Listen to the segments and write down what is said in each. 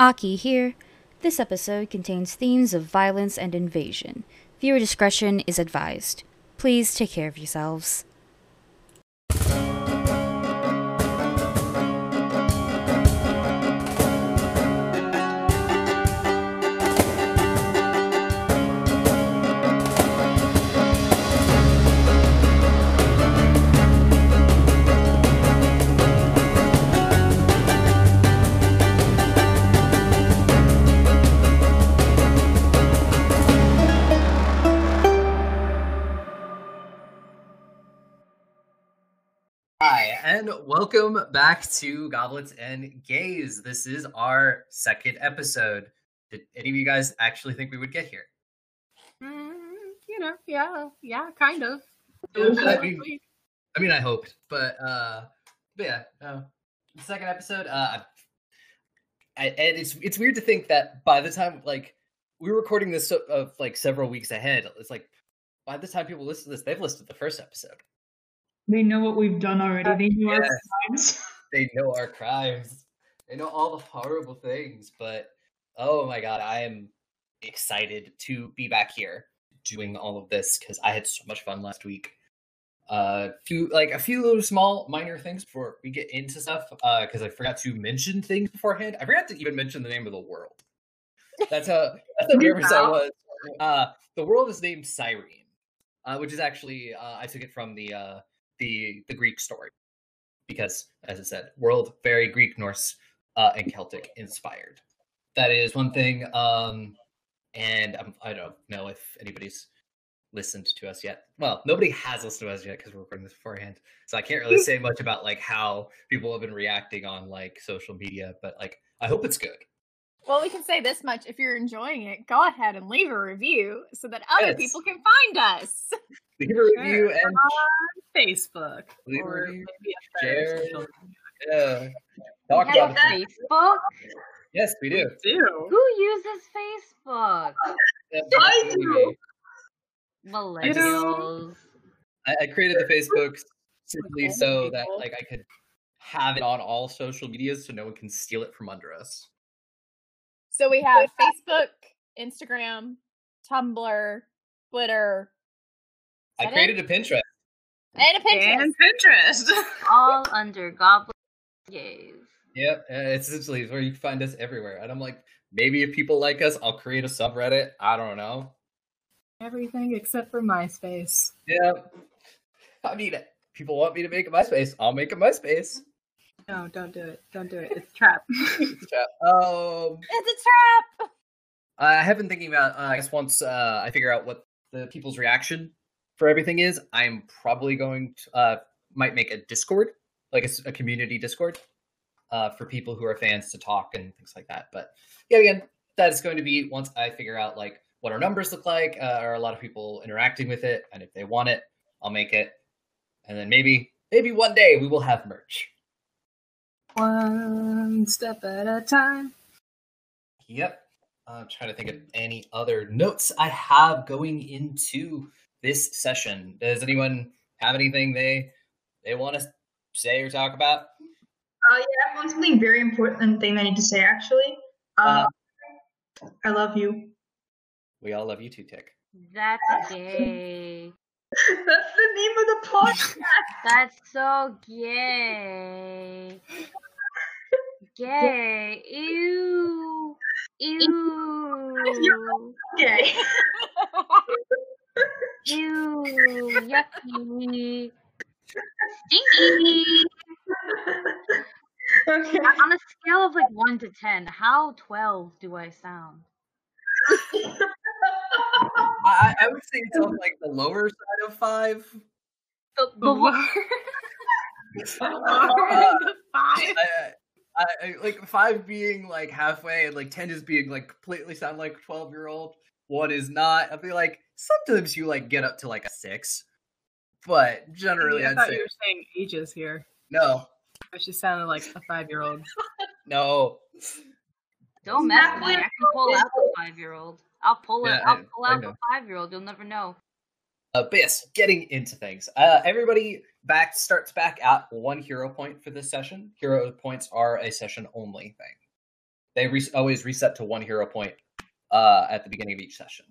Aki here. This episode contains themes of violence and invasion. Viewer discretion is advised. Please take care of yourselves. And welcome back to Goblets and Gays. This is our second episode. Did any of you guys actually think we would get here? Mm, you know, yeah, yeah, kind of. I mean, I mean, I hoped, but uh, but yeah, no. The second episode, uh, I, and it's it's weird to think that by the time like we're recording this of uh, like several weeks ahead, it's like by the time people listen to this, they've listened to the first episode. They know what we've done already. They know our crimes. they know our crimes. They know all the horrible things, but oh my god, I am excited to be back here doing all of this because I had so much fun last week. Uh, few like a few little small minor things before we get into stuff. Uh, because I forgot to mention things beforehand. I forgot to even mention the name of the world. That's how that's how nervous I was. Uh, the world is named Cyrene, uh, which is actually uh, I took it from the uh the the Greek story because, as I said, world very Greek, Norse, uh, and Celtic inspired. That is one thing. Um, and I'm, I don't know if anybody's listened to us yet. Well, nobody has listened to us yet because we're recording this beforehand, so I can't really say much about like how people have been reacting on like social media. But like, I hope it's good. Well, we can say this much: if you're enjoying it, go ahead and leave a review so that other Yes. people can find us. Leave a review and Facebook Leave or maybe a share. yeah, talk about. Facebook? Yes, we do. do. Who uses Facebook? I do. me. Millennials. I, I created the Facebook simply so that like I could have it on all social medias so no one can steal it from under us. So we have Facebook, Instagram, Tumblr, Twitter, I That created a Pinterest. and a Pinterest. And Pinterest. All under Goblin Gays. Yep, uh, it's essentially where you can find us everywhere. And I'm like, maybe if people like us, I'll create a subreddit. I don't know. Everything except for MySpace. Yeah, I mean, people want me to make a MySpace. I'll make a MySpace. No, don't do it. Don't do it. It's a trap. um, It's a trap. I have been thinking about. Uh, I guess once uh, I figure out what the people's reaction for everything is, I'm probably going to uh, might make a Discord, like a community Discord, uh, for people who are fans to talk and things like that. But yeah, again, that is going to be once I figure out like what our numbers look like. Uh, are a lot of people interacting with it, and if they want it, I'll make it, and then maybe maybe one day we will have merch. One step at a time. Yep. I'm trying to think of any other notes I have going into this session. Does anyone have anything they they want to say or talk about? Uh, yeah, I have one something very important thing I need to say actually. Uh, I love you. We all love you too, Tick. That's gay. That's the name of the podcast. That's so gay. Gay. Ew. Ew. okay. Ew. Yucky. Stinky. okay. On a scale of like 1 to 10, how 12 do I sound? I, I would say it's on like the lower side of five. The, The lower, the lower Uh, the five. I, I, I like five being like halfway, and like ten just being like completely sound like twelve year old. One is not. I'd be like sometimes you like get up to like a six, but generally I I'd thought say you were saying ages here. no, I just sounded like a five-year-old. no. Don't mess with me. I can pull out the five year old. I'll pull it. Yeah, I'll pull I out know. the five year old. You'll never know. Uh, but yes, getting into things. Uh, everybody back starts back at one hero point for this session. Hero points are a session only thing. They re- always reset to one hero point uh, at the beginning of each session.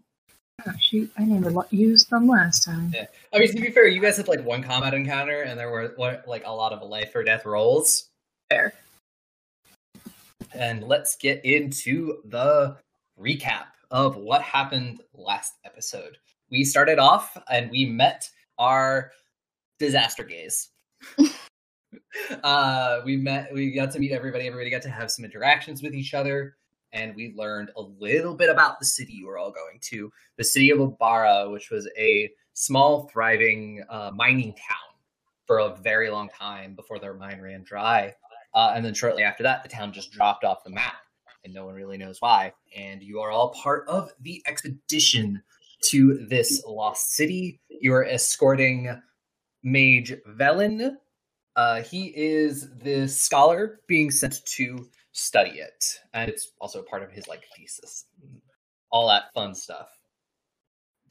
Oh, shoot, I never lo- used them last time. Yeah. I mean, to be fair, you guys had like one combat encounter, and there were like a lot of life or death rolls. Fair. And let's get into the recap of what happened last episode. We started off and we met our disaster gays. uh, we met, we got to meet everybody. Everybody got to have some interactions with each other, and we learned a little bit about the city you were all going to the city of Obara, which was a small, thriving uh, mining town for a very long time before their mine ran dry. Uh, and then shortly after that, the town just dropped off the map, and no one really knows why. And you are all part of the expedition to this lost city. You are escorting Mage Velen. Uh, he is the scholar being sent to study it, and it's also part of his like thesis, all that fun stuff.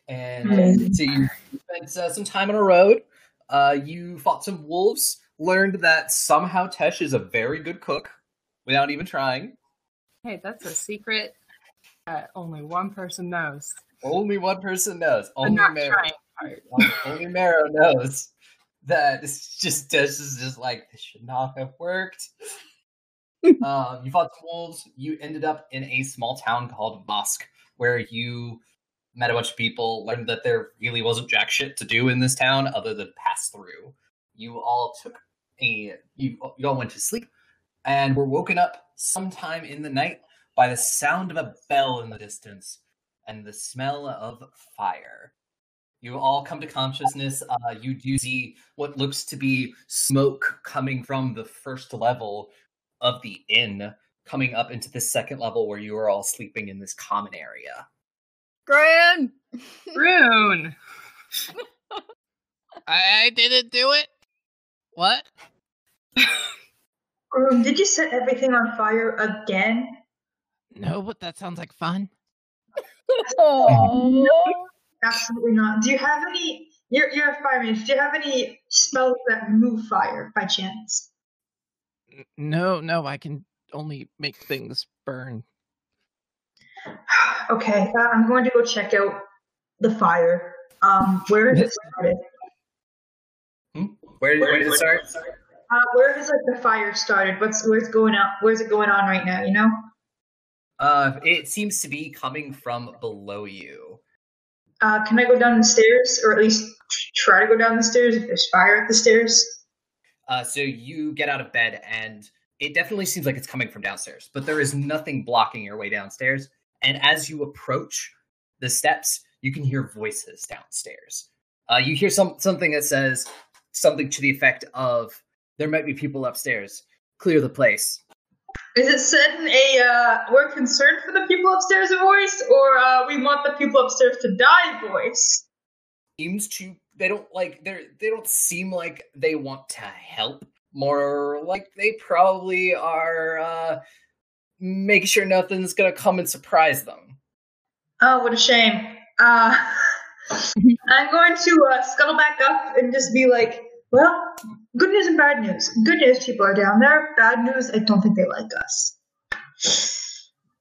And Amazing. so you spent uh, some time on a road. Uh, you fought some wolves. Learned that somehow Tesh is a very good cook without even trying. Hey, that's a secret that only one person knows. Only one person knows. Only Marrow. Only Marrow knows that it's just Tesh is just like this should not have worked. um, you fought some wolves. You ended up in a small town called Vosk, where you met a bunch of people. Learned that there really wasn't jack shit to do in this town other than pass through. You all took a you, you all went to sleep and were woken up sometime in the night by the sound of a bell in the distance and the smell of fire. You all come to consciousness. Uh, you do see what looks to be smoke coming from the first level of the inn, coming up into the second level where you are all sleeping in this common area. Gran! Rune! I, I didn't do it. What? Um, did you set everything on fire again? No, but that sounds like fun. No, absolutely not. Do you have any? You're you're a fireman. Do you have any spells that remove fire by chance? No, no, I can only make things burn. Okay, uh, I'm going to go check out the fire. Um, where is it started? Where, where did it start? Uh, where has like the fire started? What's where's going on? Where's it going on right now? You know? Uh, it seems to be coming from below you. Uh, can I go down the stairs, or at least try to go down the stairs if there's fire at the stairs? Uh, so you get out of bed, and it definitely seems like it's coming from downstairs, but there is nothing blocking your way downstairs. And as you approach the steps, you can hear voices downstairs. Uh, you hear some something that says something to the effect of, "There might be people upstairs. Clear the place." Is it said in a uh, "We're concerned for the people upstairs" voice, or uh, "We want the people upstairs to die" voice? Seems to they don't like they're they don't seem like they want to help. More like they probably are uh, making sure nothing's gonna come and surprise them. Oh, what a shame. Uh, I'm going to uh, scuttle back up and just be like, well, good news and bad news. Good news, people are down there. Bad news, I don't think they like us.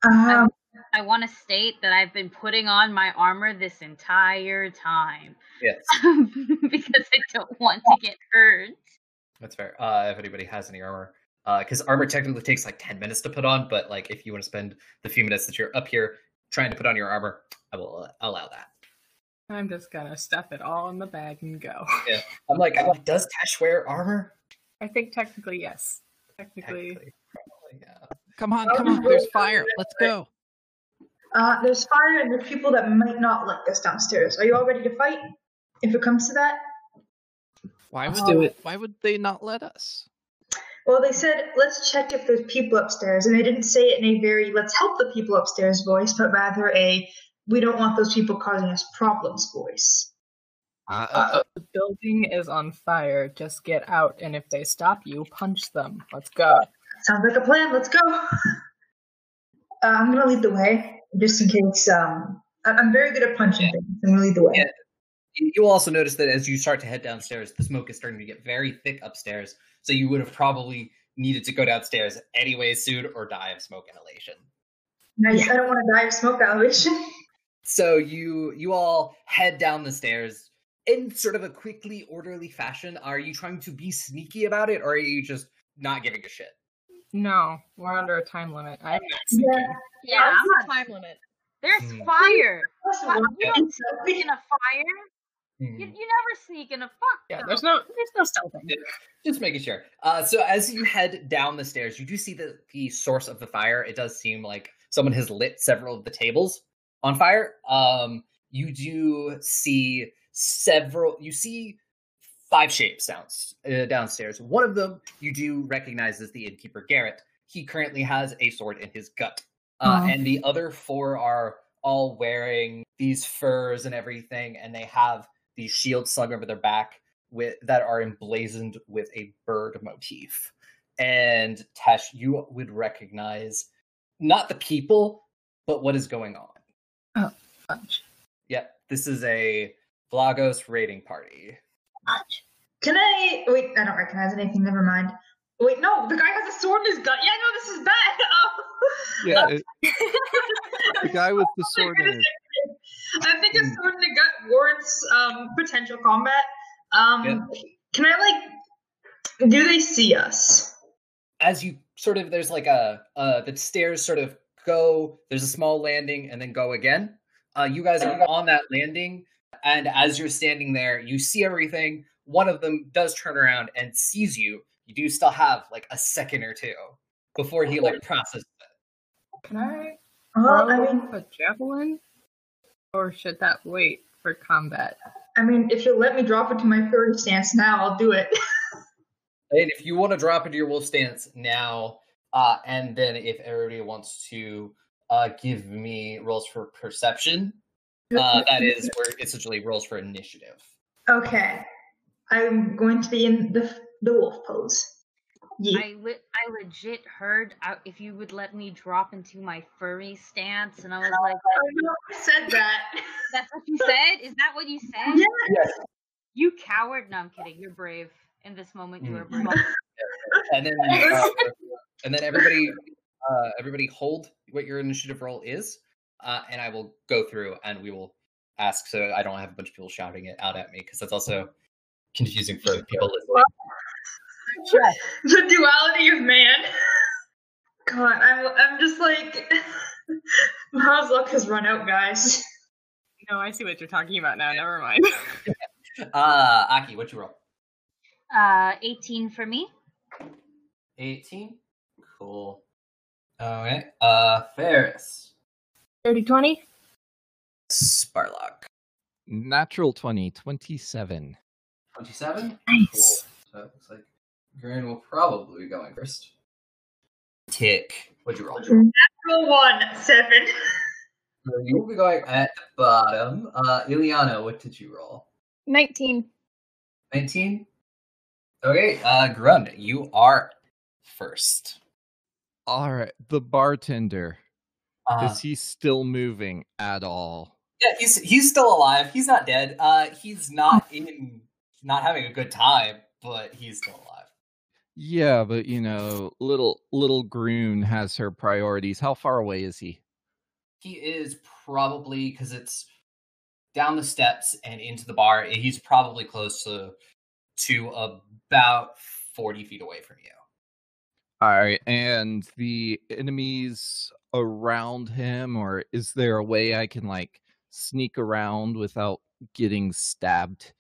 Um, I want to state that I've been putting on my armor this entire time Yes. because I don't want to get hurt. That's fair. Uh, if anybody has any armor, because armor technically takes like ten minutes to put on, but like if you want to spend the few minutes that you're up here trying to put on your armor, I will uh, allow that. I'm just gonna stuff it all in the bag and go. I'm like, I'm like, does Tesh wear armor? I think technically, yes. Technically, Technically, probably, yeah. Come on, come on. There's fire. Let's go. uh, there's fire and there's people that might not like us downstairs. Are you all ready to fight? If it comes to that? Why would Let's do it. Why would they not let us? Well, they said, let's check if there's people upstairs. And they didn't say it in a very, let's help the people upstairs voice, but rather a, we don't want those people causing us problems voice. Uh, uh, the building is on fire. Just get out, and if they stop you, punch them. Let's go. Sounds like a plan. Let's go. Uh, I'm going to lead the way, just in case. Um, I- I'm very good at punching Yeah. things. I'm going to lead the way. Yeah. You you will also notice that as you start to head downstairs, the smoke is starting to get very thick upstairs. So you would have probably needed to go downstairs anyway soon or die of smoke inhalation. Nice. I don't want to die of smoke elevation. So you you all head down the stairs in sort of a quickly orderly fashion. Are you trying to be sneaky about it, or are you just not giving a shit? No, we're under a time limit. I'm not Yeah. sneaking. Yeah, I'm the time limit? There's Hmm. fire. Plus What? one. You don't sneak in a fire. You, Hmm. you never sneak in a fuck. Yeah, no. there's no there's no stealthing. Just making sure. Uh, so as you head down the stairs, you do see the the source of the fire. It does seem like someone has lit several of the tables on fire. Um, you do see several. You see five shapes down uh, downstairs. One of them you do recognize as the innkeeper Garrett. He currently has a sword in his gut, uh, Aw. and the other four are all wearing these furs and everything, and they have these shields slung over their back with that are emblazoned with a bird motif. And Tesh, you would recognize not the people, but what is going on. Fudge. Yep, this is a Vlagos raiding party. Can I wait? I don't recognize anything. Never mind. Wait, no, the guy has a sword in his gut. Yeah, no, this is bad. Oh. Yeah, it- the guy with the sword in his I think a sword in the gut warrants um, potential combat. Um, Can I like? Do they see us? As you sort of, there's like a uh, the stairs sort of go. There's a small landing and then go again. Uh, you guys are on that landing, and as you're standing there, you see everything. One of them does turn around and sees you. You do still have like a second or two before he like processes it. Can I Well, throw I mean, a javelin? Or should that wait for combat? I mean, if you'll let me drop it to my fury stance now, I'll do it. And if you want to drop into your wolf stance now, uh, and then if everybody wants to uh, give me rolls for perception, uh, that is where essentially rolls for initiative. okay, I'm going to be in the the wolf pose. Yeah. I, le- I legit heard uh, if you would let me drop into my furry stance, and I was like, I said that. "That's what you said? Is that what you said? Yeah. Yes. You coward!" No, I'm kidding. You're brave. In this moment, you are Mm. brave. And then, uh, and then everybody, uh, everybody hold what your initiative roll is, uh, and I will go through and we will ask. So I don't have a bunch of people shouting it out at me because that's also confusing for people listening. the duality of man. God, I'm I'm just like Miles luck has run out, guys. No, I see what you're talking about now. Never mind. Uh, Aki, what you roll? Uh, 18 for me. 18. Cool. All right. Uh, Ferris. 30 20? Sparlock. natural 20, 27. 27. Nice. Cool. So it looks like Grun will probably be going first. Tick. What'd you roll? Roll one, seven. So You will be going at the bottom. Uh, Illiana, what did you roll? 19. 19? Okay, uh, Grun, you are first. All right, the bartender. Uh, Is he still moving at all? yeah, he's he's still alive. He's not dead. Uh, he's not in, not having a good time, but he's still alive. Yeah, but you know, little little Grun has her priorities. How far away is he? He is probably because it's down the steps and into the bar. He's probably close to to about forty feet away from you. All right, and the enemies around him, or is there a way I can like sneak around without getting stabbed?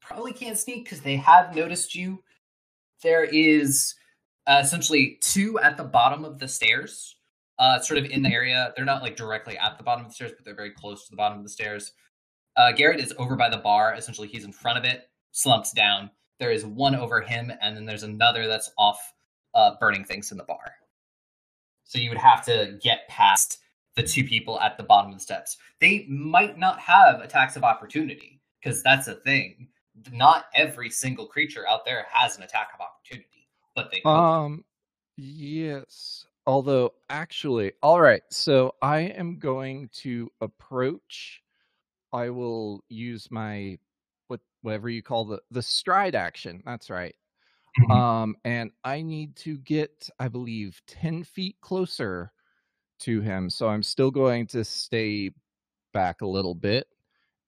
Probably can't sneak because they have noticed you. There is uh, essentially two at the bottom of the stairs, uh, sort of in the area. They're not like directly at the bottom of the stairs, but they're very close to the bottom of the stairs. Uh, Garrett is over by the bar. Essentially, he's in front of it, slumps down. There is one over him, and then there's another that's off uh, burning things in the bar. So you would have to get past the two people at the bottom of the steps. They might not have attacks of opportunity because that's a thing. Not every single creature out there has an attack of opportunity, but they could. Um, yes. Although, actually, all right. So I am going to approach. I will use my what whatever you call the the stride action. That's right. Mhm. Um, and I need to get, I believe, 10 feet closer to him. So I'm still going to stay back a little bit.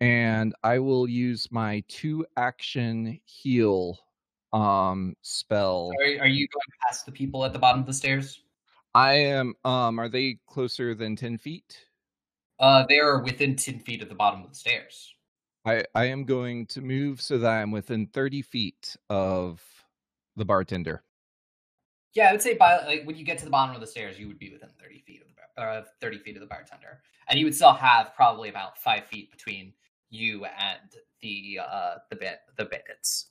And I will use my two action heal um spell. Are, are you going past the people at the bottom of the stairs? I am um are they closer than 10 feet? Uh, they are within ten feet of the bottom of the stairs. I, I am going to move so that I'm within 30 feet of the bartender. Yeah, I would say by like when you get to the bottom of the stairs, you would be within thirty feet of the bar- uh, thirty feet of the bartender, and you would still have probably about five feet between you and the uh the bit the bandits.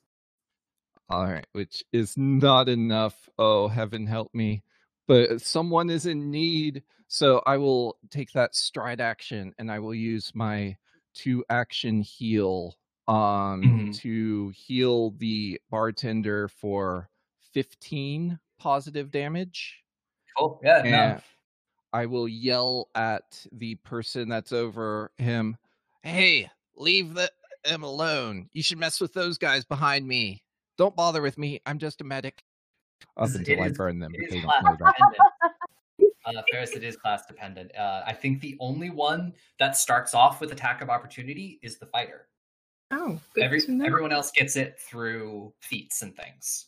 All right, which is not enough. Oh, heaven help me. But someone is in need. So I will take that stride action and I will use my two action heal um Mhm. to heal the bartender for 15 positive damage. Cool. Yeah. No. And I will yell at the person that's over him, "Hey, leave the, him alone. You should mess with those guys behind me. Don't bother with me. I'm just a medic." Up until I burn them, It but they don't know that. Uh, Ferris, it is class dependent. Uh, I think the only one that starts off with attack of opportunity is the fighter. Oh, good Every to know. everyone else gets it through feats and things.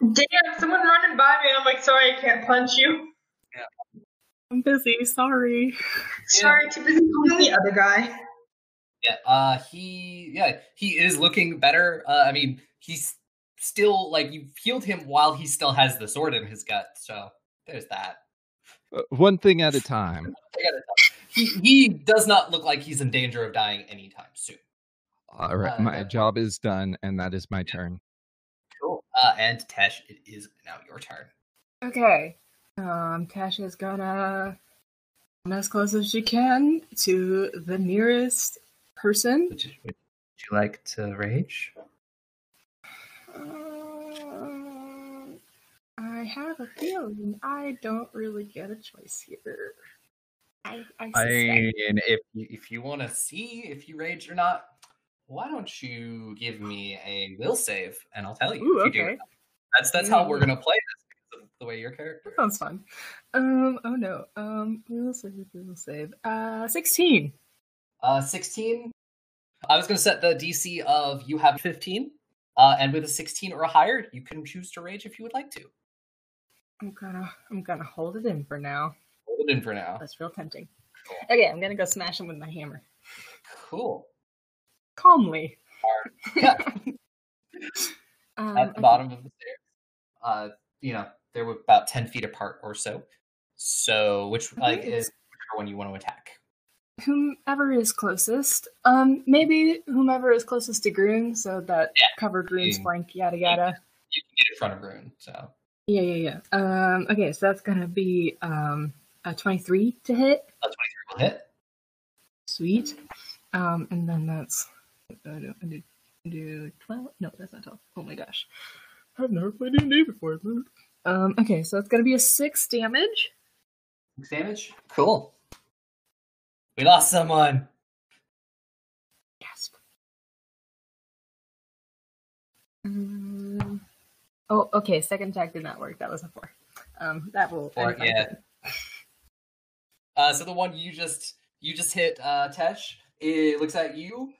Damn, someone running by me. I'm like, sorry, I can't punch you. Yeah. I'm busy. Sorry. Sorry, too busy calling the other guy. Yeah, uh, he yeah he is looking better. Uh, I mean, he's still like you healed him while he still has the sword in his gut. So there's that. Uh, One thing at a time. I gotta tell- He he does not look like he's in danger of dying anytime soon. All right, Uh, my yeah. job is done, and that is my turn. Cool. Uh, and Tesh, it is now your turn. Okay. Um, Tasha's gonna come as close as she can to the nearest person. Would you, would you like to rage? Um, I have a feeling I don't really get a choice here. I, I, I mean, if you, if you want to see if you rage or not, why don't you give me a will save and I'll tell you Ooh, if you okay. That's that's how we're Mm. gonna play this because of the way your character. That sounds fun. Um, oh no. Um, we'll save, we'll save. Uh, 16. Uh, 16. I was going to set the DC of you have 15. Uh, and with a 16 or higher, you can choose to rage if you would like to. I'm gonna, I'm gonna hold it in for now. Hold it in for now. That's real tempting. Okay, I'm gonna go smash him with my hammer. Cool. Calmly. Yeah, Um, at the okay. bottom of the stairs. Uh, you know, they were about 10 feet apart or so. So, which like Okay. is one you want to attack? whomever is closest. Um, maybe whomever is closest to Grun, so that Yeah. covered Grun's flank, yada yada. You can get in front of Rune. So, Yeah, yeah, yeah. Um, okay, so that's gonna be um a twenty-three to hit. a 23 will hit. Sweet. Um, and then that's I do, I do, I do twelve. No, that's not twelve. Oh my gosh, I've never played D and D before. Um, okay, so it's gonna be a six damage. Six damage. Cool. We lost someone. Gasp. Um, oh, okay. Second attack did not work. That was a four. Um, that will. Four, end yeah. Uh, so the one you just you just hit, uh, Tesh, it looks at you.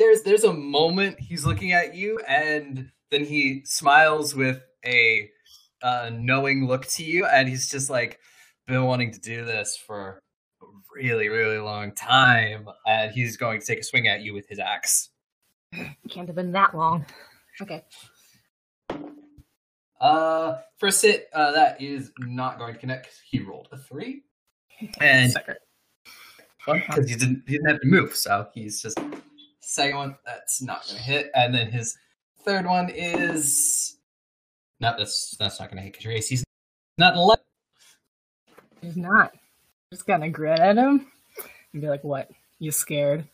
There's there's a moment he's looking at you, and then he smiles with a uh, knowing look to you, and he's just like, "Been wanting to do this for a really really long time," and he's going to take a swing at you with his axe. Can't have been that long. Okay. Uh, first hit, uh, that is not going to connect. Because he rolled a three, and because he didn't he didn't have to move, so he's just second one that's not gonna hit, and then his third one is no, that's that's not gonna hit because your AC's not an eleven. He's not. Just gonna grin at him and be like, "What? You scared?"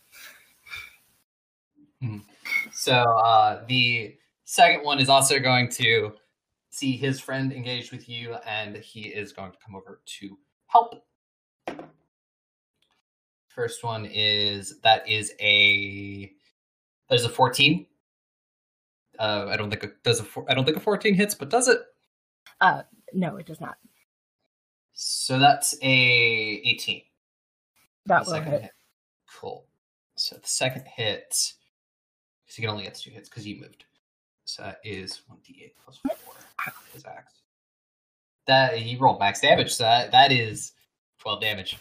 So uh, the second one is also going to see his friend engaged with you, and he is going to come over to help. First one is that is a there's a 14. Uh, I don't think it does. A I don't think a fourteen hits, but does it? Uh, no, it does not. So that's a eighteen. That The will second hit. Cool. So the second hit, because you can only get two hits because you moved. So that is one d8 plus four. His axe. That he rolled max damage. So that, that is twelve damage.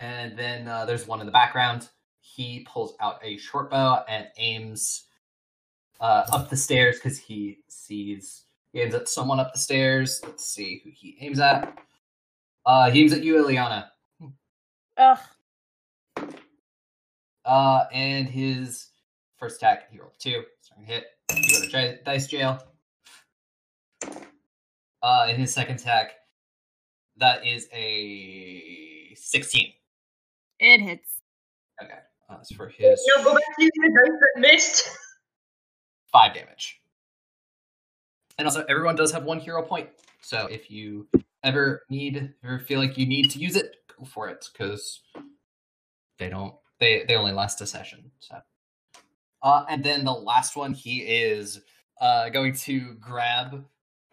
And then uh, there's one in the background. He pulls out a short bow and aims uh, up the stairs because he sees he aims at someone up the stairs. Let's see who he aims at. Uh, he aims at you, Illiana. Ugh. Uh, and his first attack, he rolled two. Second hit, you go to di- dice jail. Uh, and his second attack, that is a 16. It hits. Okay. Uh, that's for his No, go back to using the dice that missed. five damage. And also, everyone does have one hero point. So if you ever need or feel like you need to use it, go for it because they don't. They they only last a session. So, uh, and then the last one, he is uh going to grab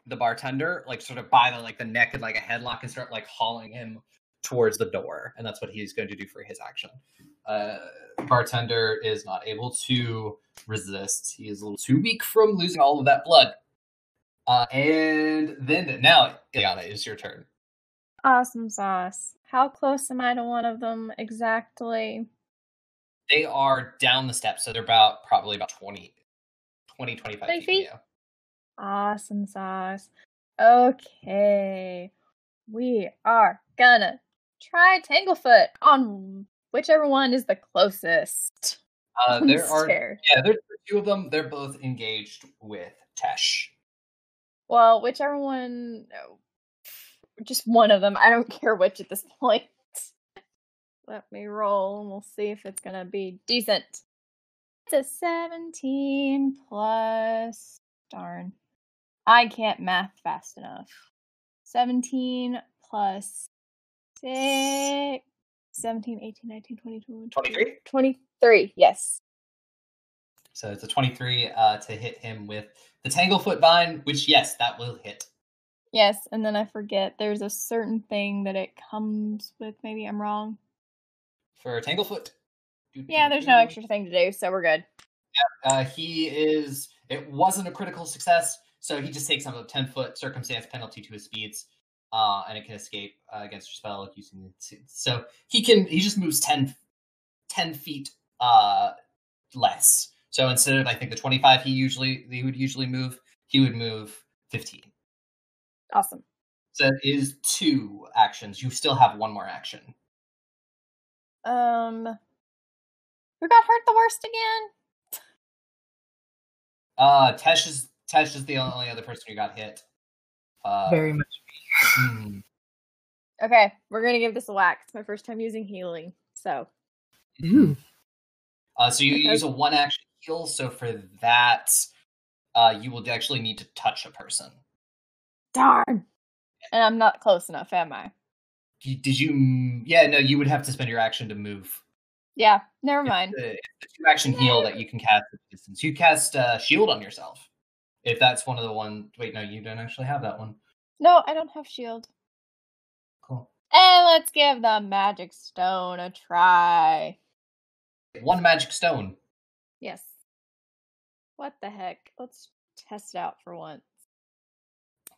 the bartender, like sort of by the like the neck and like a headlock, and start like hauling him towards the door. And that's what he's going to do for his action. Uh, bartender is not able to resist. He is a little too weak from losing all of that blood. Uh, and then now, Iana, it's your turn. Awesome sauce. How close am I to one of them exactly? They are down the steps, so they're about probably about 20, 20 25 feet. feet? Awesome sauce. Okay. We are gonna try Tanglefoot on whichever one is the closest. Uh, the there are yeah, there's two of them. They're both engaged with Tesh. Well, whichever one, no, just one of them. I don't care which at this point. Let me roll and we'll see if it's gonna be decent. It's a 17 plus. Darn. I can't math fast enough. 17 plus 6. 17, 18, 19, 20, 21, 23? 23, yes. So it's a 23 uh, to hit him with the Tanglefoot Vine, which, yes, that will hit. Yes, and then I forget there's a certain thing that it comes with. Maybe I'm wrong. For Tanglefoot. Yeah, there's no extra thing to do, so we're good. Uh, he is. It wasn't a critical success, so he just takes on a 10 foot circumstance penalty to his speeds, uh, and it can escape uh, against your spell using it. So he can. He just moves 10, 10 feet uh, less. So instead of I think the 25 he usually he would usually move, he would move 15. Awesome. So that is two actions. You still have one more action. Um, who got hurt the worst again? Uh, Tesh is Tesh is the only other person who got hit. Uh, Very much. Hmm. Okay, we're gonna give this a whack. It's my first time using healing, so Ooh. Uh, so you Okay. use a one action heal. So for that, uh, you will actually need to touch a person. darn. And I'm not close enough, am I? Did you? Yeah, no. You would have to spend your action to move. Yeah, never It's mind. the, it's the two action heal that you can cast at distance. You cast uh, shield on yourself. If that's one of the one. Wait, no, you don't actually have that one. No, I don't have shield. Cool. And let's give the magic stone a try. One magic stone. Yes. What the heck? Let's test it out for once.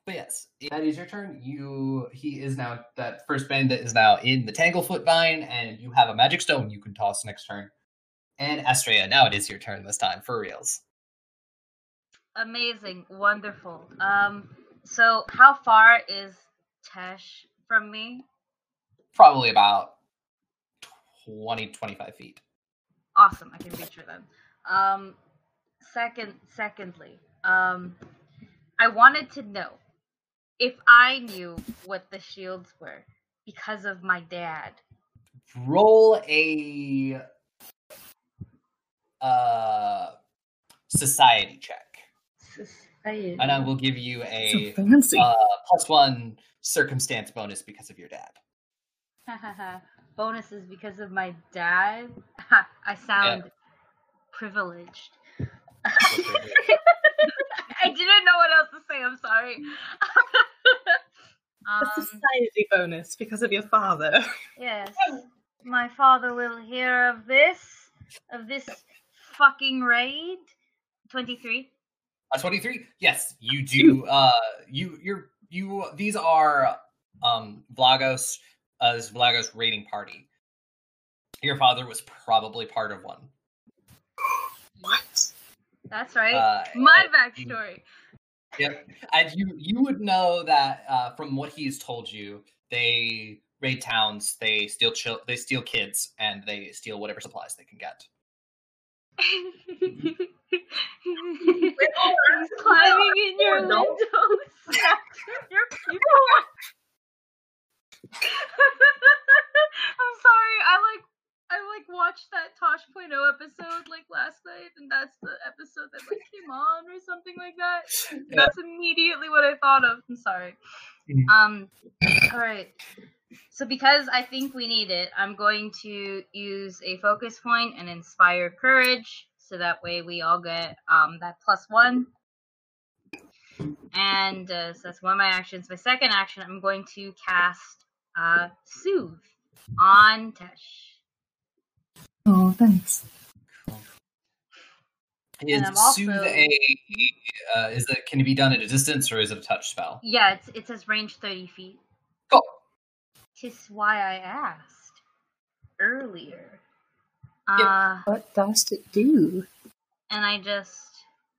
But yes, that is your turn. You he is now that first bandit is now in the Tanglefoot vine, and you have a magic stone you can toss next turn. And Astraea, now it is your turn this time for reals. Amazing, wonderful. Um, so how far is Tesh from me? Probably about 20, 25 feet. Awesome, I can reach them. Um, second, secondly, um, I wanted to know if I knew what the shields were because of my dad. Roll a uh society check. Society. And I will give you a So fancy. uh, plus one circumstance bonus because of your dad. Bonuses because of my dad. I sound privileged. I didn't know what else to say. I'm sorry. A um, society bonus because of your father. yes, my father will hear of this, of this fucking raid. Twenty-three. Uh, 23 yes you do uh you you're you these are um vlagos uh this vlagos raiding party your father was probably part of one What? That's right. uh my and you- backstory. yep and you you would know that uh from what he's told you they raid towns they steal chil- they steal kids and they steal whatever supplies they can get He's climbing in your Oh, no. windows. smashing your people. I'm sorry. I like I like watched that Tosh.0 episode like last night, and that's the episode that like came on or something like that. Yeah. That's immediately what I thought of. I'm sorry. Mhm. Um. All right. So because I think we need it, I'm going to use a focus point and inspire courage, so that way we all get um that plus one. And uh, so that's one of my actions. My second action, I'm going to cast uh soothe on Tesh. Oh, thanks. is I'm soothe a uh is it can it be done at a distance or is it a touch spell Yeah, it's it says range thirty feet. cool Tis why I asked earlier. Yep. Uh, What does it do? and I just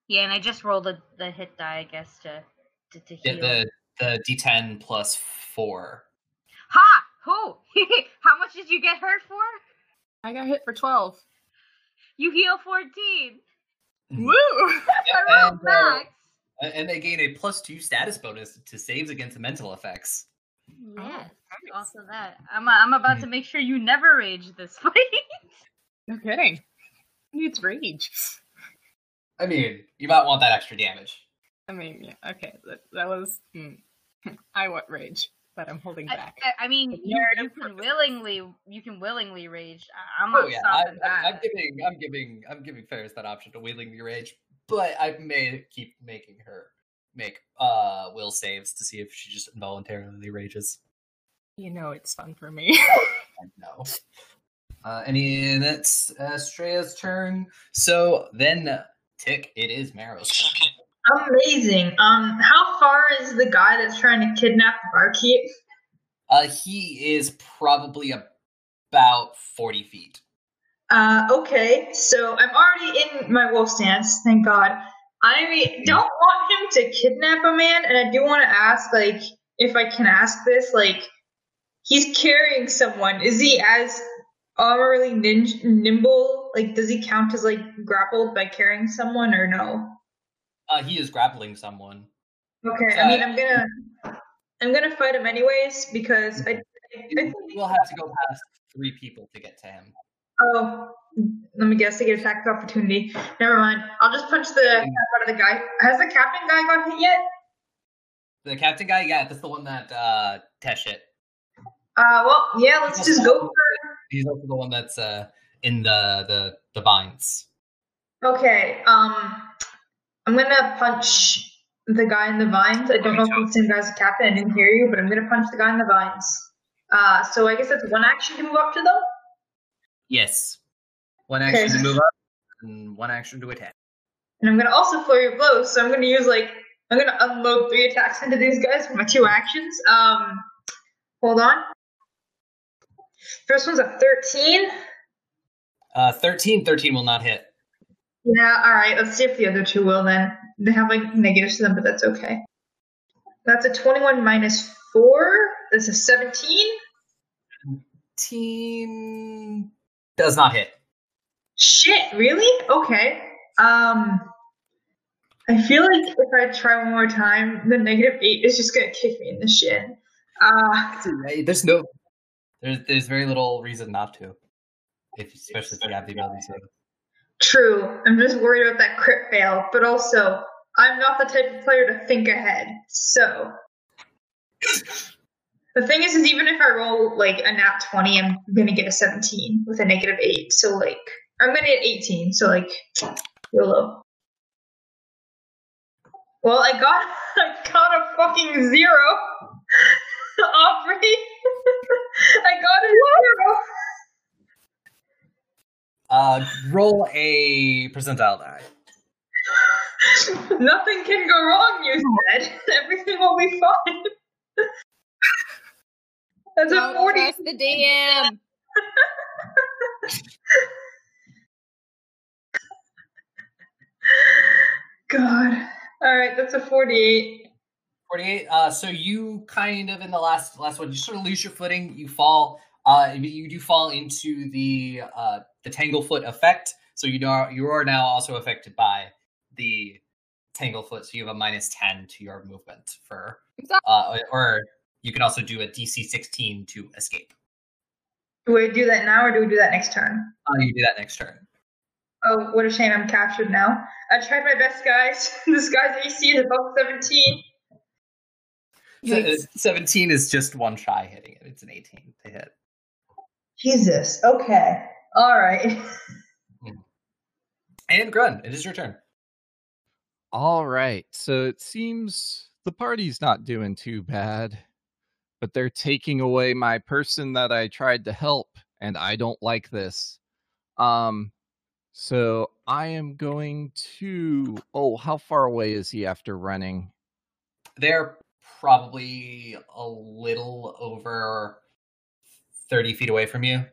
yeah, and I just rolled the the hit die, I guess, to to, to yeah, the the d10 plus four Ha! Who? How much did you get hurt for? I got hit for 12. You heal fourteen. Mhm. Woo! I rolled and, uh, max. A- And they gain a plus two status bonus to saves against mental effects. Yes. nice. Also that. I'm I'm about to make sure you never rage this fight. No kidding. Who needs rage? I mean, you might want that extra damage. I mean, yeah, okay, that, that was. mm. I want rage, but I'm holding I, back. I, I mean, you, narrative you can willingly you can willingly rage. I, I'm Oh yeah, stopping I, that. I'm giving, I'm giving, I'm giving Ferris that option to willingly rage, but I may keep making her make uh will saves to see if she just involuntarily rages. You know, it's fun for me. I know. Uh, any that's uh, Streya's turn. So then, uh, Tick, it is Marrow's. Amazing. Um, how far is the guy that's trying to kidnap the barkeep? Uh, he is probably about forty feet. Uh, okay, so I'm already in my wolf stance, thank God. I don't want him to kidnap a man, and I do want to ask, like, if I can ask this, like, he's carrying someone. Is he as armorly nin- nimble? Like, does he count as, like, grappled by carrying someone, or no? Uh, he is grappling someone. Okay, I mean, I'm gonna, I'm gonna fight him anyways, because I, I will have to go past three people to get to him. Oh, let me guess. I get attack of opportunity. Never mind. I'll just punch the crap out of the guy. Has the captain guy got hit yet? The captain guy, yeah, that's the one that uh Tesh hit. Uh, well, yeah. Let's just go for. He's also the one that's uh in the the the vines. Okay. Um, I'm gonna punch the guy in the vines. I don't know if it's the same guy as captain. I didn't hear you, but I'm gonna punch the guy in the vines. Uh, so I guess that's one action to move up to them. Yes. One Okay. action to move up, and one action to attack. And I'm gonna also flurry of blows. So I'm gonna use like I'm gonna unload three attacks into these guys with my two actions. Um, hold on. First one's a 13. Uh, 13, 13 will not hit. Yeah, all right. Let's see if the other two will then. They have like negatives to them, but that's okay. That's a 21 minus 4. That's a 17. 13 does not hit. Shit, really? Okay. Um, I feel like if I try one more time, the negative 8 is just gonna kick me in the shin. Uh, There's no, there's there's very little reason not to, if especially if you have the ability to. true. I'm just worried about that crit fail, but also, I'm not the type of player to think ahead. So, the thing is, is even if I roll like a nat 20, I'm gonna get a 17 with a negative 8. So, like, I'm gonna get 18. So, like, YOLO. Well, I got I got a fucking zero. Aubrey. I got a zero. Uh, roll a percentile die. Nothing can go wrong, you said. Everything will be fine. That's a Don't 40. trust the DM. God. Alright, that's a 48. 48 uh so you kind of in the last last one you sort of lose your footing you fall uh you do fall into the uh the tanglefoot effect so you know you are now also affected by the tanglefoot so you have a minus 10 to your movement for uh or you can also do a dc 16 to escape Do we do that now or do we do that next turn? uh, you do that next turn Oh, what a shame I'm captured now. I tried my best, guys. this guy's AC is above 17. So, uh, Yikes. 17 is just one try hitting it it's an 18 to hit Jesus. Okay. Alright. and grun it is your turn All right. So it seems the party's not doing too bad, but they're taking away my person that I tried to help, and I don't like this. Um, so I am going to. Oh, how far away is he after running? they're probably a little over 30 feet away from you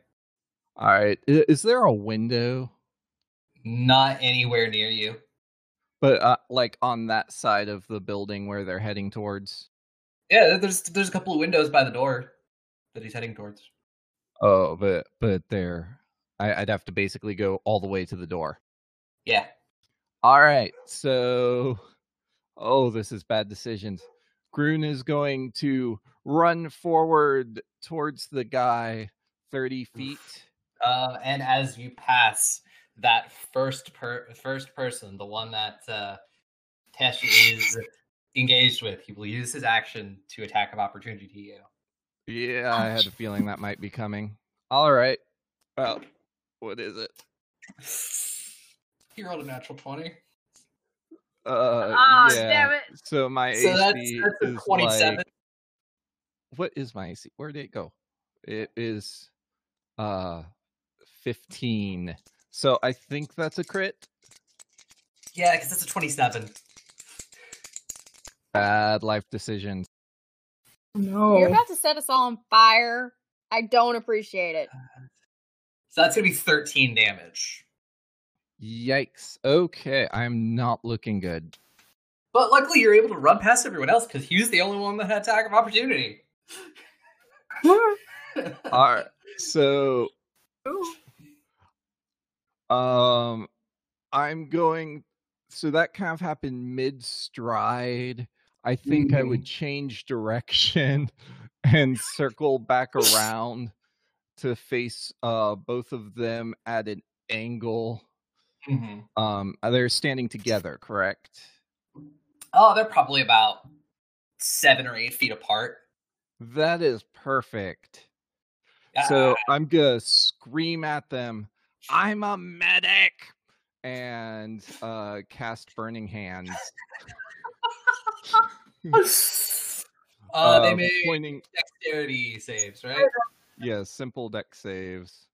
All right. Is there a window? not anywhere near you But uh, like on that side of the building where they're heading towards. Yeah, there's there's a couple of windows by the door that he's heading towards. Oh, but but there, I, I'd have to basically go all the way to the door. Yeah. All right, so oh, this is bad decisions. Grun is going to run forward towards the guy thirty feet. Uh, and as you pass that first per first person, the one that uh, Tesh is engaged with, he will use his action to attack of opportunity to you. Yeah, I had a feeling that might be coming. All right, well, what is it? He rolled a natural twenty. Uh, Ah, yeah. damn it. So my So AC that's a is twenty-seven. like what is my AC? Where did it go? It is uh 15. So I think that's a crit. Yeah, because it's a twenty-seven. Bad life decisions. No. You're about to set us all on fire. I don't appreciate it. So that's gonna be thirteen damage. Yikes. Okay, I'm not looking good. But luckily, you're able to run past everyone else because he was the only one that had attack of opportunity. All right. So um I'm going so that kind of happened mid stride. I think I would change direction and circle back around to face uh both of them at an angle. Mhm. Um they're standing together, correct? Oh, they're probably about seven or eight feet apart. That is perfect. So I'm gonna scream at them, I'm a medic and uh cast burning hands. uh, they uh, made pointing dexterity saves, right? yeah, simple Dex saves.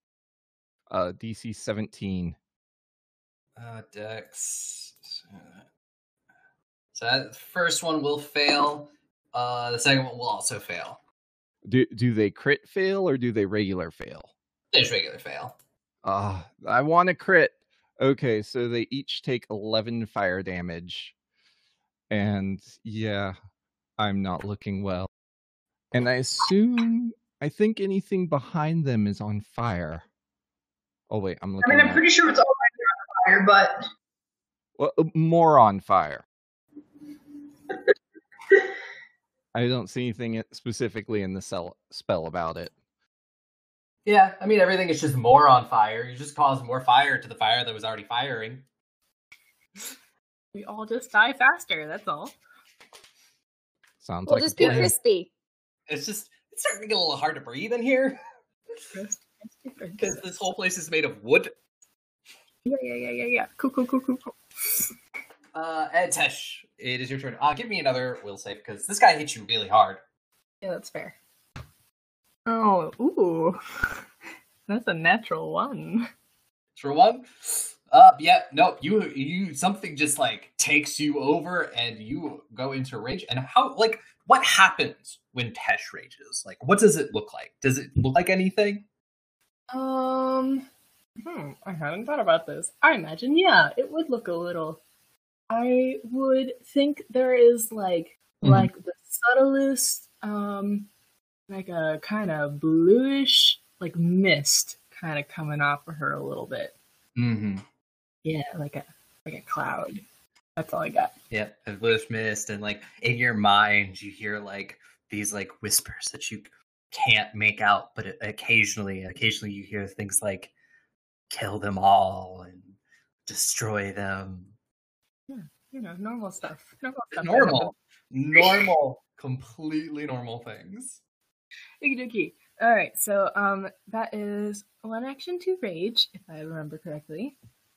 Uh DC 17. Uh, Dex. So that first one will fail. Uh, the second one will also fail. Do do they crit fail or do they regular fail? There's regular fail. Ah, I want a crit. Okay, so they each take 11 fire damage. And yeah, I'm not looking well. And I assume I think anything behind them is on fire. Oh wait, I'm looking. I mean, I'm at- pretty sure it's all right on fire, but well, uh, more on fire. I don't see anything specifically in the cell, spell about it. Yeah, I mean everything is just more on fire. You just cause more fire to the fire that was already firing. We all just die faster, that's all. Sounds We'll like just be crispy. It's just it's starting to get a little hard to breathe in here because this whole place is made of wood. Yeah, yeah, yeah, yeah, yeah. Cool, cool, cool, cool, cool. Uh, and Tesh, it is your turn. Uh, give me another will save because this guy hits you really hard. Yeah, that's fair. Oh, ooh. That's a natural one. For one, uh, yeah, no, you you something just like takes you over and you go into rage. And how like what happens when Tesh rages? Like, what does it look like? Does it look like anything? Um, hmm, I hadn't thought about this. I imagine, yeah, it would look a little. I would think there is like Mhm. like the subtlest, um, like a kind of bluish, like mist, kind of coming off of her a little bit. Mm-hmm. Yeah, like a like a cloud. That's all I got. Yeah, a bluish mist, and like in your mind, you hear like these like whispers that you can't make out, but occasionally, occasionally you hear things like "kill them all" and "destroy them." Yeah, you know, normal stuff. Normal stuff. Normal, normal, completely normal things. Okie All right, so um, that is one action to rage, if I remember correctly.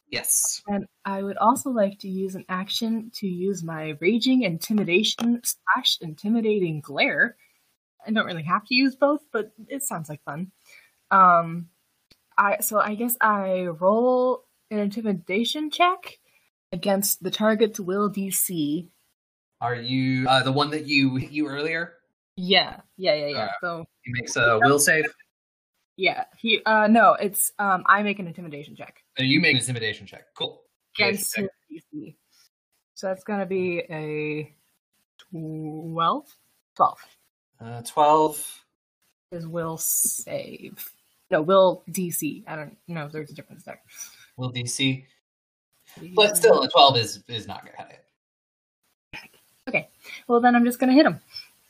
Yes. And I would also like to use an action to use my raging intimidation slash intimidating glare. I don't really have to use both, but it sounds like fun. Um, I so I guess I roll an intimidation check against the target's will DC. Are you uh, the one that you hit you earlier? Yeah, yeah, yeah, yeah. Uh, So He makes a will save. yeah, he uh no, it's um I make an intimidation check. Uh, You make an intimidation check. Cool. against. DC. So that's gonna be a 12? 12 Uh, Twelve. is will save. No, will DC. I don't know if there's a difference there. Will DC, but still, a twelve is is not gonna hit. it. Well, then I'm just gonna hit him.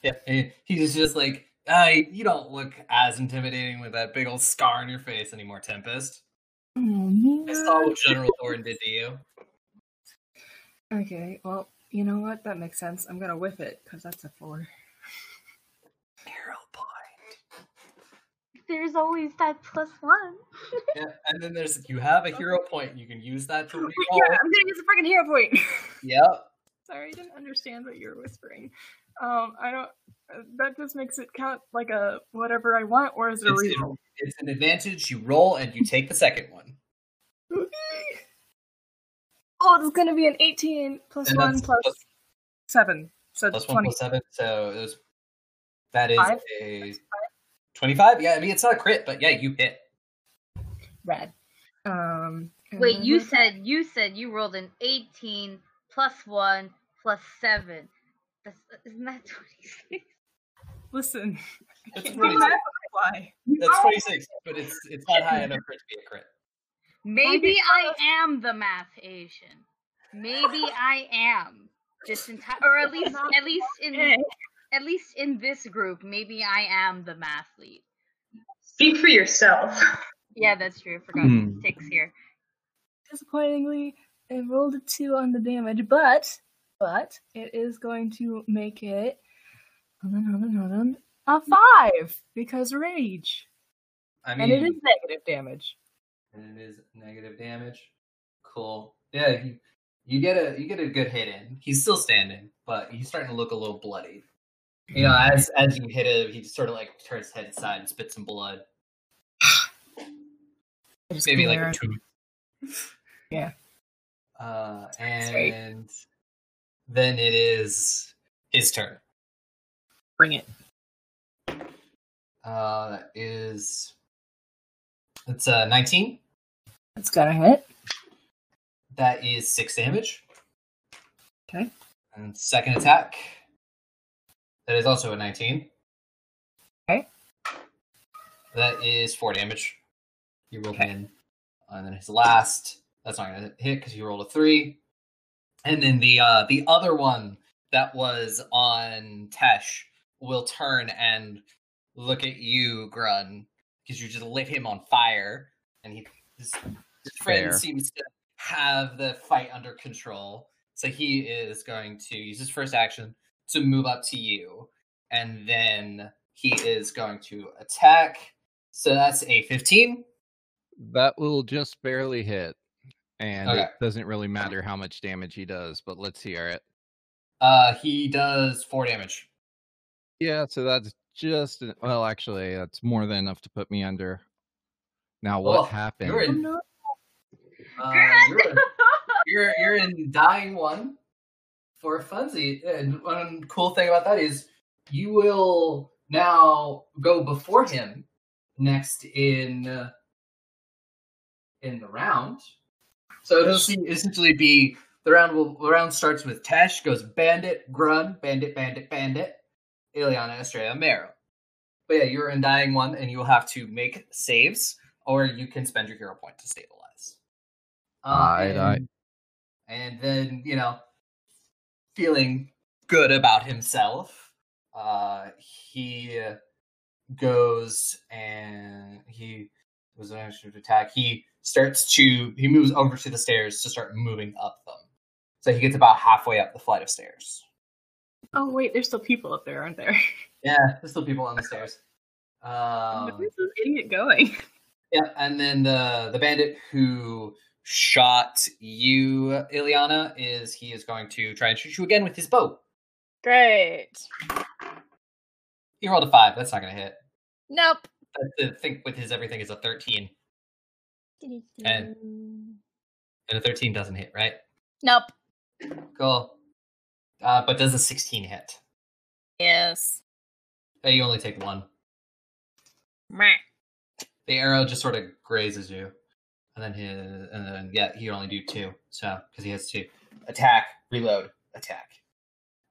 Yeah, he's just like, uh, you don't look as intimidating with that big old scar on your face anymore, Tempest. Oh, I saw what General Thorn did to you. Okay, well, you know what? That makes sense. I'm gonna whip it because that's a four. Hero point. There's always that plus one. Yeah, and then there's you have a hero point. You can use that to reroll. Yeah, I'm gonna use a freaking hero point. Yep. Sorry, I didn't understand what you were whispering. Um, I don't. uh, That just makes it count like a whatever I want, or is it a It's, reroll? it's an advantage. You roll and you take the second one. Oh, it's gonna be an 18 plus And one plus plus- seven, so Plus 20. one plus seven. So it was, that is Five? a twenty-five. Yeah, I mean it's not a crit, but yeah, you hit. Red. Um. and Wait, then you said you said you rolled an 18 plus one plus seven. That's isn't that 26? Listen, I That's 26. math on the fly. That's twenty-six, but it's it's not high enough for it to be a crit. Maybe I am the math Asian. Maybe I am Just in time, or at least at least in Okay. At least in this group, maybe I am the math lead. Speak for yourself. Yeah, that's true. I forgot Hmm. six here. Disappointingly, I rolled a two on the damage, but but it is going to make it hold on, hold on, a five because rage, I and it is negative damage. and it is negative damage. Cool. Yeah, you, you get a you get a good hit in. He's still standing, but he's starting to look a little bloody. You know, as as you hit him, he sort of like turns his head aside and spits some blood. Maybe like a tooth. Yeah. Uh, That's and then it is his turn. bring it. Uh, that is it's uh 19. It's gonna hit. That is six damage. Okay. And second attack. That is also a 19. Okay. That is four damage. You rolled in. And then his last, that's not gonna hit because you rolled a three. And then the uh the other one that was on Tesh will turn and look at you, Grun, because you just lit him on fire. And he his, his friend seems to have the fight under control. So he is going to use his first action to move up to you. And then he is going to attack. So that's a 15. That will just barely hit. And Okay. it doesn't really matter how much damage he does, but let's hear it. Uh, he does four damage. Yeah, so that's just well, actually, that's more than enough to put me under. Now, what Oh, happened? You're in. Uh, you're, in you're you're in dying one for funsy. And one cool thing about that is you will now go before him next in uh, in the round. So it'll see- essentially be the round. Will the round starts with Tesh goes Bandit, Grun, Bandit, Bandit, Bandit, Illiana, Astraea, Marrow. But yeah, you're in dying one, and you will have to make saves, or you can spend your hero point to stabilize. Uh, Aye, aye. and, and then you know, feeling good about himself, uh, he goes and he was an to attack. He starts to he moves over to the stairs to start moving up them. So he gets about halfway up the flight of stairs. Oh wait, there's still people up there, aren't there? Yeah, there's still people on the stairs. Um, Where's this idiot going? yeah, and then the the bandit who shot you, Illiana, is he is going to try and shoot you again with his bow. Great. He rolled a five. That's not going to hit. Nope. I think with his everything is a thirteen, And- and a thirteen doesn't hit, right? Nope. Cool. Uh, but does a sixteen hit? Yes. Uh, you only take one. Meh. The arrow just sort of grazes you, and then his, and then yeah, he only do two. So because he has to attack, reload, attack,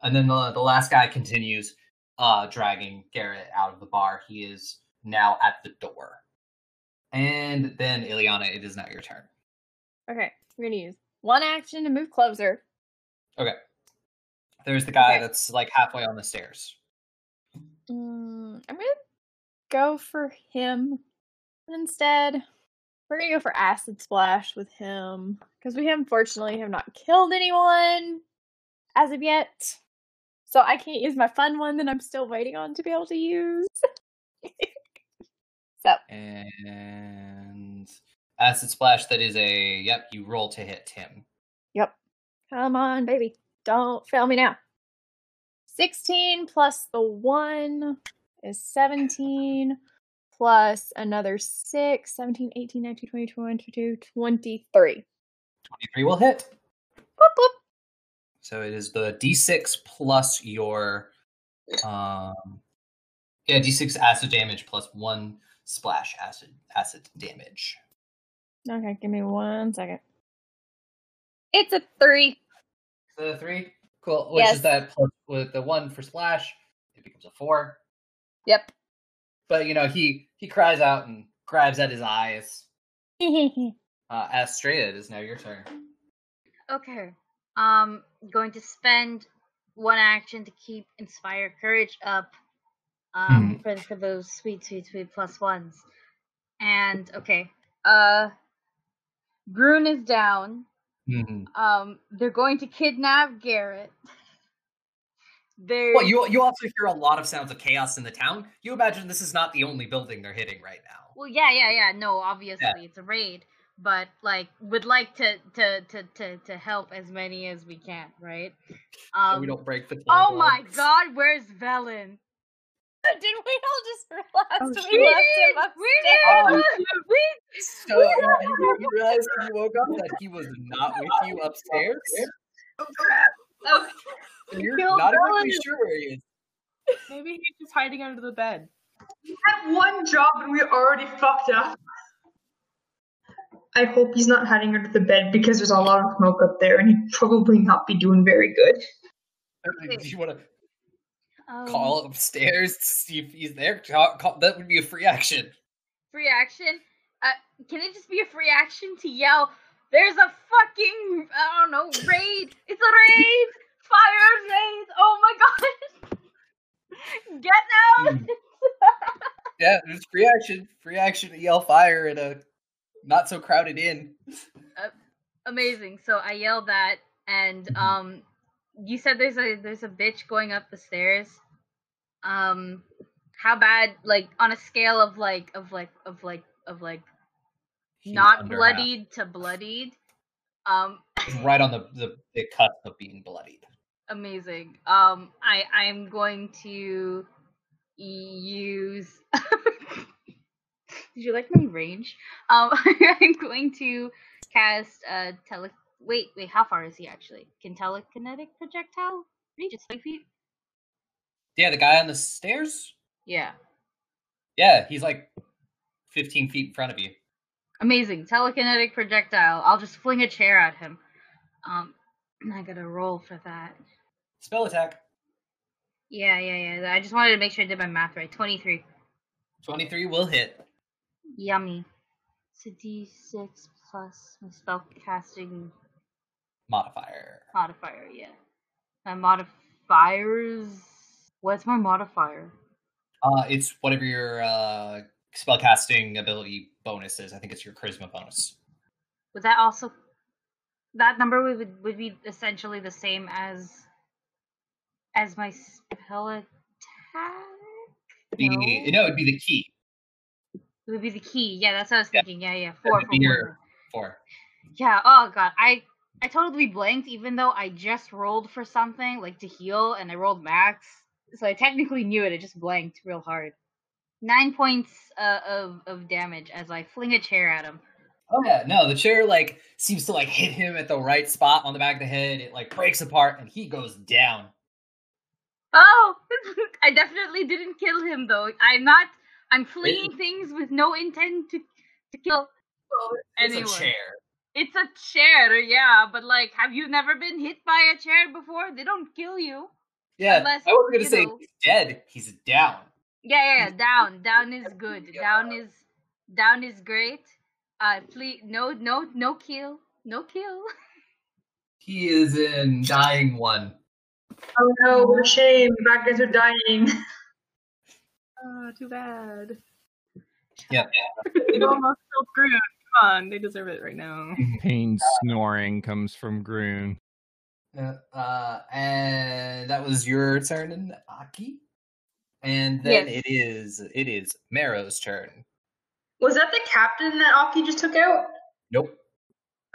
and then the the last guy continues, uh, dragging Garrett out of the bar. He is now at the door, and then Illiana, it is now your turn. Okay, we're gonna use one action to move closer. Okay. There's the guy Okay. that's like halfway on the stairs. Mm, I'm gonna go for him instead. We're gonna go for acid splash with him because we unfortunately have not killed anyone as of yet. So I can't use my fun one that I'm still waiting on to be able to use. so And acid splash. That is a yep. You roll to hit him. Yep. Come on, baby. Don't fail me now. 16 plus the 1 is 17 plus another 6, 17, 18, 19, 20, 22, 23. Twenty-three will hit. Boop, boop. So it is the d6 plus your um yeah d6 acid damage plus one splash acid acid damage. Okay, give me one second. It's a 3. So three, cool. Which Yes. is that plus with the one for splash, it becomes a four. Yep. But you know he he cries out and grabs at his eyes. Uh, Astraea, it is now your turn. Okay. Um, going to spend one action to keep inspire courage up. Um, for for those sweet, sweet, sweet plus ones. And okay. Uh, Grun is down. Mm-hmm. Um, they're going to kidnap Garrett. There's Well, you you also hear a lot of sounds of chaos in the town. You imagine this is not the only building they're hitting right now. Well, yeah, yeah, yeah. No, obviously it's a raid, but like would like to to to to to help as many as we can, right? So Um, we don't break the. oh town my god, where's Velen? Did we all just realize Oh, we shit. left him upstairs? We did. Oh. We So you, you, you realized when you woke up that he was not with you upstairs. Okay. And you're Killed not exactly Velen. sure where he is. Maybe he's just hiding under the bed. We had one job and we already fucked up. I hope he's not hiding under the bed because there's a lot of smoke up there and he'd probably not be doing very good. Do you want to Um, call upstairs to see if he's there? Call, call, that would be a free action. free action. Uh, can it just be a free action to yell? There's a fucking I don't know raid. It's a raid. Fire raid. Oh my god. Get out. Hmm. Yeah, there's free action. Free action to yell fire in a not so crowded inn. Amazing. So I yelled that, and Mhm. um, you said there's a there's a bitch going up the stairs. Um, how bad? Like on a scale of like of like of like of like He's not bloodied to bloodied. Um, right on the, the, the cusp of being bloodied. Amazing. Um, I I'm going to use. Did you like my range? Um, I'm going to cast a tele. Wait, wait. How far is he actually? Can telekinetic projectile reach? It's five feet. Yeah, the guy on the stairs. Yeah. Yeah, he's like 15 feet in front of you. Amazing. Telekinetic projectile. I'll just fling a chair at him. Um, I gotta roll for that. Spell attack. Yeah, yeah, yeah. I just wanted to make sure I did my math right. 23. 23 will hit. Yummy. It's a d6 plus my spell casting Modifier. modifier, yeah. My modifiers. What's my modifier? Uh, it's whatever your uh, spellcasting ability bonuses. I think it's your charisma bonus. Would that also. That number would, would, be essentially the same as. as my spell attack? The, No. no, it'd be the key. It would be the key. Yeah, that's what I was thinking. Yeah, yeah. That Four, four, be four, your four. four. Yeah. Oh god, I I totally blanked, even though I just rolled for something like to heal, and I rolled max, so I technically knew it. I just blanked real hard. Nine points uh, of of damage as I fling a chair at him. Oh yeah, no, the chair like seems to like hit him at the right spot on the back of the head. It like breaks apart and he goes down. Oh, I definitely didn't kill him though. I'm not. I'm flinging things with no intent to to kill. It's Anyway. a chair. It's a chair, yeah, but like, have you never been hit by a chair before? They don't kill you. Yeah, I wasn't gonna say know- he's dead. He's down. Yeah, yeah, yeah. Down, down is good. Down is down is great. Uh, please, no, no, no kill, no kill. He is in dying one. Oh no, what a shame. Back guys are dying. Oh, too bad. Yeah. They almost killed Grun. Come on, they deserve it right now. Pain snoring comes from Grun. Yeah, Uh, and that was your turn, in Aki. And then Yes. it is it is Marrow's turn. Was that the captain that Aki just took out? Nope.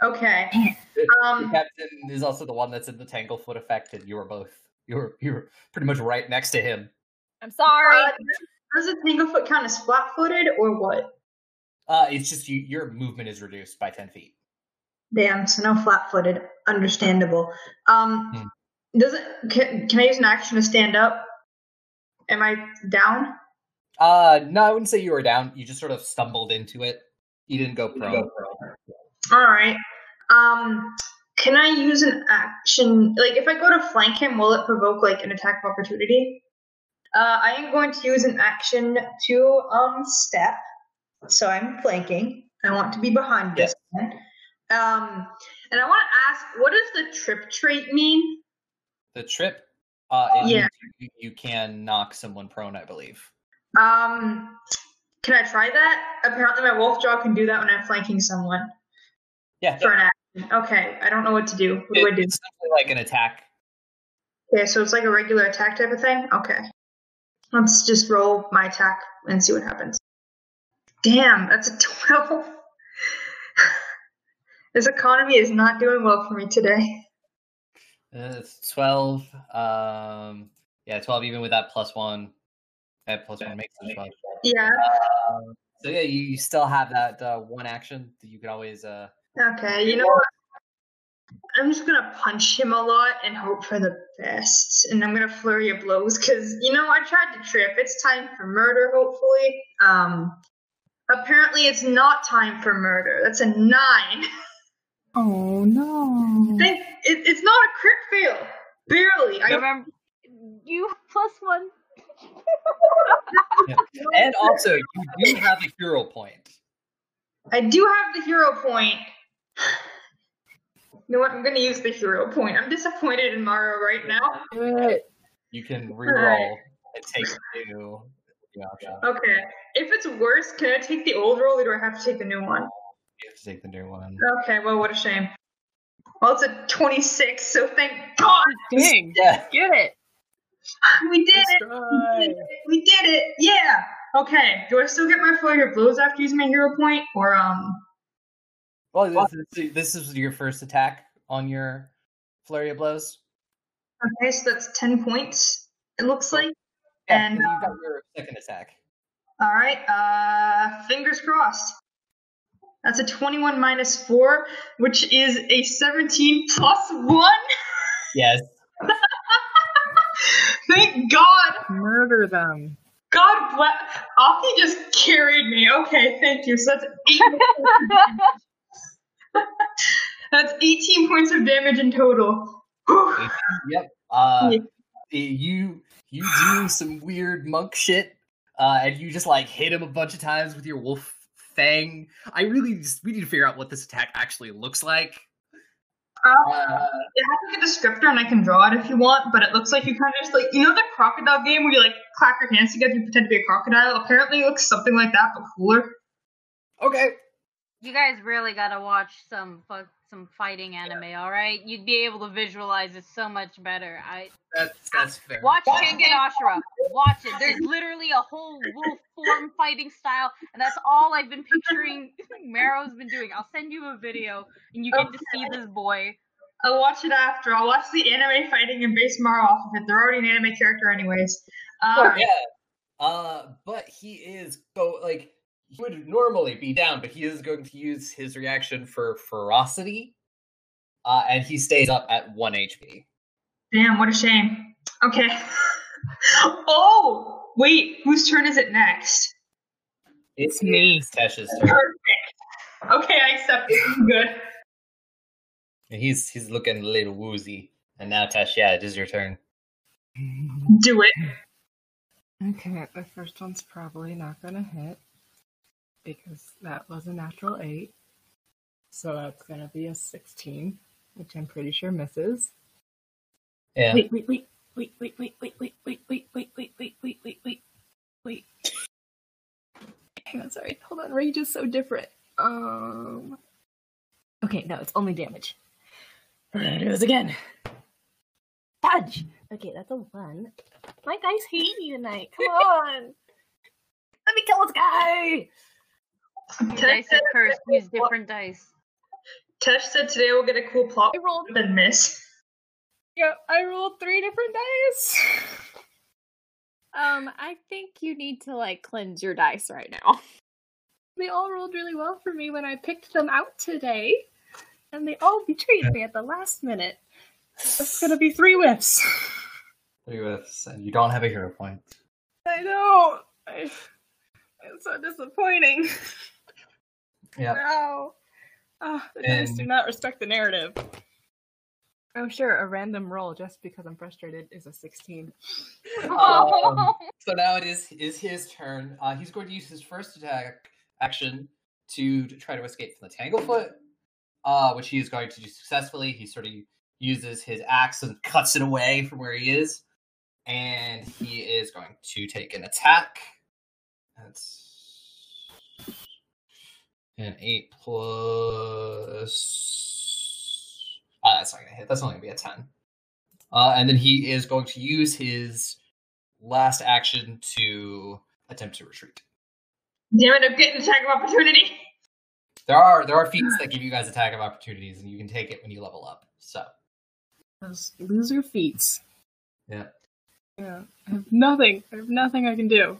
Okay. The, the Um, captain is also the one that's in the Tanglefoot effect, and you were both you were you were pretty much right next to him. I'm sorry. Uh, does the Tanglefoot count as flat-footed or what? Uh, it's just you, your movement is reduced by ten feet. Damn, so no flat-footed. Understandable. Um, Hmm. does it? Can, can I use an action to stand up? Am I down? Uh, no, I wouldn't say you were down. You just sort of stumbled into it. You didn't go pro. All right. Um, can I use an action? Like, if I go to flank him, will it provoke like an attack of opportunity? Uh, I am going to use an action to um step. So I'm flanking. I want to be behind this man. Um, and I want to ask, what does the trip trait mean? The trip. Uh, it Yeah. you, you can knock someone prone, I believe. Um, can I try that? Apparently, my wolf jaw can do that when I'm flanking someone Yeah. for an action. Okay, I don't know what to do. What do I do? It's like an attack. Okay, so it's like a regular attack type of thing? Okay. Let's just roll my attack and see what happens. Damn, that's a 12. this economy is not doing well for me today. Uh, it's twelve. Um, yeah, twelve. Even with that plus one, that plus one makes it twelve. Yeah, Um, so yeah, you, you still have that uh, one action that you can always. Uh, okay, you know what? I'm just gonna punch him a lot and hope for the best. And I'm gonna flurry of blows because, you know, I tried to trip. It's time for murder, hopefully. Um, apparently, it's not time for murder. That's a nine. Oh no. think it, it's not a crit fail. Barely. I, Remember, you have plus one. and also, you do have a hero point. I do have the hero point. You know what? I'm going to use the hero point. I'm disappointed in Marrow right now. Do it. You can Alright. reroll and take the new, new option. Okay. If it's worse, can I take the old roll or do I have to take the new one? You have to take the new one. Okay, well, what a shame. Well, it's a 26, so thank God Dang. Yeah. Get it. we did it. We did it. We did it. Yeah. Okay. Do I still get my flurry of blows after using my hero point, or um? Well, this is, this is your first attack on your flurry of blows. Okay, so that's 10 points, it looks like. Yeah, And, you got uh, your second attack. All right, uh, fingers crossed. That's a 21 minus 4, which is a 17 plus 1. Yes. Thank God. Murder them. God bless. Aki just carried me. Okay, thank you. So that's 8 That's 18 points of damage in total. Yep. Uh, Yeah. you you do some weird monk shit, uh, and you just like hit him a bunch of times with your wolf fang. I really just we need to figure out what this attack actually looks like. Uh, Uh, it has like a descriptor, and I can draw it if you want. But it looks like you kind of just like you know the crocodile game where you like clap your hands together, you pretend to be a crocodile. Apparently, it looks something like that, but cooler. okay. You guys really gotta watch some fuck some fighting anime, all right? You'd be able to visualize it so much better. I That's that's fair. watch Watch Kengan Ashura. Watch it. There's literally a whole wolf form fighting style, and that's all I've been picturing. Marrow's been doing. I'll send you a video, and you get to see this boy. I'll watch it after. I'll watch the anime fighting and base Marrow off of it. They're already an anime character, anyways. Um, Yeah. Uh, but he is go like he would normally be down, but he is going to use his reaction for ferocity. Uh, and he stays up at one HP. Damn, what a shame. Okay. oh, wait, whose turn is it next? It's me. Tesh's turn. Perfect. Okay, I accept it. Good. And he's he's looking a little woozy. And now Tesh, yeah, it is your turn. Do it. Okay, the first one's probably not gonna hit because that was a natural eight. So that's gonna be a sixteen, which I'm pretty sure misses. Yeah. Wait, wait, wait, wait, wait, wait, wait, wait, wait, wait, wait, wait, wait, wait, wait, wait, wait. Hang on, sorry. Hold on, rage is so different. Um. Okay, no, it's only damage. We're gonna do this again. Fudge. Okay, that's a one. My dice hate me tonight. Come on. Let me kill this guy. Your dice are cursed. Use different dice. Tesh said today we'll get a cool plot, I rolled. then miss. Yep, I rolled three different dice. Um, I think you need to like cleanse your dice right now. They all rolled really well for me when I picked them out today, and they all betrayed me at the last minute. That's gonna be three whiffs. Three whiffs, and you don't have a hero point. I know. I, it's so disappointing. Yeah. No. Ah, the dice do not respect the narrative. I'm sure a random roll just because I'm frustrated is a 16. Um, so now it is is his turn. Uh, he's going to use his first attack action to, to try to escape from the Tanglefoot, uh, which he is going to do successfully. He sort of uses his axe and cuts it away from where he is, and he is going to take an attack. That's an eight plus. Ah, that's not gonna hit. That's only gonna be a ten. Uh, and then he is going to use his last action to attempt to retreat. Damn it, I'm getting attack of opportunity. There are there are feats that give you guys attack of opportunities, and you can take it when you level up. So Those loser feats. yeah, Yeah. I have nothing. I have nothing I can do.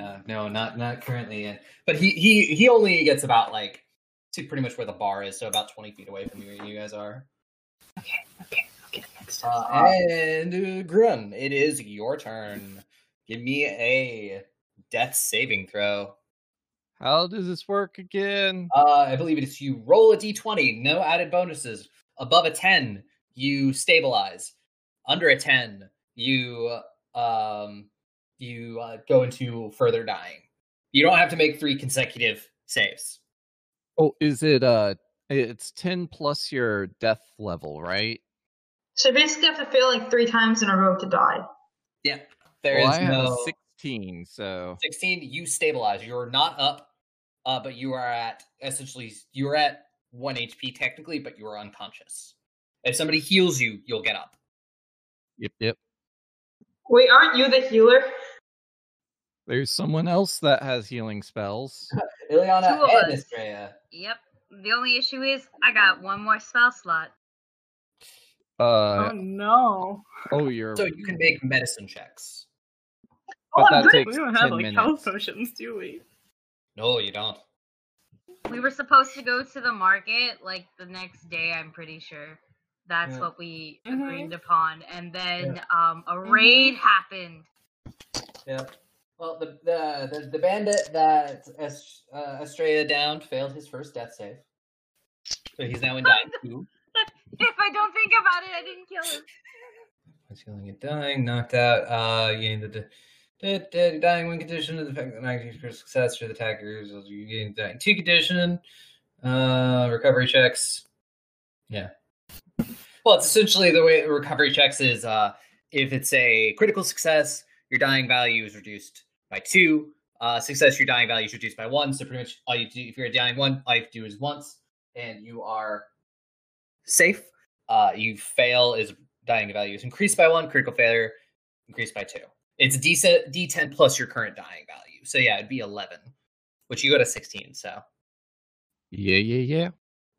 Uh, no, not not currently in. But he he he only gets about like to pretty much where the bar is, so about twenty feet away from where you guys are. Okay, okay, okay. Next Uh, time. and uh, Grun, it is your turn. Give me a death saving throw. How does this work again? Uh, I believe it is you roll a d20, no added bonuses. Above a 10, you stabilize. Under a 10, you um you uh, go into further dying. You don't have to make three consecutive saves. Oh, is it uh it's 10 plus your death level, right? So you basically have to fail like three times in a row to die. Yeah. There is well, I no a 16, so 16. You stabilize. You're not up, uh, but you are at essentially you are at one HP technically, but you are unconscious. If somebody heals you, you'll get up. yep, yep. Wait, aren't you the healer? There's someone else that has healing spells. Illiana Two and us. Astraea. Yep. The only issue is I got one more spell slot. Uh oh no. oh, you're. So you can make medicine checks. but Oh, that good. takes We don't 10 have like minutes. health potions, do we? No, you don't. We were supposed to go to the market like the next day, I'm pretty sure. That's Yeah. what we Mhm. agreed upon. And then um a raid happened. Yeah. Well, the the the, the bandit that Est- uh, Astraea downed failed his first death save, so he's now in dying two. if I don't think about it, I didn't kill him. He's feeling it dying, knocked out. Uh, you gain the d- d- dying one condition of the fact that 19 for success for the attackers. You gain the dying two condition. Uh, recovery checks. Yeah. Well, it's essentially the way recovery checks is uh, if it's a critical success, your dying value is reduced by two. Uh, success, your dying value is reduced by one. So pretty much all you do, if you're a dying one, all you do is once, and you are safe. Uh, you fail is dying value is increased by one. Critical failure increased by two. It's decent D10 plus your current dying value. So yeah, it'd be 11, which you go to 16. So Yeah, yeah,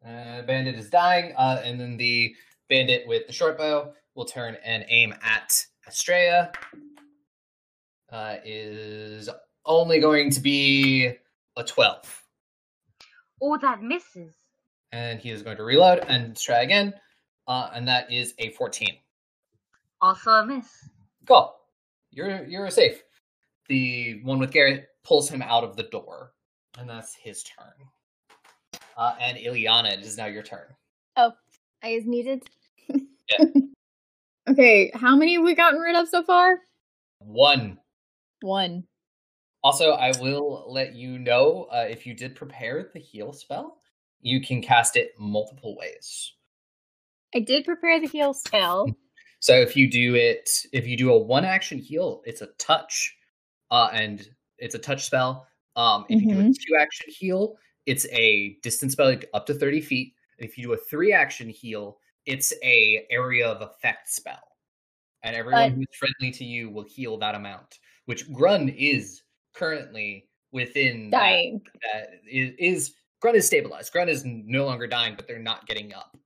yeah. uh, bandit is dying, uh, and then the bandit with the short bow will turn and aim at Astraea. Uh, is only going to be a 12. Oh, that misses. And he is going to reload and try again. Uh, and that is a 14. Also a miss. Cool. You're you're safe. The one with Garrett pulls him out of the door, and that's his turn. Uh, and Illiana, it is now your turn. Oh, I is needed. Yeah. okay, how many have we gotten rid of so far? One. One. Also, I will let you know uh, if you did prepare the heal spell, you can cast it multiple ways. I did prepare the heal spell. So if you do it, if you do a one action heal, it's a touch, uh, and it's a touch spell. Um, if you do a two action heal, it's a distance spell like, up to thirty feet. And if you do a three action heal, it's a area of effect spell, and everyone But- who's friendly to you will heal that amount. Which Grun is currently within that- Dying. that is, is Grun is stabilized. Grun is no longer dying, but they're not getting up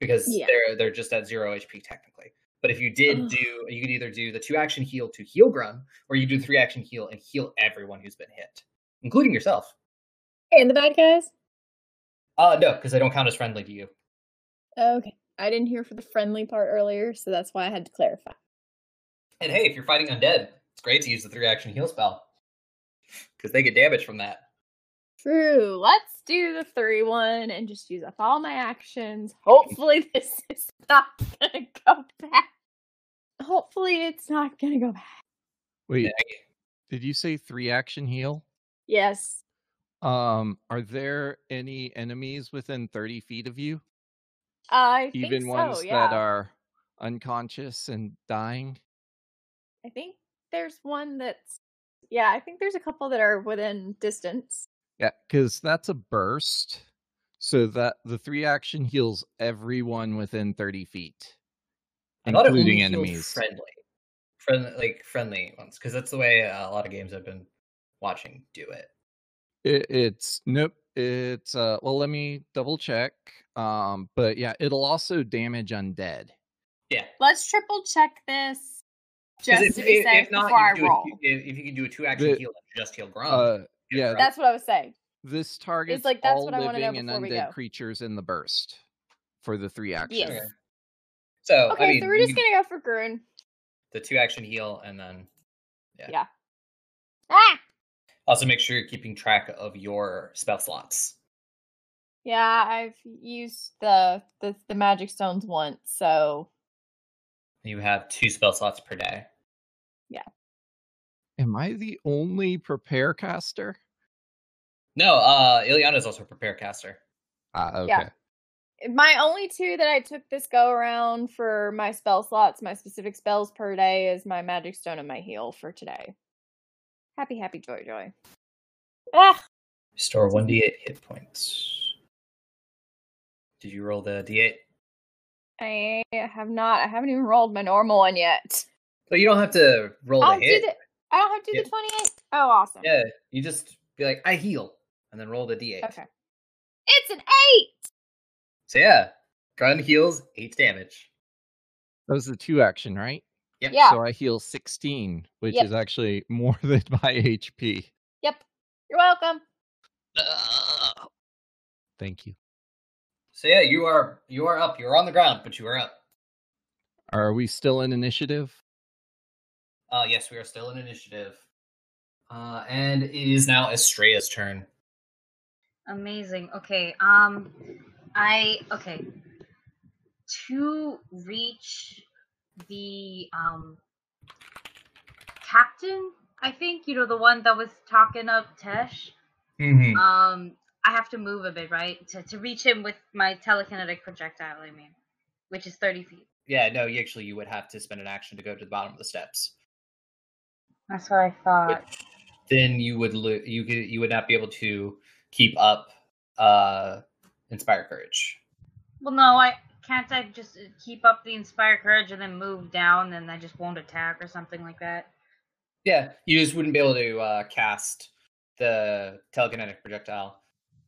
because Yeah. they're they're just at zero HP technically. But if you did do, you could either do the two action heal to heal Grun, or you do three action heal and heal everyone who's been hit, including yourself. And the bad guys? Uh no, because they don't count as friendly to you. Okay. I didn't hear for the friendly part earlier, so that's why I had to clarify. And hey, if you're fighting undead, it's great to use the three action heal spell because they get damage from that. True. Let's do the three one and just use up all my actions. Hopefully this is not gonna go bad. Hopefully it's not gonna go bad. Wait, Yeah. did you say three action heal? Yes. Um, are there any enemies within 30 feet of you? I Even think ones yeah. that are unconscious and dying? I think there's one that's yeah, I think there's a couple that are within distance. Yeah, because that's a burst. So that the three action heals everyone within 30 feet, I thought including enemies. friendly, friendly, like friendly ones, because that's the way uh, a lot of games I've been watching do it. It, it's nope. It's uh. Well, let me double check. Um, but yeah, it'll also damage undead. Yeah, Let's triple check this 'Cause just if, to be if- safe if not, before I you can do a if, if you can do a two action heal, just heal Grun. Uh, yeah, Grun. That's what I was saying. this targets like, that's all what I wanna know and before we undead go. creatures in the burst for the three actions. Yes. Okay. So Okay, I mean, so we're just gonna go for Grun. the two action heal, and then yeah. Ah! also make sure you're keeping track of your spell slots. Yeah, I've used the, the the magic stones once, so You have two spell slots per day. Yeah. Am I the only prepare caster? No, uh, Illiana is also a prepare caster. Ah, okay. Yeah. my only two that I took this go around for my spell slots, my specific spells per day is my magic stone and my heal for today. Happy, happy, joy, joy. Ah, Restore one d8 hit points. Did you roll the d8? I have not. I haven't even rolled my normal one yet. But you don't have to roll I'll the do hit. the. I don't have to do Yeah. the twenty-eight. Oh, awesome. Yeah, you just be like, I heal, and then roll the d8. Okay. It's an eight. So yeah, gun heals eight damage. That was the two action, right? Yep. Yeah. So I heal 16, which Yep. is actually more than my HP. Yep. You're welcome. Ugh. Thank you. So yeah, you are you are up. You're on the ground, but you are up. Are we still in initiative? Uh, yes, we are still in initiative. Uh, and it is now Astraea's turn. Amazing. Okay. Um, I okay. To reach the um captain, I think you know the one that was talking up Tesh. Mm-hmm. Um, I have to move a bit, right, to to reach him with my telekinetic projectile. I mean, which is thirty feet. Yeah, no, you actually you would have to spend an action to go to the bottom of the steps. That's what I thought. Which then you would lo- you could you would not be able to keep up uh inspire courage. Well, no, I can't. I just keep up the inspire courage and then move down, and I just won't attack or something like that. Yeah, you just wouldn't be able to uh, cast the telekinetic projectile.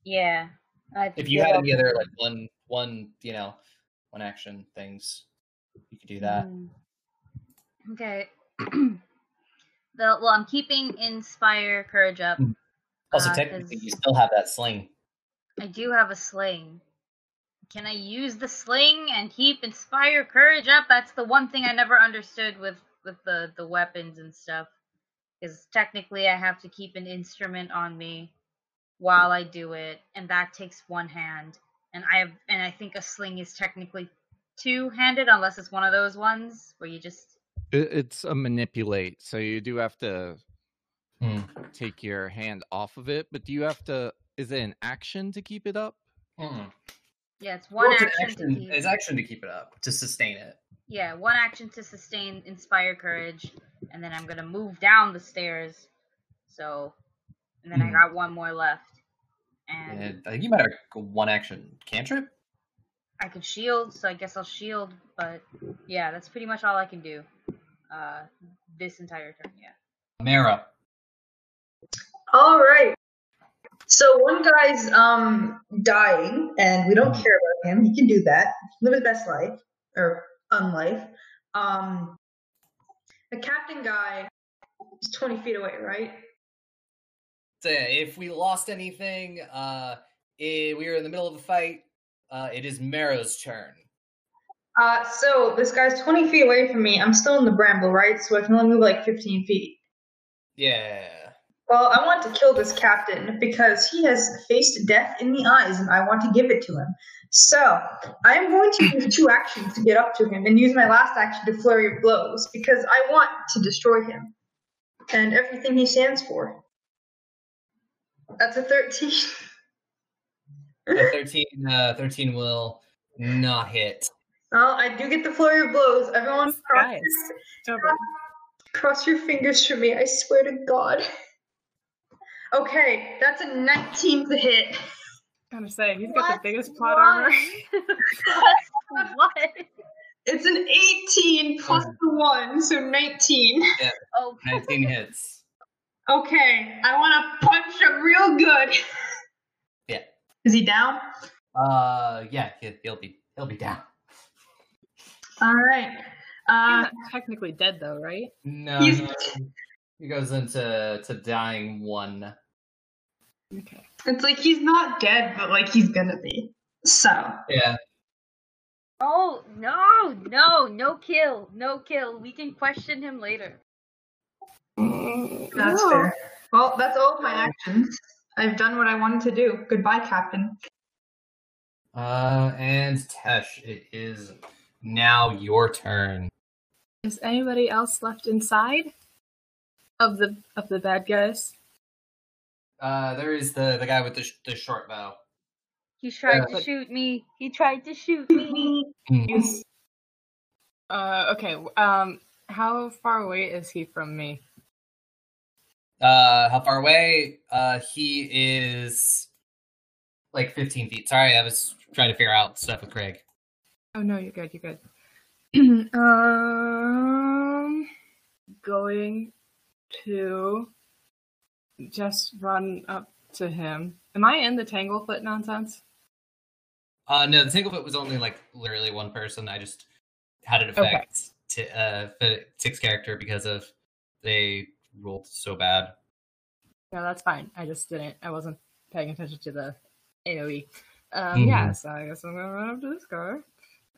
Yeah. I If you had any other like one one you know one action things, you could do that. Mm. Okay. the well, I'm keeping inspire courage up. Mm. Also, uh, technically, you still have that sling. I do have a sling. Can I use the sling and keep inspire courage up? That's the one thing I never understood with with the the weapons and stuff. Because technically, I have to keep an instrument on me while I do it, and that takes one hand. And I have, and I think a sling is technically two handed, unless it's one of those ones where you just. It's a manipulate, so you do have to Hmm. take your hand off of it. But do you have to? Is it an action to keep it up? Mm. yeah, it's one Well, it's action, action. to keep. It's action to keep it up to sustain it. Yeah, one action to sustain inspire courage, and then I'm gonna move down the stairs. So, and then I Mhm. got one more left, and And I think you might have a one action cantrip. I can shield. So I guess I'll shield. But yeah, that's pretty much all I can do. Uh, this entire turn. Yeah. Marrow. All right. So one guy's um dying, and we don't care about him. He can do that. Live his best life or unlife. Um, the captain guy is twenty feet away, right? So yeah, if we lost anything, uh, eh, we were in the middle of a fight. Uh, it is Marrow's turn. Uh, so this guy's twenty feet away from me. I'm still in the bramble, right? So I can only move like fifteen feet. Yeah. Well, I want to kill this captain because he has faced death in the eyes, and I want to give it to him. So I am going to use two actions to get up to him, and use my last action to flurry of blows because I want to destroy him and everything he stands for. That's a thirteen. A 13, uh, 13 will not hit. well, I do get the flurry of blows. Everyone, cross Guys. your, cross your fingers for me. I swear to God. Okay, that's a 19 to hit. Gonna say he's got the biggest plot What? armor. what? It's an 18 plus the 1, so 19. Oh, 19 hits. Okay, I want to punch him real good. Yeah. Is he down? Uh, yeah, he- he'll be he'll be down. All right. Uh, not technically dead though, right? No, He's- no, he goes into to dying one. Okay. it's like he's not dead, but like he's gonna be. So, Yeah. oh no, no, no kill, no kill. We can question him later. That's fair. Well, that's all of my actions. I've done what I wanted to do. Goodbye, Captain. Uh, and Tesh, it is now your turn. Is anybody else left inside of the of the bad guys? Uh, there is the the guy with the sh- the short bow. He tried Yeah. to shoot me. He tried to shoot me. Uh okay. Um, how far away is he from me? Uh, how far away? Uh, he is like 15 feet. Sorry, I was trying to figure out stuff with Craig. Oh no, you're good. You're good. um, going to just run up to him. Am I in the Tanglefoot nonsense? Uh, no, the Tanglefoot was only like literally one person. I just had it Okay. affect t- uh, Tick's character because of they rolled so bad. No, that's fine. I just didn't. I wasn't paying attention to the AOE. Um, Yeah, Mhm. so I guess I'm gonna run up to this guy,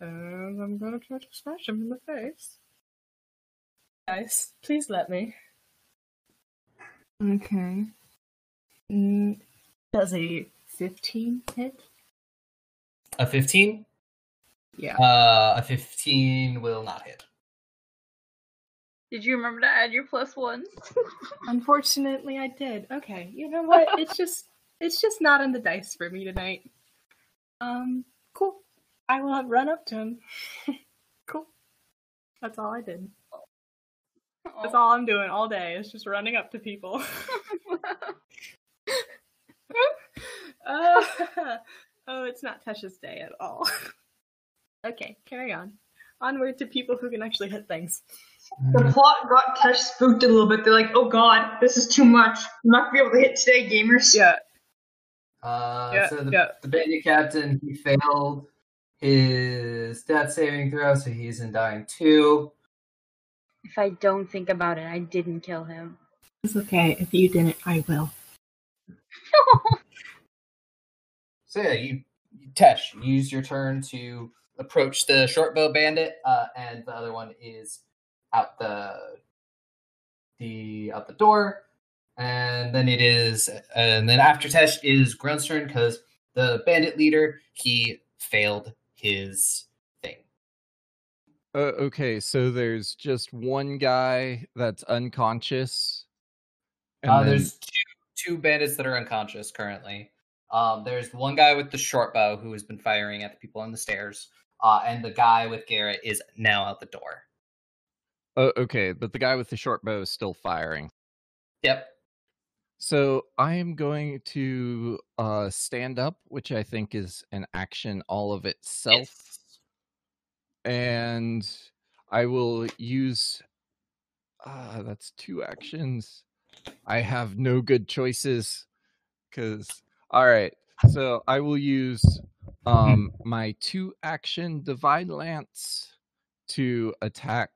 and I'm gonna try to smash him in the face. Guys, please let me. Okay. Mm, does a 15 hit? A 15? Yeah. Uh, a 15 will not hit. Did you remember to add your plus one? Unfortunately, I did. Okay, you know what? It's just it's just not in the dice for me tonight. Um, cool. I will have run up to him. cool. That's all I did. That's all I'm doing all day. It's just running up to people. uh, oh, it's not Tesh's day at all. okay, carry on. Onward to people who can actually hit things. The plot got Tesh spooked a little bit. They're like, oh god, this is too much. I'm not gonna be able to hit today, gamers. Yeah. Uh, Yeah, so the, yeah. the bandit captain, he failed his death saving throw, so he's in dying two. If I don't think about it, I didn't kill him. It's okay. If you didn't, I will. So yeah, you, Tesh, use your turn to approach the short bow bandit, uh, and the other one is out the the out the door, and then it is, and then after Tesh is Grun's turn because the bandit leader he failed his thing. Uh, okay, so there's just one guy that's unconscious. and Uh, then- there's two two bandits that are unconscious currently. Um, there's one guy with the short bow who has been firing at the people on the stairs, uh, and the guy with Garrett is now out the door. Oh, okay, but the guy with the short bow is still firing. Yep. So I am going to uh, stand up, which I think is an action all of itself, Yes. and I will use. Ah, that's two actions. I have no good choices, because all right. So I will use um my two action divine lance to attack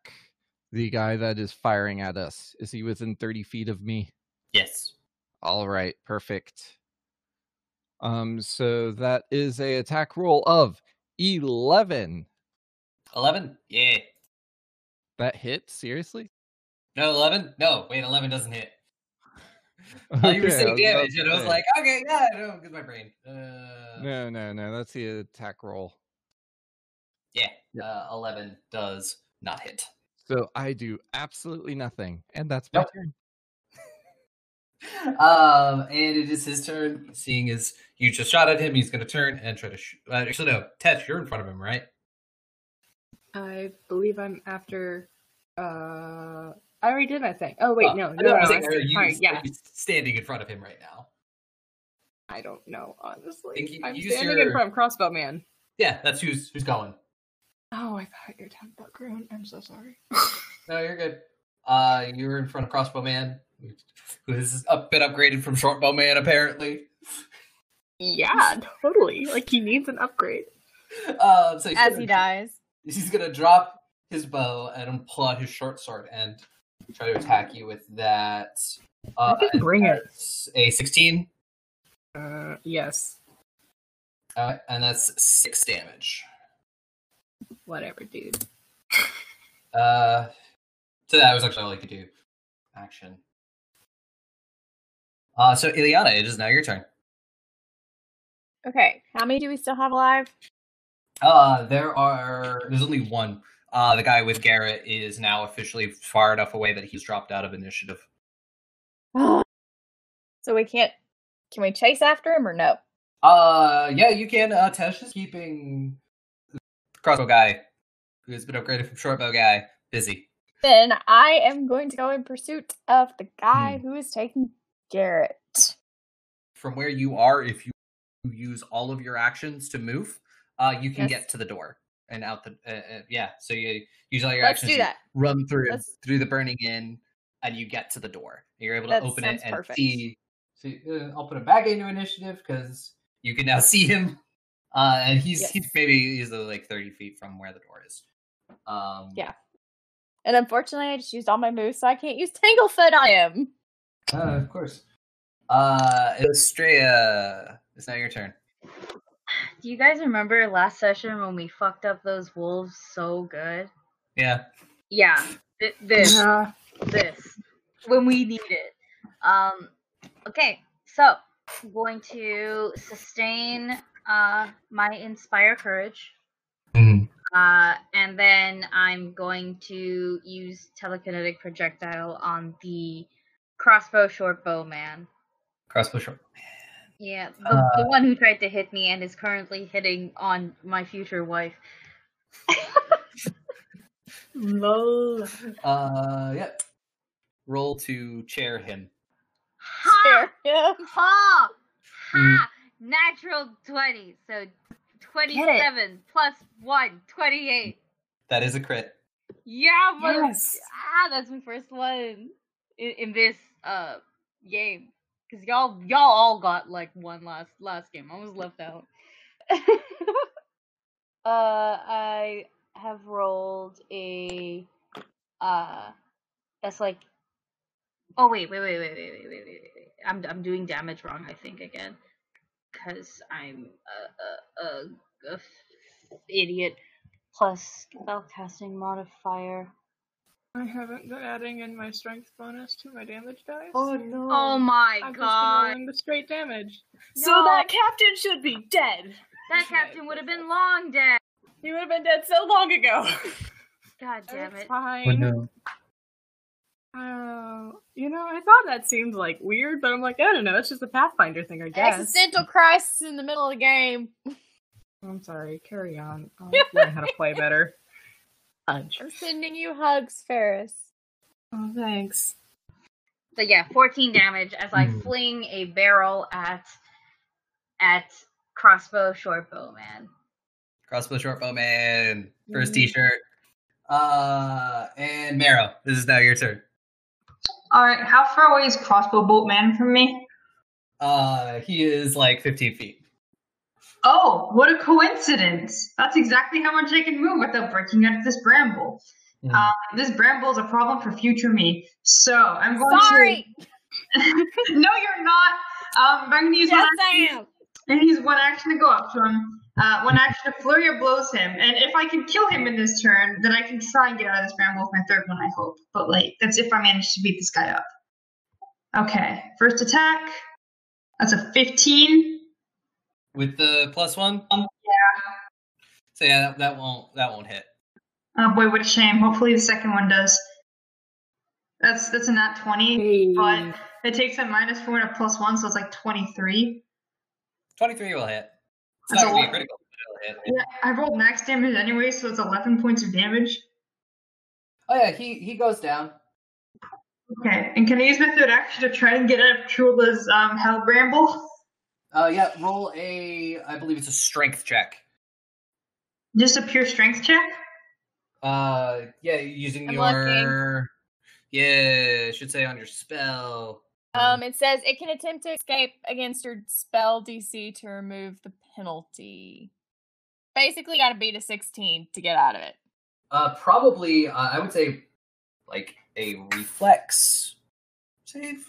the guy that is firing at us. Is he within thirty feet of me? Yes. All right, perfect. Um, so that is a attack roll of eleven. Eleven. Yeah. That hit seriously? No, eleven. No, wait, eleven doesn't hit. Oh, you were saying damage, and I was like, okay, yeah, no, because my brain. Uh, no, no, no. That's the attack roll. Yeah, uh, eleven does not hit. So I do absolutely nothing, and that's my Nope. turn. Um, and it is his turn. Seeing as you just shot at him, he's going to turn and try to shoot. Uh, actually, no, Tesh, you're in front of him, right? I believe I'm after. Uh, I already did my thing. Oh wait, Oh, no, I no, know, no. I'm I saying, said- are you, alright, yeah. are you standing in front of him right now? I don't know, honestly. You- I'm use standing your- in front of Crossbow Man. Yeah, that's who's who's going. Oh, I thought you were talking about Grun. I'm so sorry. No, you're good. Uh, you're in front of Crossbow Man, who has up, been upgraded from Shortbow Man, apparently. yeah, totally. Like he needs an upgrade. Um, so As gonna- he dies. he's gonna drop his bow and pull out his short sword and try to attack you with that. Uh, I bring it. A sixteen, Uh, yes. uh, and that's six damage. Whatever, dude. Uh, so that was actually all I could do. Action. Uh, so Illiana, it is now your turn. Okay, how many do we still have alive? Uh, there are. There's only one. Uh, the guy with Garrett is now officially far enough away that he's dropped out of initiative. so we can't. Can we chase after him or no? Uh, yeah, you can. Uh, Tesh is keeping the crossbow guy, who has been upgraded from shortbow guy, busy. Then I am going to go in pursuit of the guy who is taking Garrett. From where you are, if you use all of your actions to move, uh, you can Yes. get to the door and out the. Uh, uh, yeah, so you use all your Let's actions. do that. Run through Let's- through the burning in, and you get to the door. You're able to That open it and perfect. see. see uh, I'll put him back into initiative because you can now see him. Uh, and he's Yes. he's maybe easily like thirty feet from where the door is. Um, Yeah. And unfortunately, I just used all my moves, so I can't use Tanglefoot on him. Uh, of course. Uh, Astraea, it's now your turn. Do you guys remember last session when we fucked up those wolves so good? Yeah. Yeah, th- this, Yeah. this, when we need it. Um, okay, so I'm going to sustain uh my inspire courage, Mm. uh, and then I'm going to use telekinetic projectile on the crossbow short bow man. Crossbow short. man. Yeah, the, the one who tried to hit me and is currently hitting on my future wife. Lol. Uh, yep. Roll to chair him. Ha! Share him. Ha! Mm. Ha! Natural 20. So 27 plus 1, 28. That is a crit. Yeah, but Yes. ah, that's my first one in, in this uh game. Cause y'all y'all all got like one last last game. I was left out. uh, I have rolled a uh, that's like. Oh wait, wait, wait, wait, wait, wait, wait, wait, wait. I'm I'm doing damage wrong. I think again, cause I'm a a, a, a f- idiot. Plus spellcasting modifier. I haven't been adding in my strength bonus to my damage dice. Oh no. Oh my I've just been god! rolling the straight damage. So No. that captain should be dead. That captain would have been long dead. He would have been dead so long ago. God damn It's it. fine. Uh, you know, I thought that seemed like weird, but I'm like, I don't know. It's just a Pathfinder thing, I guess. Existential crisis in the middle of the game. I'm sorry. Carry on. I'll learn how to play better. Fudge. I'm sending you hugs, Ferris. Oh, thanks. So yeah, 14 damage as I Hmm. fling a barrel at at crossbow shortbow man. Crossbow short bow man. First Mm. t-shirt. Uh, and Marrow. This is now your turn. Alright, how far away is Crossbow Bolt Man from me? Uh, he is like 15 feet. Oh, what a coincidence! That's exactly how much I can move without breaking out of this bramble. Mhm. Um, this bramble is a problem for future me, so I'm going Sorry. to. Sorry. no, you're not. Um, I'm going to use Yes, one I am. And he's one action to go up to him. Uh, one action to flurry of blows him, and if I can kill him in this turn, then I can try and get out of this bramble with my third one. I hope, but like that's if I manage to beat this guy up. Okay, first attack. That's a 15. With the plus one? Yeah. So yeah, that, that won't that won't hit. Oh boy, what a shame. Hopefully the second one does. That's that's a nat 20, Hey. but it takes a minus four and a plus one, so it's like 23. 23 will hit. It's not gonna be critical, hit. Yeah, I rolled max damage anyway, so it's 11 points of damage. Oh yeah, he he goes down. Okay, and can I use my third action to try and get out of Trula's um, Hell Bramble? Uh, yeah, roll a, I believe it's a strength check. Just a pure strength check? Uh, yeah, using I'm your, yeah, it should say on your spell. Um, it says it can attempt to escape against your spell DC to remove the penalty. Basically, got to beat a 16 to get out of it. Uh, probably, uh, I would say, like a reflex save.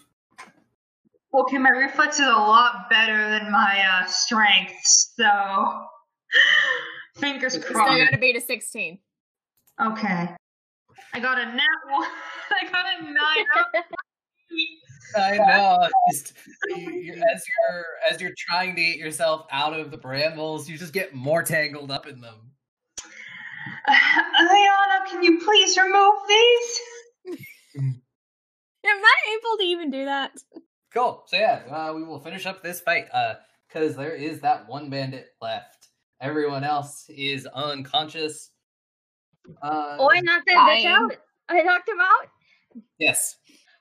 Okay, my reflex is a lot better than my uh, strength, so fingers crossed. Still crossed. got to beat a 16. Okay, I got a nat one. I got a nine. I know. Just, you, you, as you're as you're trying to get yourself out of the brambles, you just get more tangled up in them. Illiana, can you please remove these? Am I able to even do that? Cool. So yeah, uh, we will finish up this fight. Uh, because there is that one bandit left. Everyone else is unconscious. Uh, Oh, I knocked that bitch out. I knocked him out. yes.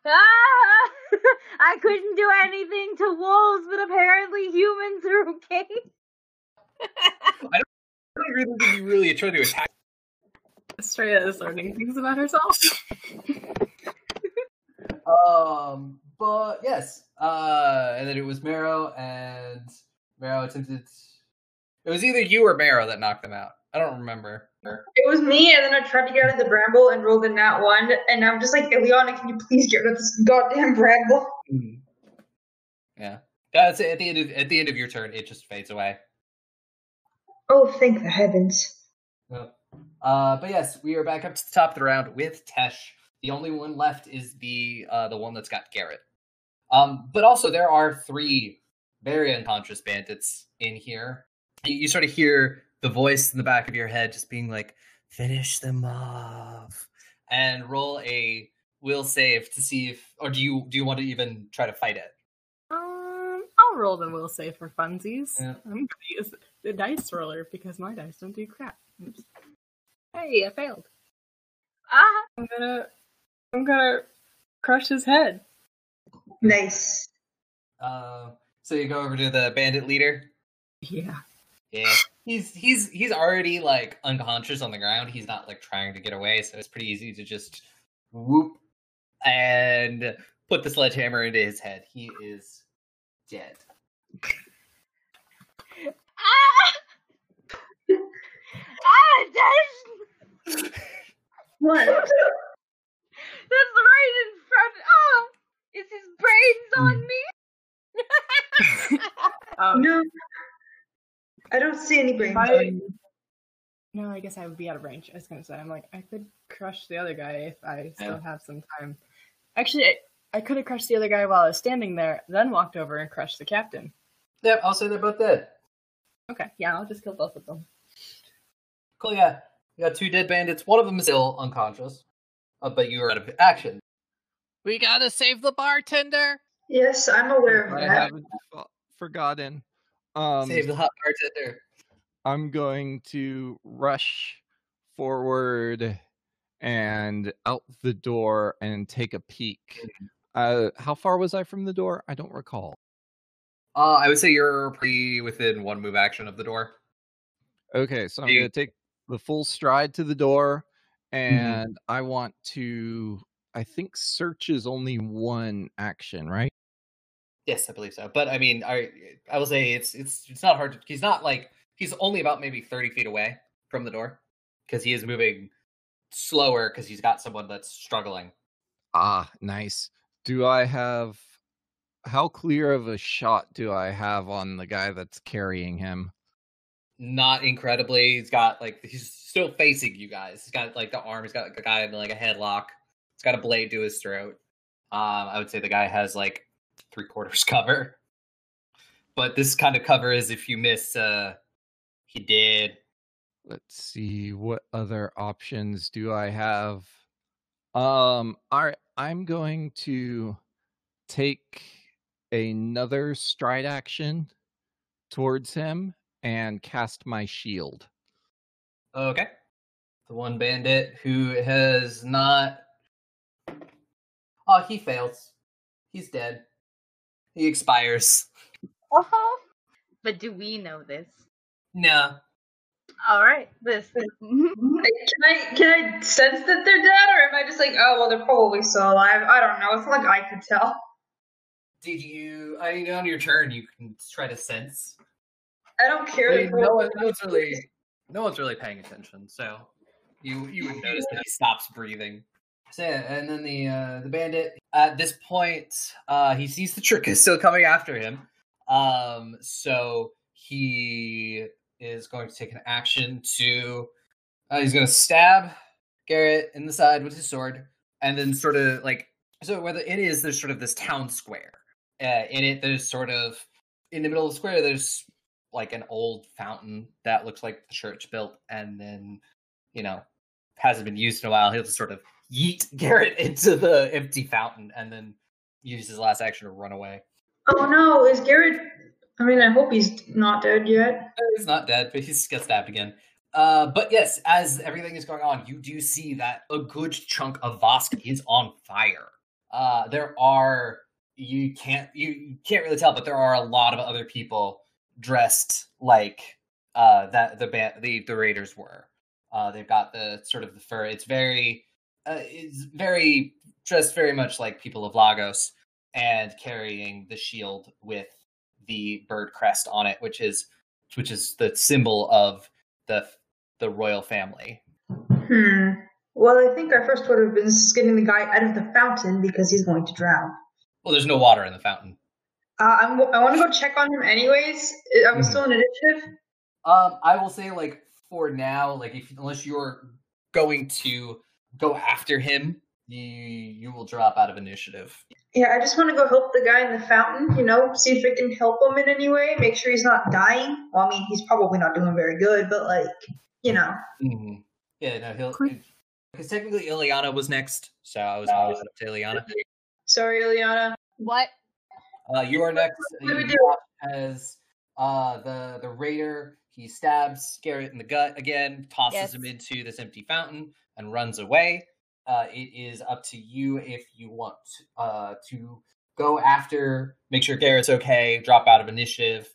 Ah! I couldn't do anything to wolves, but apparently humans are okay. I don't really think you really try to attack. Astraea is learning things about herself. Um, but yes. Uh, and then it was Marrow, and Marrow attempted. It was either you or Marrow that knocked them out. I don't remember. It was me, and then I tried to get out of the bramble and rolled a nat one, and I'm just like, Illiana, can you please get out of this goddamn bramble? Mm. Yeah. That's it. At the end of at the end of your turn, it just fades away. Oh, thank the heavens. Uh, but yes, we are back up to the top of the round with Tesh. The only one left is the uh, the one that's got Garrett. Um, but also there are three very unconscious bandits in here. You, you sort of hear the voice in the back of your head just being like, "Finish them off," and roll a will save to see if, or do you do you want to even try to fight it? Um, I'll roll the will save for funsies. Yeah. I'm gonna use the dice roller because my dice don't do crap. Oops. Hey, I failed. Ah, I'm gonna, I'm gonna crush his head. Nice. Uh, so you go over to the bandit leader. Yeah. Yeah, he's he's he's already like unconscious on the ground. He's not like trying to get away, so it's pretty easy to just whoop and put the sledgehammer into his head. He is dead. ah, ah, that's What? that's right in front. Oh, is his brains on me? Um, no. I don't see any brains. I- No, I guess I would be out of range. I was gonna say, I'm like, I could crush the other guy if I still Yeah. have some time. Actually, I, I could have crushed the other guy while I was standing there, then walked over and crushed the captain. Yep, I'll say they're both dead. Okay, yeah, I'll just kill both of them. Cool. Yeah, you got two dead bandits. One of them is still unconscious, uh, but you are out of action. We gotta save the bartender. Yes, I'm aware of I that. haven't forgotten. Um, Save the hot bartender. I'm going to rush forward and out the door and take a peek. Uh, how far was I from the door? I don't recall. Uh, I would say you're pretty within one move action of the door. Okay, so I'm going to take the full stride to the door, and I want to. I think search is only one action, right? Yes, I believe so. But I mean, I I will say it's it's it's not hard. To, he's not like he's only about maybe thirty feet away from the door because he is moving slower because he's got someone that's struggling. Ah, nice. Do I have. How clear of a shot do I have on the guy that's carrying him? Not incredibly. He's got like he's still facing you guys. He's got like the arm. He's got like, a guy in like a headlock. He's got a blade to his throat. Um, I would say the guy has like three quarters cover. But this kind of cover is if you miss. uh He did. Let's see what other options do I have. Um, all right, I'm going to take another stride action towards him and cast my shield. Okay. The one bandit who has not. Oh, he fails. He's dead. He expires. Uh-huh. But do we know this? No. All right, this. Like, Can I can I sense that they're dead, or am I just like, oh well, they're probably still alive? I don't know. It's not like I could tell. Did you? I mean, on your turn, you can try to sense. I don't care. I mean, no, one, no one's really, no one's really paying attention. So you you would notice that he stops breathing. So and then the uh, the bandit at this point, uh, he sees the trick is still coming after him. Um, so he is going to take an action to. Uh, he's going to stab Garrett in the side with his sword, and then sort of like so. Whether it is, there's sort of this town square. Uh, in it, there's sort of in the middle of the square. There's like an old fountain that looks like the church built, and then you know hasn't been used in a while. He'll just sort of yeet Garrett into the empty fountain, and then use his last action to run away. Oh no, is Garrett? I mean, I hope he's not dead yet. He's not dead, but he's got stabbed again. Uh, but yes, as everything is going on, you do see that a good chunk of Vosk is on fire. Uh, there are you can't you, you can't really tell, but there are a lot of other people dressed like uh, that the ba- the the raiders were. Uh, they've got the sort of the fur. It's very uh, it's very dressed very much like people of Lagos and carrying the shield with the bird crest on it, which is which is the symbol of the the royal family. Hmm. Well, I think our first order of business is getting the guy out of the fountain because he's going to drown. Well, there's no water in the fountain. Uh, I'm, I want to go check on him anyways. We Mhm. still in initiative? Um, I will say like for now, like if unless you're going to go after him, you you will drop out of initiative. Yeah, I just want to go help the guy in the fountain, you know, see if it can help him in any way, make sure he's not dying. Well, I mean, he's probably not doing very good, but like, you know. Mm-hmm. Yeah, no, he'll because technically Illiana was next, so I was always up to Illiana. Sorry, Illiana. What? Uh, you are next. What do we do? As uh, the the raider, he stabs Garrett in the gut again, tosses Yes. him into this empty fountain, and runs away. Uh, it is up to you if you want uh, to go after, make sure Garrett's okay, drop out of initiative,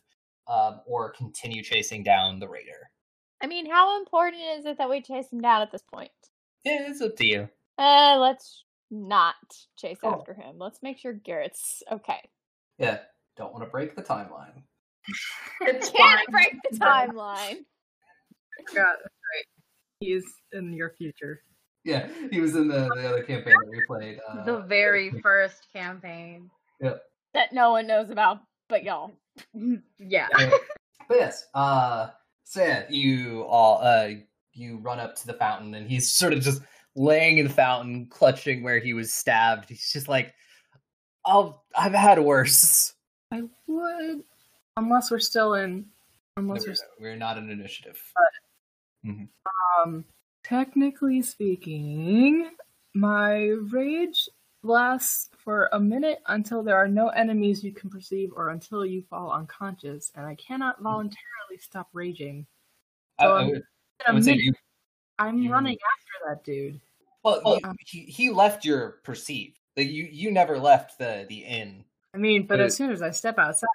um, or continue chasing down the raider. I mean, how important is it that we chase him down at this point? Yeah, it's up to you. Uh, let's not chase Cool. after him. Let's make sure Garrett's okay. Yeah, don't want to break the timeline. It's Can't fine. break the timeline. forgot. Right. He's in your future. Yeah, he was in the, the other campaign that we played. Uh, the very first campaign. That no one knows about, but y'all. Yeah. Uh, but yes, uh, so yeah, you all uh, you run up to the fountain, and he's sort of just laying in the fountain, clutching where he was stabbed. He's just like, "Oh, I've had worse." I would, unless we're still in, No, unless we're, we're we're not an initiative. But, mm-hmm. Um, technically speaking, my rage lasts for a minute until there are no enemies you can perceive or until you fall unconscious, and I cannot mm-hmm. voluntarily stop raging. I, So I I'm- would, I would say you. I'm you- running after that dude. Well, you- um, he, he left your perceive. Like, You you never left the the inn. I mean, but as soon as I step outside,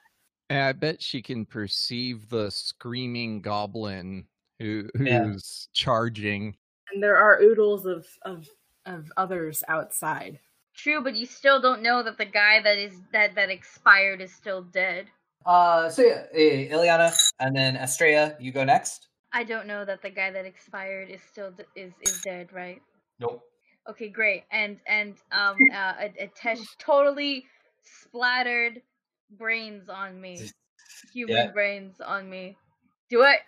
And I bet she can perceive the screaming goblin who Yeah. who's charging. and there are oodles of of of others outside. True, but you still don't know that the guy that is that that expired is still dead. Uh, so yeah, eh, Illiana, and then Astraea, you go next. I don't know that the guy that expired is still d- is is dead, right? Nope. Okay, great. And and um uh, a, a Tesh totally splattered brains on me, human Yeah. brains on me. Do it.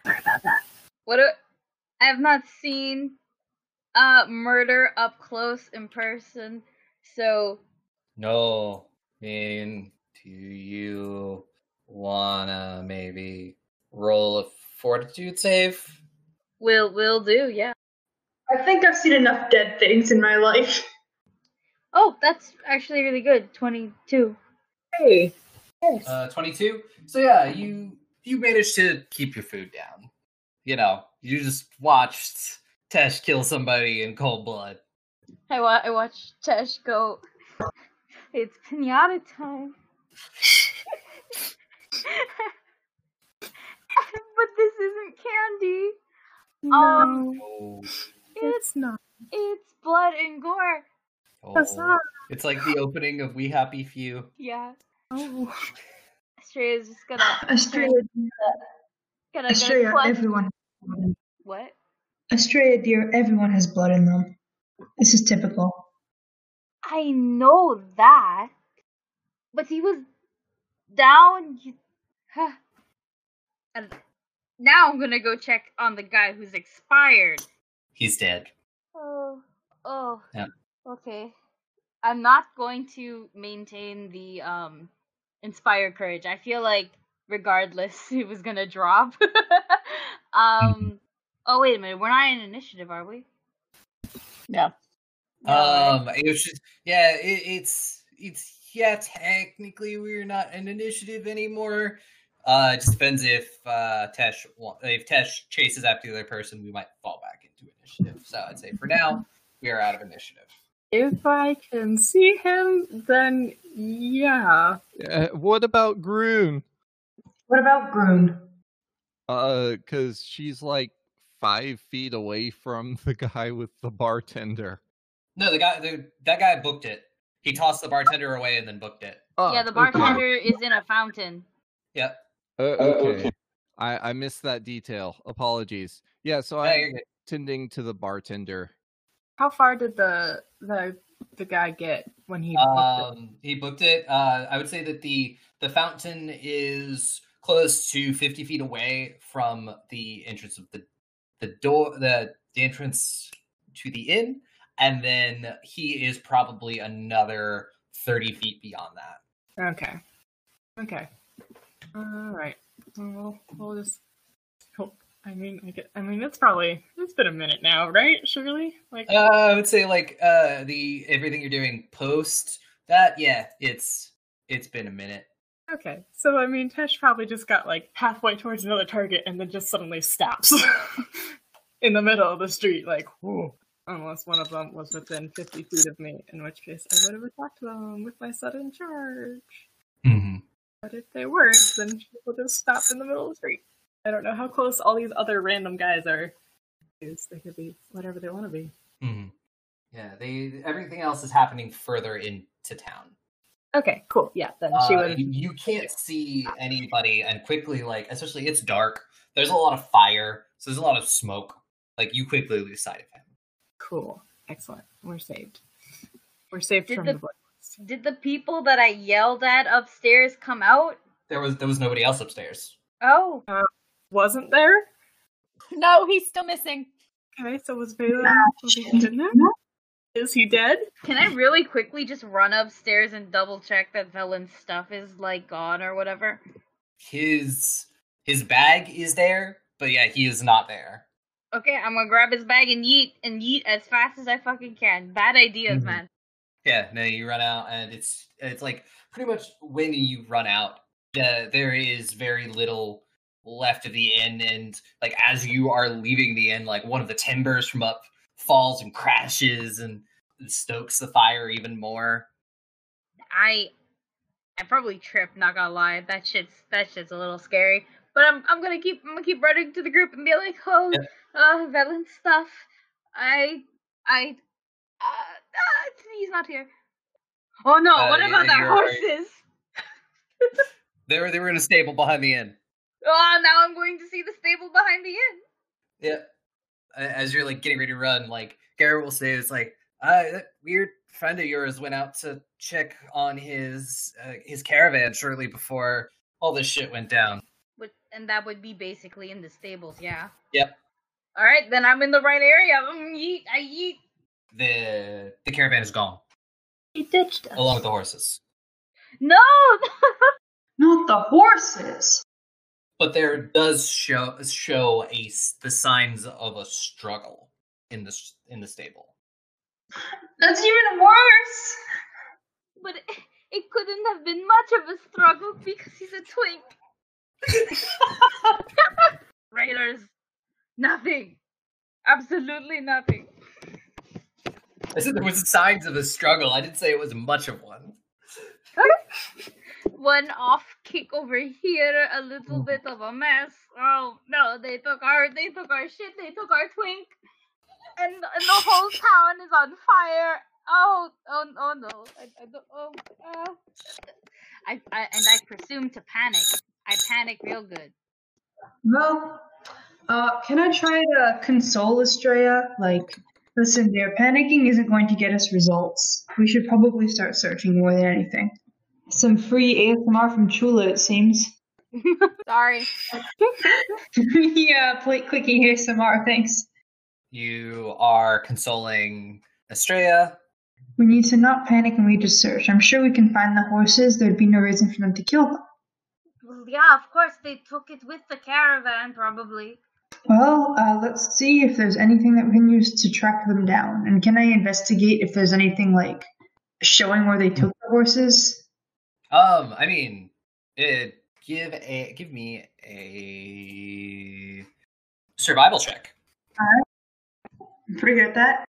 What? Do, I have not seen uh murder up close in person, so No. I mean, do you wanna maybe roll a fortitude save? will will do. Yeah. I think I've seen enough dead things in my life. Oh, that's actually really good. Twenty two. Hey, yes. Uh, twenty-two. So yeah, you you managed to keep your food down. You know, you just watched Tesh kill somebody in cold blood. I wa- I watched Tesh go. It's pinata time. but this isn't candy. Um, no, Oh, it's not. It's blood and gore. oh. It's like the opening of We Happy Few. Yeah. Oh, Astraea's just gonna Astraea, gonna Astraea, gonna everyone. What? Astraea, dear, everyone has blood in them. This is typical. I know that, but he was down. You... And now I'm gonna go check on the guy who's expired. He's dead. Oh, oh. Yeah. Okay. I'm not going to maintain the um inspire courage. I feel like regardless it was gonna drop. um oh wait a minute, we're not in initiative, are we? No. Um, it was just yeah, it, it's it's yeah. Technically, we're not an initiative anymore. Uh, it just depends if uh Tesh wa- if Tesh chases after the other person, we might fall back into initiative. So I'd say for now, we are out of initiative. If I can see him, then yeah. Uh, what about Grun? What about Grun? Uh, cause she's like five feet away from the guy with the bartender. No, the guy, the, that guy booked it. He tossed the bartender away and then booked it. Oh, yeah, the okay. bartender is in a fountain. Yep. Uh, okay. I, I missed that detail. Apologies. Yeah, so Yeah, I'm you're tending to the bartender. How far did the the the guy get when he? booked it? Um, he booked it. Uh, I would say that the the fountain is close to fifty feet away from the entrance of the the door, the the entrance to the inn, and then he is probably another thirty feet beyond that. Okay. Okay. All right. Well, we'll just. I mean, I get. I mean, it's probably it's been a minute now, right? Surely, like. Uh, I would say like uh the everything you're doing post that, yeah, it's it's been a minute. Okay, so I mean, Tesh probably just got like halfway towards another target and then just suddenly stops in the middle of the street, like, whoa. Unless one of them was within 50 feet of me, in which case I would have attacked them with my sudden charge. Mm-hmm. But if they weren't, then she would just stop in the middle of the street. I don't know how close all these other random guys are. They could be whatever they want to be. Mm-hmm. Yeah, they everything else is happening further into town. Okay, cool. Yeah, then she Uh, would. you, you can't see anybody, and quickly, like especially it's dark. There's a lot of fire, so there's a lot of smoke. Like you quickly lose sight of him. Cool. Excellent. We're saved. We're saved Did from the- the. Did the people that I yelled at upstairs come out? There was there was nobody else upstairs. Oh, Wasn't there? No, he's still missing. Okay, so was Valen was he in there? Is he dead? can I really quickly just run upstairs and double check that Velen's stuff is like gone or whatever? His his bag is there, but yeah, he is not there. Okay, I'm gonna grab his bag and yeet and yeet as fast as I fucking can. Bad ideas, Mhm. man. Yeah, no, you run out, and it's it's like pretty much when you run out, uh, there is very little left of the inn, and like as you are leaving the inn, like one of the timbers from up falls and crashes and stokes the fire even more. I I probably tripped, not gonna lie. That shit's that shit's a little scary. But I'm I'm gonna keep I'm gonna keep running to the group and be like, oh Yeah. uh Velen's stuff. I I uh, uh he's not here. Oh no, Uh, what about the horses? They were they were in a stable behind the inn. Oh now I'm going to see the stable behind the inn. Yeah. As you're like getting ready to run, like Garrett will say, "It's like uh, that weird friend of yours went out to check on his uh, his caravan shortly before all this shit went down." But and that would be basically in the stables, yeah. Yep. Alright, then I'm in the right area. Mm, yeet, I yeet. the The caravan is gone He ditched us. along with the horses, No Not the horses. But there does show show a s- the signs of a struggle in the in the stable. That's even worse. But it, it couldn't have been much of a struggle because he's a twink. Raiders, nothing. Absolutely nothing. I said there was signs of a struggle. I didn't say it was much of one. One off kick over here, a little bit of a mess. Oh no, they took our they took our shit, they took our twink. And, and the whole town is on fire. Oh, oh, oh no. I, I don't, oh, uh. I, I, and I presume to panic. I panic real good. Well, uh, can I try to console Astraea? Like, listen, dear, panicking isn't going to get us results. We should probably start searching more than anything. Some free ASMR from Chula, it seems. Sorry. yeah, play clicking ASMR, thanks. You are consoling Astraea. We need to not panic and we just search. I'm sure we can find the horses. There'd be no reason for them to kill them. Well, yeah, of course they took it with the caravan, probably. Well, uh, let's see if there's anything that we can use to track them down. And can I investigate if there's anything like showing where they took the horses? Um, I mean, it, give a give me a survival check. I'm pretty good at that.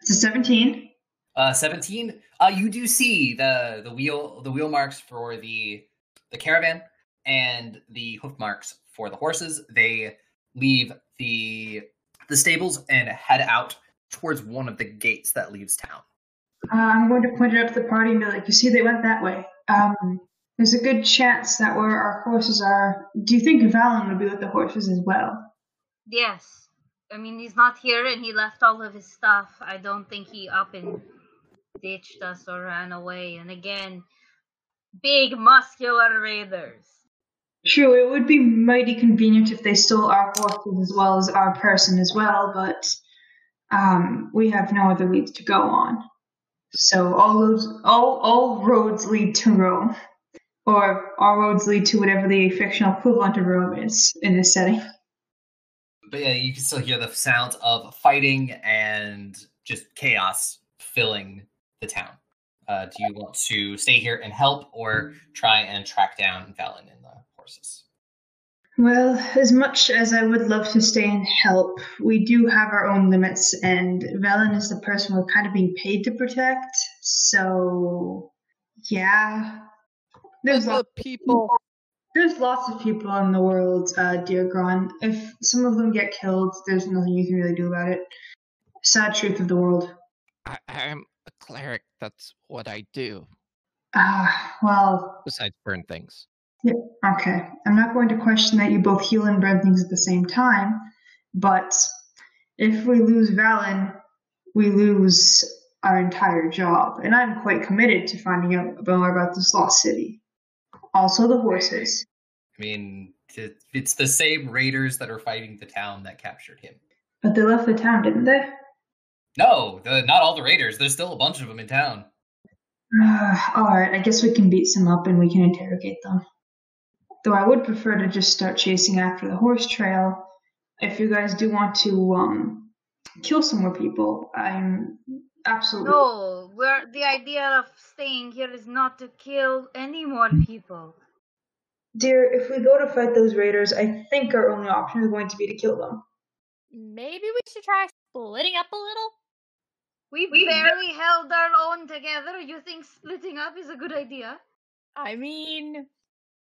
It's a 17. Uh, seventeen. Uh, you do see the the wheel the wheel marks for the the caravan and the hoof marks for the horses. They leave the the stables and head out towards one of the gates that leaves town. Uh, I'm going to point it out to the party and be like, you see, they went that way. Um, There's a good chance that where our horses are. Do you think Valen would be with the horses as well? Yes. I mean, he's not here and he left all of his stuff. I don't think he up and ditched us or ran away. And again, big muscular raiders. True, it would be mighty convenient if they stole our horses as well as our person as well, but um, we have no other leads to go on. So all roads, all all roads lead to Rome, or all roads lead to whatever the fictional equivalent of Rome is in this setting. But yeah, you can still hear the sounds of fighting and just chaos filling the town. Uh, do you want to stay here and help, or try and track down Valen and the horses? Well, as much as I would love to stay and help, we do have our own limits, and Velen is the person we're kind of being paid to protect. So, yeah, there's the lots, people. there's lots of people in the world, uh, dear Grun. If some of them get killed, there's nothing you can really do about it. Sad truth of the world. I, I'm a cleric. That's what I do. Ah, well, Besides burn things. Yeah, okay. I'm not going to question that you both heal and burn things at the same time, but if we lose Valen, we lose our entire job. And I'm quite committed to finding out more about this lost city. Also, the horses. I mean, it's the same raiders that are fighting the town that captured him. But they left the town, didn't they? No, the, not all the raiders. There's still a bunch of them in town. Alright, I guess we can beat some up and we can interrogate them. Though I would prefer to just start chasing after the horse trail. If you guys do want to um, kill some more people, I'm absolutely. No, we're, the idea of staying here is not to kill any more people. Dear, if we go to fight those raiders, I think our only option is going to be to kill them. Maybe we should try splitting up a little. We barely held our own together. You think splitting up is a good idea? I mean,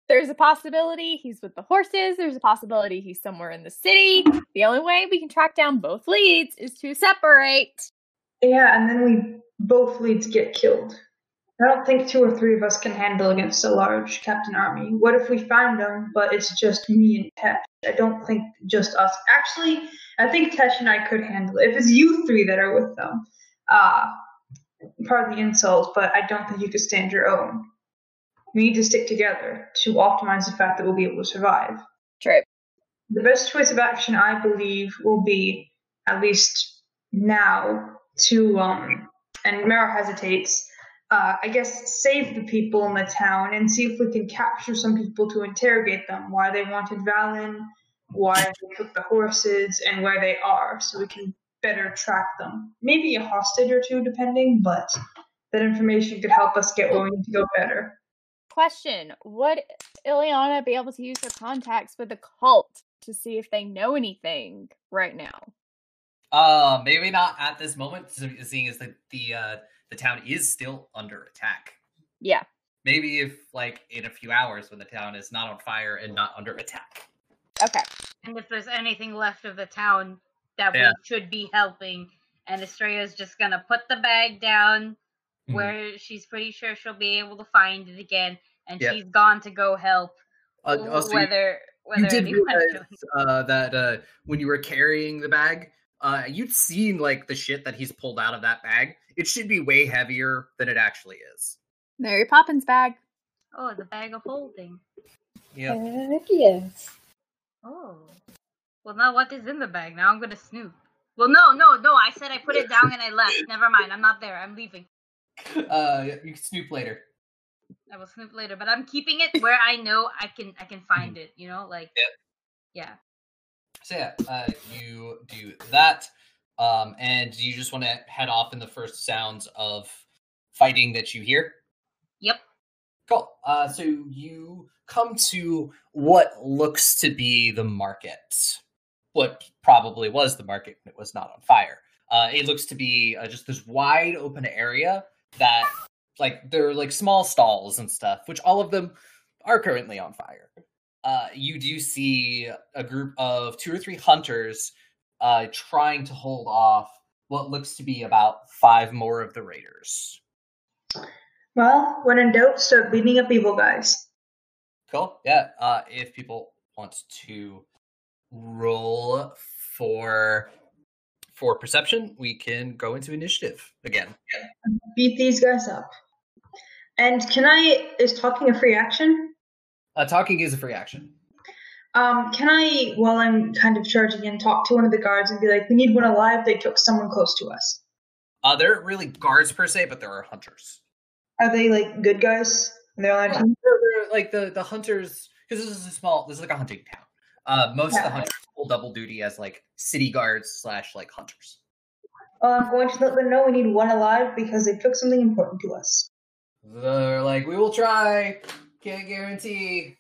there's a possibility he's with the horses. There's a possibility he's somewhere in the city. The only way we can track down both leads is to separate. Yeah, and then we both leads get killed. I don't think two or three of us can handle against a large captain army. What if we find them, but it's just me and Tesh? I don't think just us. Actually, I think Tesh and I could handle it. If it's you three that are with them, uh, pardon the insult, but I don't think you could stand your own. We need to stick together to optimize the fact that we'll be able to survive. True. The best choice of action, I believe, will be, at least now, to, um, and Marrow hesitates, uh, I guess, save the people in the town and see if we can capture some people to interrogate them, why they wanted Valen, why they took the horses, and where they are, so we can better track them. Maybe a hostage or two, depending, but that information could help us get where we need to go better. Question Would Illiana be able to use her contacts with the cult to see if they know anything right now? Uh, maybe not at this moment, seeing as the the uh, the town is still under attack. Yeah. Maybe if like in a few hours when the town is not on fire and not under attack. Okay. And if there's anything left of the town that Yeah. we should be helping, and Astraea's just gonna put the bag down Mhm. where she's pretty sure she'll be able to find it again, and Yep. she's gone to go help. Uh, w- also, you- whether whether you did realize uh, that uh, when you were carrying the bag, uh, you'd seen like the shit that he's pulled out of that bag. It should be way heavier than it actually is. Mary Poppins bag. Oh, the bag of holding. Yeah. Heck yes. Oh. Well, now what is in the bag? Now I'm gonna snoop. Well, no, no, no. I said I put it down and I left. Never mind. I'm not there. I'm leaving. Uh, you can snoop later. I will snoop later, but I'm keeping it where I know I can. I can find it. You know, like. Yep. Yeah. So yeah, uh, you do that, um, and you just want to head off in the first sounds of fighting that you hear. Yep. Cool. Uh, so you come to what looks to be the market. What probably was the market it was not on fire. Uh, it looks to be uh, just this wide open area that, like, they're like small stalls and stuff, which all of them are currently on fire. Uh, you do see a group of two or three hunters uh, trying to hold off what looks to be about five more of the raiders. Well, when in doubt, start beating up evil guys. Cool. Yeah. Uh, if people want to roll for for perception, we can go into initiative again. Beat these guys up. And can I? Is talking a free action? Uh, talking is a free action. Um, can I, while I'm kind of charging in, talk to one of the guards and be like, "We need one alive. They took someone close to us." Uh, there aren't really guards per se, but there are hunters. Are they like good guys? And they're allowed Yeah, to. they're- they're like the the hunters because this is a small. This is like a hunting town. Uh, most of the hunters will double duty as like city guards slash like hunters. Well, I'm going to let them know we need one alive because they took something important to us. They're like, we will try. Can't guarantee.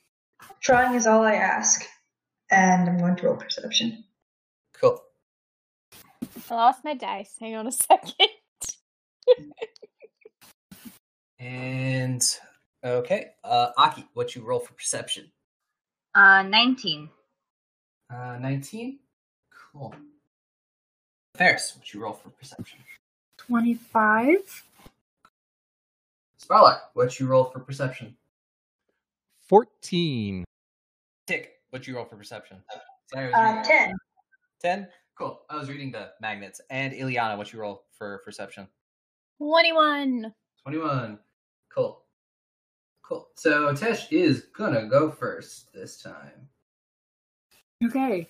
Trying is all I ask. And I'm going to roll perception. Cool. I lost my dice. Hang on a second. And okay, uh, Aki, what you roll for perception? Uh, 19. Uh, nineteen. Cool. Ferris, what you roll for perception? 25? Sparlock, what you roll for perception? 14. Tick, what you roll for perception? Sorry, Uh, 10. 10? Cool. I was reading the magnets. And Illiana, what you roll for perception? 21. 21. Cool. Cool. So Tesh is gonna go first this time. Okay.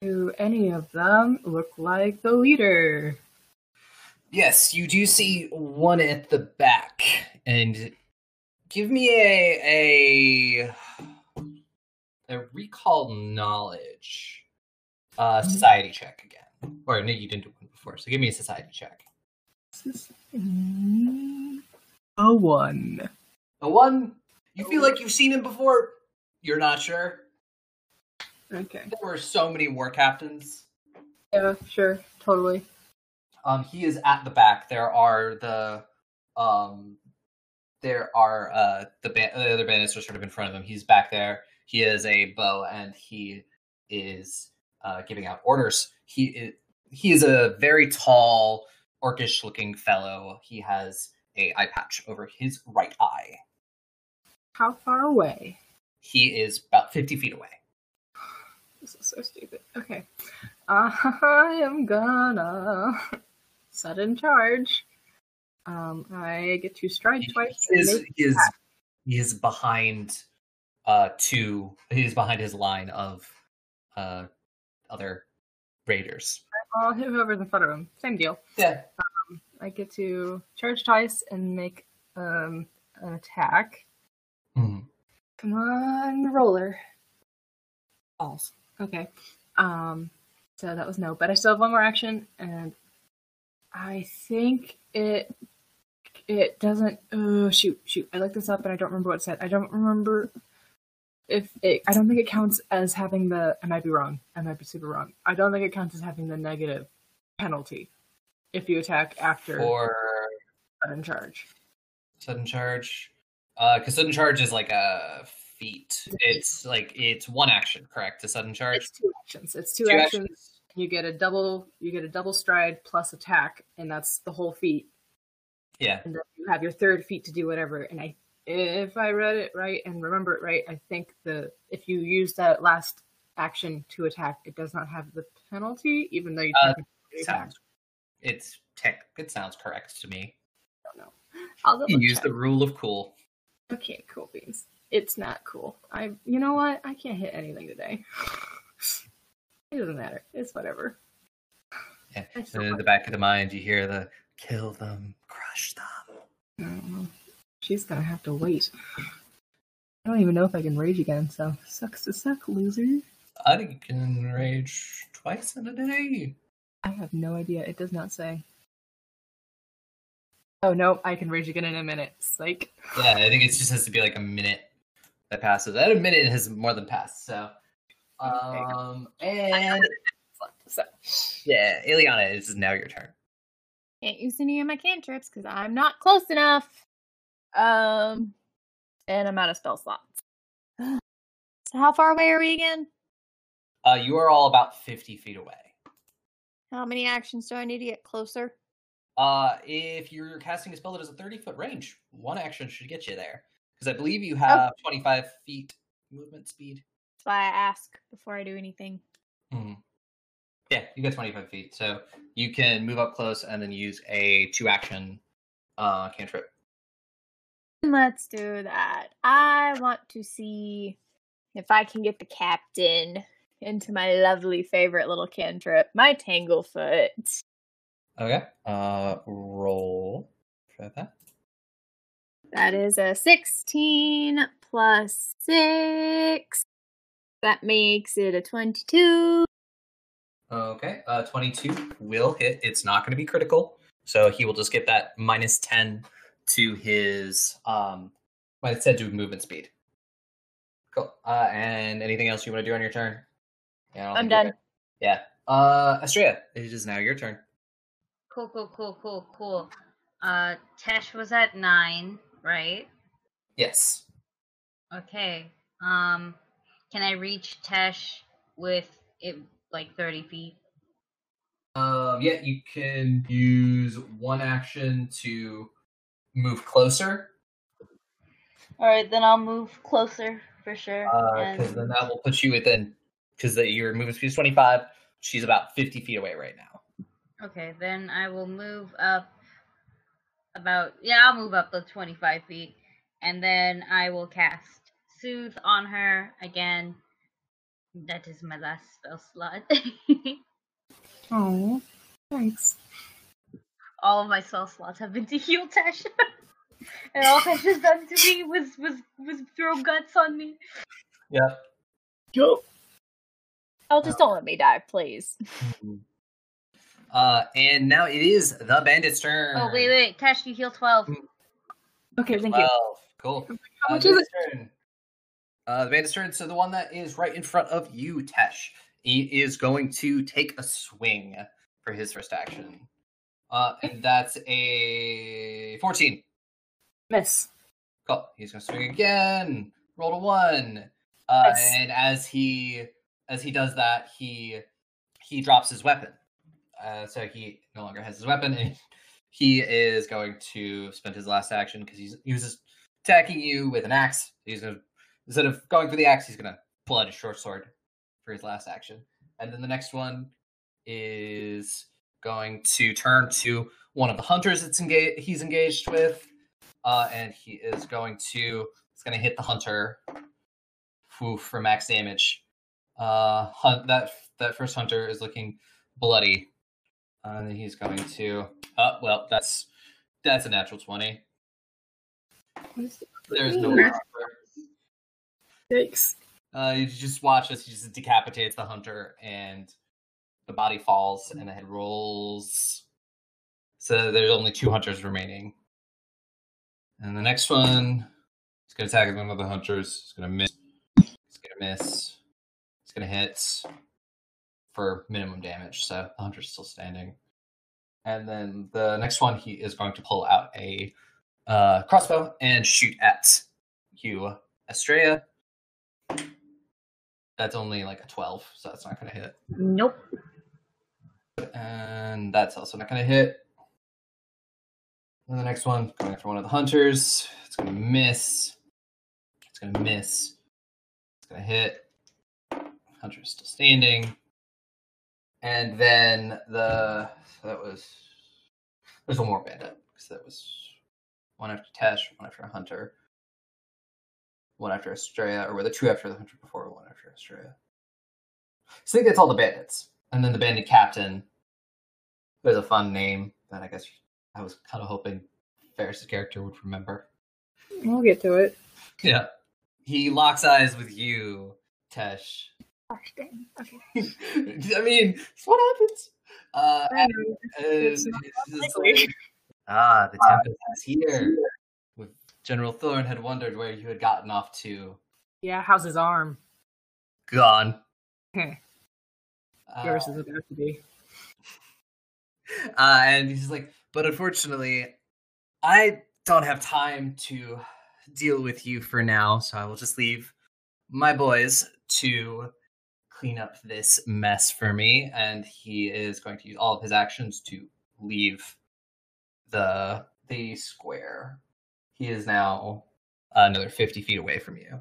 Do any of them look like the leader? Yes, you do see one at the back. And give me a a a recall knowledge uh society check again. Or no, you didn't do one before, so give me a society check. A one. A one, you feel like you've seen him before, you're not sure. Okay. There were so many war captains. Yeah, sure. Totally. Um, he is at the back. There are the um, there are uh the ban- the other bandits are sort of in front of him. He's back there. He has a bow and he is uh, giving out orders. He is he is a very tall, orcish looking fellow. He has a eye patch over his right eye. How far away? He is about fifty feet away. Is so stupid. Okay. I am gonna sudden charge. Um, I get to stride He twice. he is he is he is behind uh two he's behind his line of uh other raiders. I'll hit whoever's in front of him. Same deal. Yeah. Um, I get to charge twice and make um an attack. Come on, roller. Balls. Okay. Um, so that was no, but I still have one more action, and I think it it doesn't. Oh shoot, shoot! I looked this up, and I don't remember what it said. I don't remember if it. I don't think it counts as having the. I might be wrong. I might be super wrong. I don't think it counts as having the negative penalty if you attack after Or sudden charge. sudden charge. Uh because sudden charge is like a feat. It's like it's one action, correct? To sudden charge. It's two actions. It's two, Two actions. actions. You get a double. You get a double stride plus attack, and that's the whole feat. Yeah. And then you have your third feat to do whatever. And I, if I read it right and remember it right, I think the if you use that last action to attack, it does not have the penalty, even though you Uh. Sounds it's tech it sounds correct to me. I'll double You use check. the rule of cool. Okay, cool beans. It's not cool. I, you know what? I can't hit anything today. It doesn't matter. It's whatever. Yeah. I still And in the back of the mind you hear the kill them, crush them. I. She's gonna have to wait. I don't even know if I can rage again, so sucks to suck, loser. I think you can rage twice in a day. I have no idea. It does not say. Oh no, I can rage again in a minute. Psych. Yeah, I think it just has to be like a minute that passes. At a minute has more than passed. So, um, and So yeah, Illiana, it is now your turn. Can't use any of my cantrips because I'm not close enough. Um, and I'm out of spell slots. So how far away are we again? Uh, you are all about fifty feet away. How many actions do I need to get closer? Uh, if you're casting a spell that has a 30 foot range, one action should get you there. Because I believe you have 25 feet movement speed. That's why I ask before I do anything. Mhm. Yeah, you got 25 feet. So you can move up close and then use a two action uh, cantrip. Let's do that. I want to see if I can get the captain into my lovely favorite little cantrip, my Tanglefoot. Okay. Uh, roll for that. That is a 16 plus 6. That makes it a 22. Okay. Uh, 22 will hit. It's not going to be critical. So he will just get that minus 10 to his um minus 10 to movement speed. Cool. Uh, and anything else you want to do on your turn? Yeah, I don't I'm done. Yeah. Uh, Astraea, it is now your turn. Cool, cool, cool, cool, cool. Uh, Tesh was at nine, right? Yes. Okay. Um, can I reach Tesh with it like thirty feet? Um, yeah, you can use one action to move closer, All right, then I'll move closer for sure. because and- then that will put you within. Because your movement speed is twenty five. She's about fifty feet away right now. Okay, then I will move up about yeah, I'll move up the twenty five feet, and then I will cast soothe on her again. That is my last spell slot. Oh, thanks. all of my spell slots have been to heal Tesh. and all Tesh has done to me was was was throw guts on me. Yep. Yo. Oh, just don't let me die, please. Mm-hmm. Uh, and now it is the bandit's turn. Oh wait, wait, Tesh, you heal twelve. Okay, thank you. Twelve. Cool. How Uh, much is it? bandit's turn. Uh, the bandit's turn. So the one that is right in front of you, Tesh, he is going to take a swing for his first action. Uh, and that's a fourteen. Miss. Cool. He's gonna swing again. Roll a one. Uh, Nice. and as he as he does that, he he drops his weapon. Uh, so he no longer has his weapon, and he is going to spend his last action because he's he was just attacking you with an axe. He's gonna instead of going for the axe, he's gonna pull out his short sword for his last action. And then the next one is going to turn to one of the hunters that's engaged he's engaged with uh, and he is going to it's to hit the hunter whew, for max damage. Uh, hunt that that first hunter is looking bloody, uh, and then he's going to. Oh well, that's that's a natural twenty. There's no. Ooh. Yikes. Uh, you just watch this. he just decapitates the hunter, and the body falls, and the head rolls. So there's only two hunters remaining. And the next one is going to attack one of the hunters. It's going to miss. It's going to miss. It's going to hit for minimum damage. So the hunter's still standing. And then the next one, he is going to pull out a uh, crossbow and shoot at you, Astraea. That's only like a 12, so that's not going to hit. Nope. And that's also not going to hit. And the next one, going after one of the hunters. It's going to miss. It's going to miss. It's going to hit. Hunter's still standing. And then the. So that was. There's one more bandit. Because that was one after Tesh, one after hunter, one after Astraea, or were the two after the hunter before, one after Astraea. So I think that's all the bandits. And then the bandit captain, who has a fun name that I guess I was kind of hoping Ferris's character would remember. We'll get to it. Yeah. He locks eyes with you, Tesh. Gosh dang. Okay. I mean, it's what happens. Uh, and It's it's not just likely. like, ah, the Tempest is here. With General Thorn had wondered where you had gotten off to. Yeah, how's his arm? Gone. Heh, Uh, Yours is about to be. uh, and he's like, but unfortunately, I don't have time to deal with you for now, so I will just leave my boys to clean up this mess for me. And he is going to use all of his actions to leave the the square. He is now another 50 feet away from you.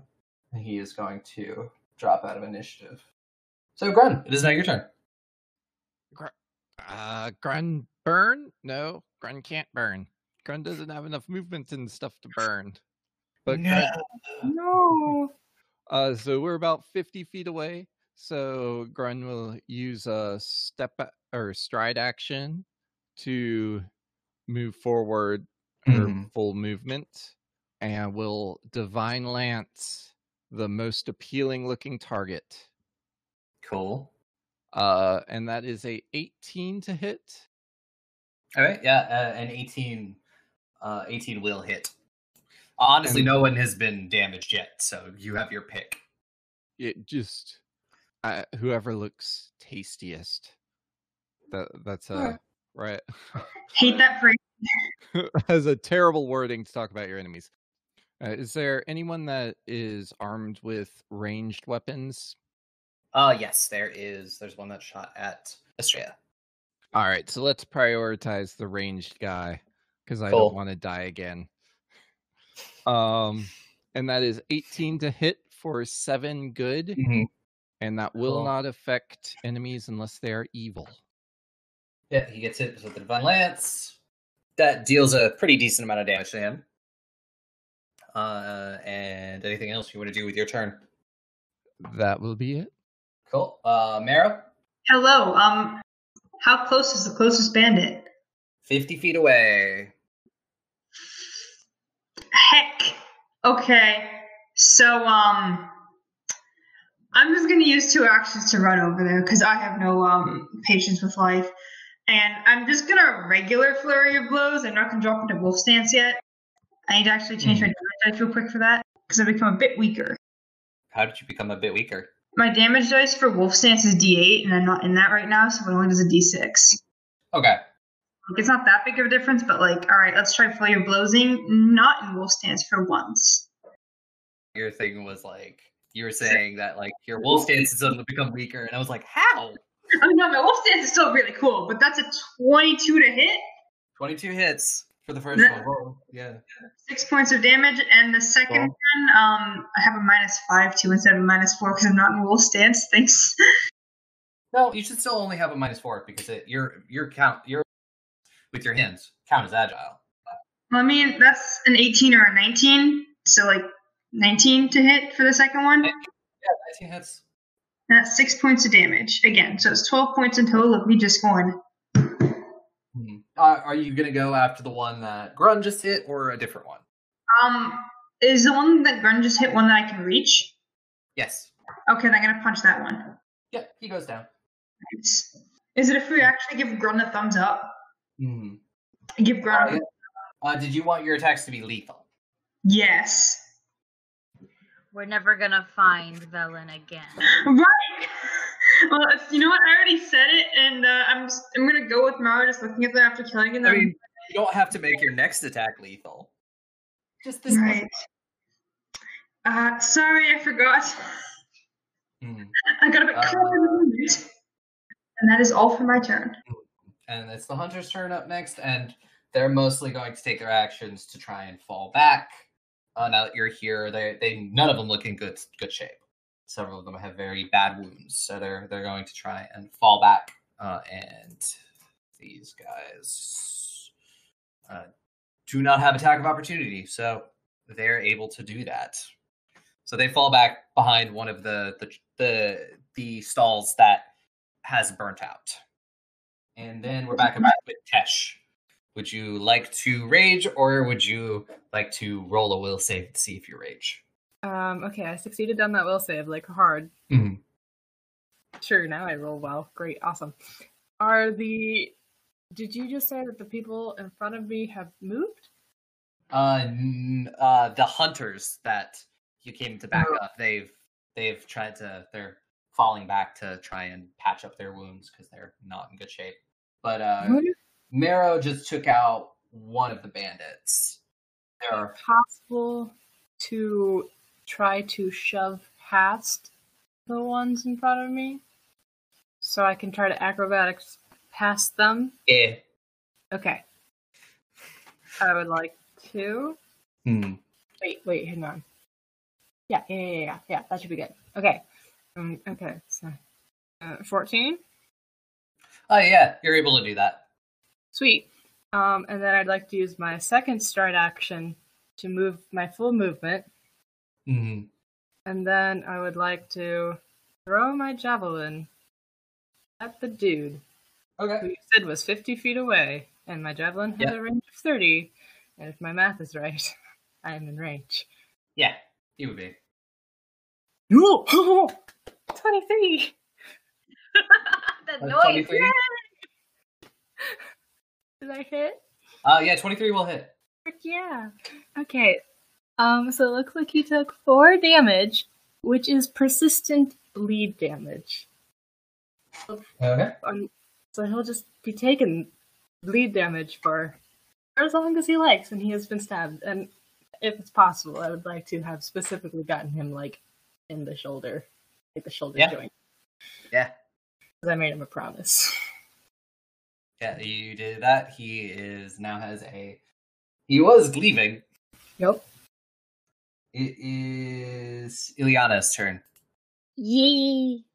He is going to drop out of initiative. So, Grun, it is now your turn. Uh, Grun burn? No, Grun can't burn. Grun doesn't have enough movement and stuff to burn. But Grun- No. uh, so we're about 50 feet away. So Grun will use a step or stride action to move forward or Mhm. full movement, and will divine lance the most appealing looking target. Cool. Uh, and that is a 18 to hit. All right, yeah, uh, an 18, uh, 18 will hit. Honestly, And- no one has been damaged yet, so you have your pick. It just uh, whoever looks tastiest. That that's uh Alright. right. Hate that phrase. has a terrible wording to talk about your enemies. Uh, is there anyone that is armed with ranged weapons? Uh, yes, there is. There's one that shot at Astraea. All right, so let's prioritize the ranged guy because I Cool. don't want to die again. Um, and that is 18 to hit for seven good, Mhm. And that will Cool. not affect enemies unless they are evil. Yeah, he gets hit with the Divine Lance. That deals a pretty decent amount of damage to him. Uh, and anything else you want to do with your turn? That will be it. Cool. Uh, Marrow, Hello. Um, how close is the closest bandit? 50 feet away. Heck. Okay. So um, I'm just gonna use two actions to run over there because I have no um patience with life, and I'm just gonna regular flurry of blows. I'm not gonna drop into wolf stance yet. I need to actually change my damage dice real quick for that because I've become a bit weaker. How did you become a bit weaker? My damage dice for wolf stance is D8, and I'm not in that right now, so it only does a D6. Okay. Like, it's not that big of a difference, but like, all right, let's try flurry of blowsing, not in wolf stance for once. Your thing was like, you were saying that like your wolf stance has suddenly become weaker, and I was like, how? I Oh no, my wolf stance is still really cool, but that's a 22 to hit, 22 hits for the first Yeah. one. Whoa, yeah. six points of damage, and the second Cool. one, um, I have a minus five to instead of a minus four because I'm not in wolf stance. Thanks. No, you should still only have a minus four because it, your your count your with your hands count as agile. Well, I mean, that's an 18 or a 19, so like 19 to hit for the second one. Yeah, 19 hits. And that's six points of damage again, so it's 12 points in total of me just going. Mhm. Uh, are you gonna go after the one that Grun just hit, or a different one? Um, is the one that Grun just hit one that I can reach? Yes. Okay, then I'm gonna punch that one. Yeah, he goes down. It's- Is it if we actually give Grun a thumbs up? Mhm. Give Grun. Uh, Uh, did you want your attacks to be lethal? Yes. We're never gonna find Velen again. Right. Well, it's, you know what? I already said it, and uh, I'm just, I'm gonna go with Marrow just looking at them after killing them. I mean, you don't have to make your next attack lethal. Just this right. Uh, sorry, I forgot. Mhm. I got a bit caught in the moment. And that is all for my turn. And it's the hunter's turn up next, and they're mostly going to take their actions to try and fall back. Uh, now that you're here, they they none of them look in good good shape. Several of them have very bad wounds, so they're they're going to try and fall back. Uh, and these guys uh, do not have attack of opportunity, so they're able to do that. So they fall back behind one of the the the, the stalls that has burnt out. And then we're back with Tesh. Would you like to rage, or would you like to roll a will save to see if you rage? Um, okay, I succeeded on that will save, like hard. Mhm. Sure, now I roll well. Great, awesome. Are the did you just say that the people in front of me have moved? Uh, n- uh, the hunters that you came to back Oh. up, they've they've tried to they're falling back to try and patch up their wounds because they're not in good shape. But uh, Marrow just took out one of the bandits. There be are possible to try to shove past the ones in front of me? So I can try to acrobatics past them? Yeah. Okay. I would like to. Hmm. Wait, wait, hang on. Yeah, yeah, yeah, yeah, yeah. That should be good. Okay. Um, okay. So, uh, fourteen. Oh yeah, you're able to do that. Sweet. Um, and then I'd like to use my second stride action to move my full movement, hmm and then I would like to throw my javelin at the dude who Okay. you said was fifty feet away, and my javelin has Yep. a range of thirty. And if my math is right, I am in range. Yeah, you would be. Twenty-three. the Uh, noise. 23? Did I hit? Uh, yeah, 23 will hit. Yeah. Okay. Um, so it looks like he took four damage, which is persistent bleed damage. Okay. Um, so he'll just be taking bleed damage for, for as long as he likes, and he has been stabbed. And if it's possible, I would like to have specifically gotten him like in the shoulder, like the shoulder Yeah. joint, Yeah. because I made him a promise. Yeah, you did that. He is now has a. He was leaving. Yep. It is Illiana's turn. Yee.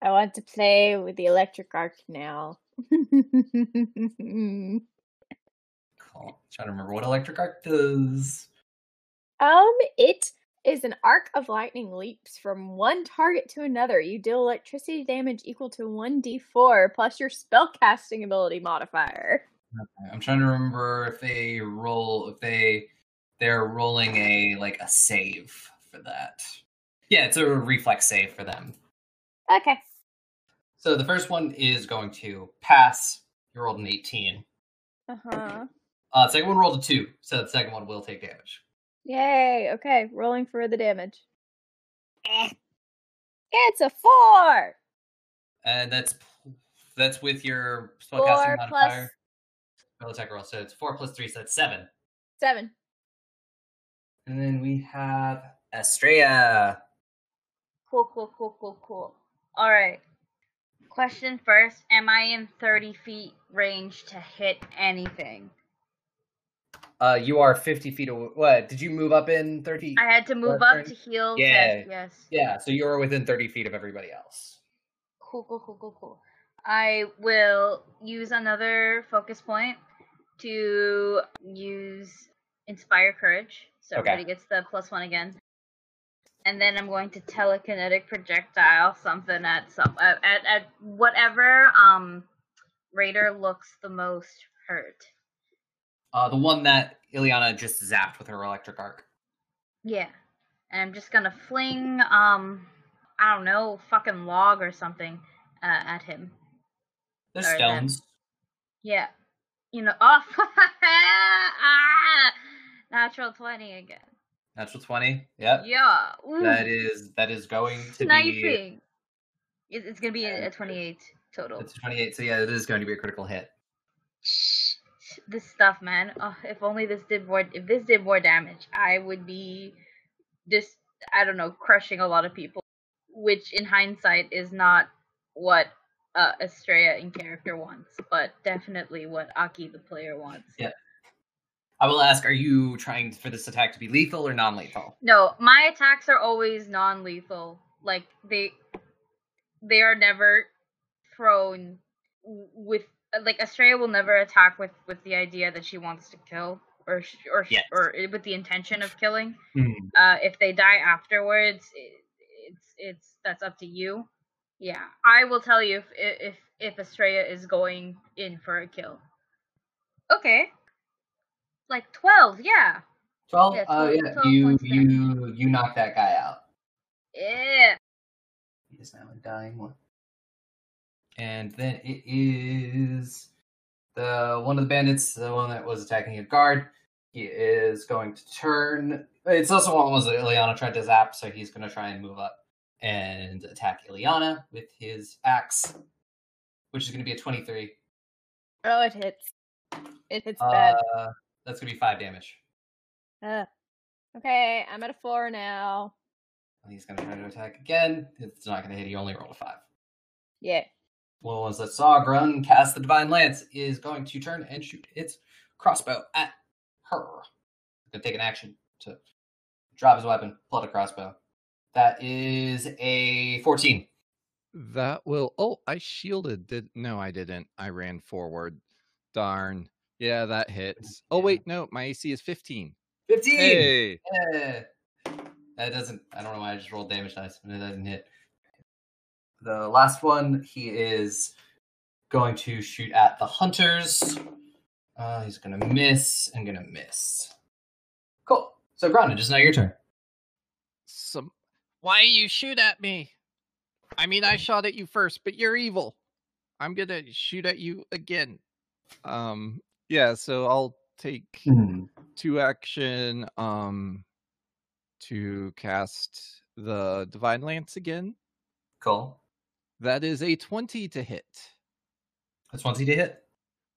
I want to play with the electric arc now. Cool. Trying to remember what electric arc does. Um, it is an arc of lightning leaps from one target to another. You deal electricity damage equal to 1d4 plus your spellcasting ability modifier. I'm trying to remember if they roll if they they're rolling a like a save for that. Yeah, it's a reflex save for them. Okay. So the first one is going to pass. You rolled an 18. Uh-huh. Uh, second one rolled a two, so the second one will take damage. Yay. Okay, rolling for the damage. Eh. It's a 4. And that's that's with your Four spellcasting plus- modifier. Spell attack roll. So it's four plus three, so that's seven. 7. And then we have Astraea. Cool, cool, cool, cool, cool. All right. Question first: Am I in thirty feet range to hit anything? Uh, you are 50 feet away. What? Did you move up in 30? I had to move up turn? to heal. Yeah. Yes. yes. Yeah, so you're within 30 feet of everybody else. Cool, cool, cool, cool, cool. I will use another focus point to use Inspire Courage. So Okay. everybody gets the plus one again. And then I'm going to telekinetic projectile something at some at, at, at whatever um Raider looks the most hurt. Uh, the one that Illiana just zapped with her electric arc. Yeah. And I'm just gonna fling um I don't know, fucking log or something uh, at him. They're then. stones. Yeah. You know, oh, ah, natural 20 again. Natural 20. Yep. Yeah. Ooh, That is that is going to be sniping. It- It's going to be a, a 28 total. it's 28. So yeah, it is going to be a critical hit. This stuff, man. Oh, if only this did more, if this did more damage, I would be just, I don't know, crushing a lot of people. Which in hindsight is not what uh, Astraea in character wants, but definitely what Aki the player wants. Yeah. I will ask, are you trying for this attack to be lethal or non-lethal? No, my attacks are always non-lethal. Like they they are never thrown with like Astraea will never attack with with the idea that she wants to kill or or Yes. or with the intention of killing. Hmm. Uh if they die afterwards, it, it's it's that's up to you. Yeah, I will tell you if if if Astraea is going in for a kill. Okay. Like 12, yeah. 12? Yeah, uh, 12 yeah. 12 You points of you you knock that guy out. Yeah. He is now a dying one. And then it is the one of the bandits, the one that was attacking a guard. He is going to turn. It's also one was that tried to zap, so he's going to try and move up and attack Illiana with his axe, which is going to be a twenty-three. Oh, it hits. It hits bad. Uh, that's going to be five damage. Uh, okay, I'm at a 4 now. And he's going to try to attack again. It's not going to hit. He only rolled a five. Yeah. Well, was that Sogrun cast the Divine Lance is going to turn and shoot its crossbow at her. Gonna take an action to drop his weapon, pull out a crossbow. That is a 14. That will. Oh, I shielded. Did no, I didn't. I ran forward. Darn. Yeah, that hits. Oh Yeah. wait, no, my AC is 15. 15! Hey, Eh. That doesn't. I don't know why I just rolled damage dice, and it doesn't hit. The last one, he is going to shoot at the hunters. Uh, he's gonna miss and gonna miss. Cool. So, Grana, just now your turn. some. Why you shoot at me? I mean, I shot at you first, but you're evil. I'm gonna shoot at you again. Um. Yeah. So I'll take two action. Um. To cast the divine lance again. Cool. That is a 20 to hit That's 20 to hit.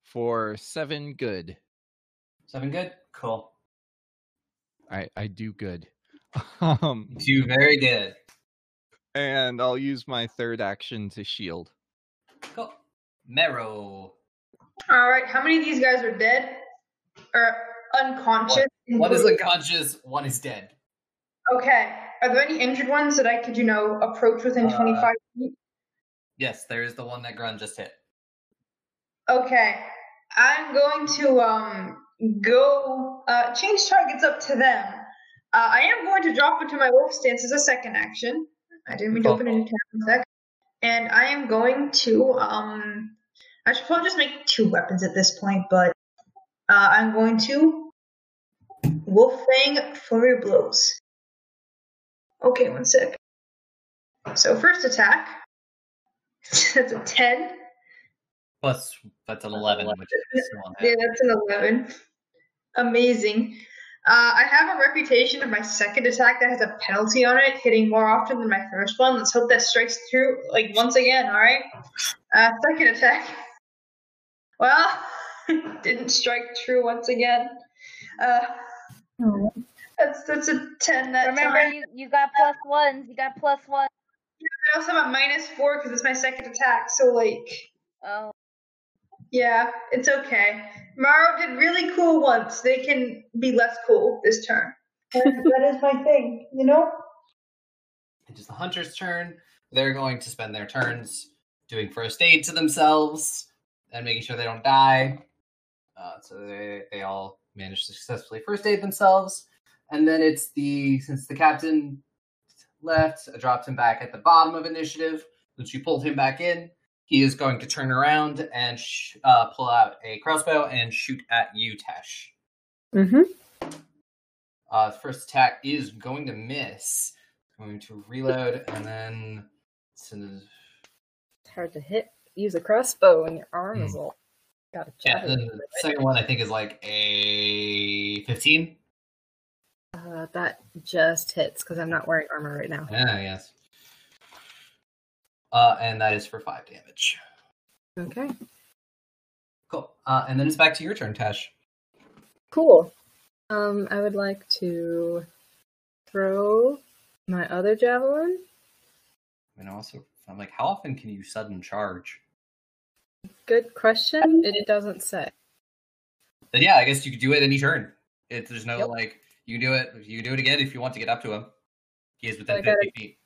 for seven good. Seven good. Cool. I I do good. Um, Do very good. and I'll use my third action to shield. Cool. Marrow. All right, how many of these guys are dead or unconscious? One is unconscious. One is dead. Okay. Are there any injured ones that I could, you know, approach within Uh, 25 feet? Yes, there is the one that Grun just hit. Okay. I'm going to um go uh change targets up to them. Uh, I am going to drop into my wolf stance as a second action. I didn't mean to open any tab in a sec. And I am going to um I should probably just make two weapons at this point, but uh, I'm going to Wolf Fang Flurry Blows. Okay, one sec. So first attack. That's a ten. Plus, that's an 11, which is still on Yeah, that's an 11. Amazing. Uh, I have a reputation of my second attack that has a penalty on it, hitting more often than my first one. Let's hope that strikes through, like, once again, alright? Uh, second attack. Well, didn't strike true once again. Uh, that's, that's a 10 that Remember, time. you, you got plus ones. You got plus one. I also have a minus 4 because it's my second attack, so, like, Oh, yeah, it's okay. Marrow did really cool once. They can be less cool this turn. That is my thing, you know? It is the hunter's turn. They're going to spend their turns doing first aid to themselves and making sure they don't die. Uh, so they, they all manage to successfully first aid themselves. And then it's the, since the captain left, I dropped him back at the bottom of initiative. Since you pulled him back in, he is going to turn around and sh- uh, pull out a crossbow and shoot at you, Tesh. Mm-hmm. Uh, first attack is going to miss. Going to reload and then send It's hard to hit. Use a crossbow when your arm is Hmm. all got a Yeah, then the second one I think is like a 15. Uh, that just hits because I'm not wearing armor right now. Yeah, yes. Uh, and that is for five damage. Okay. Cool. Uh, and then it's back to your turn, Tesh. Cool. Um, I would like to throw my other javelin. And also, I'm like, how often can you sudden charge? Good question. It doesn't say. Then yeah, I guess you could do it any turn. It, there's no Yep. like you do it. You do it again if you want to get up to him. He is within I got 50 feet.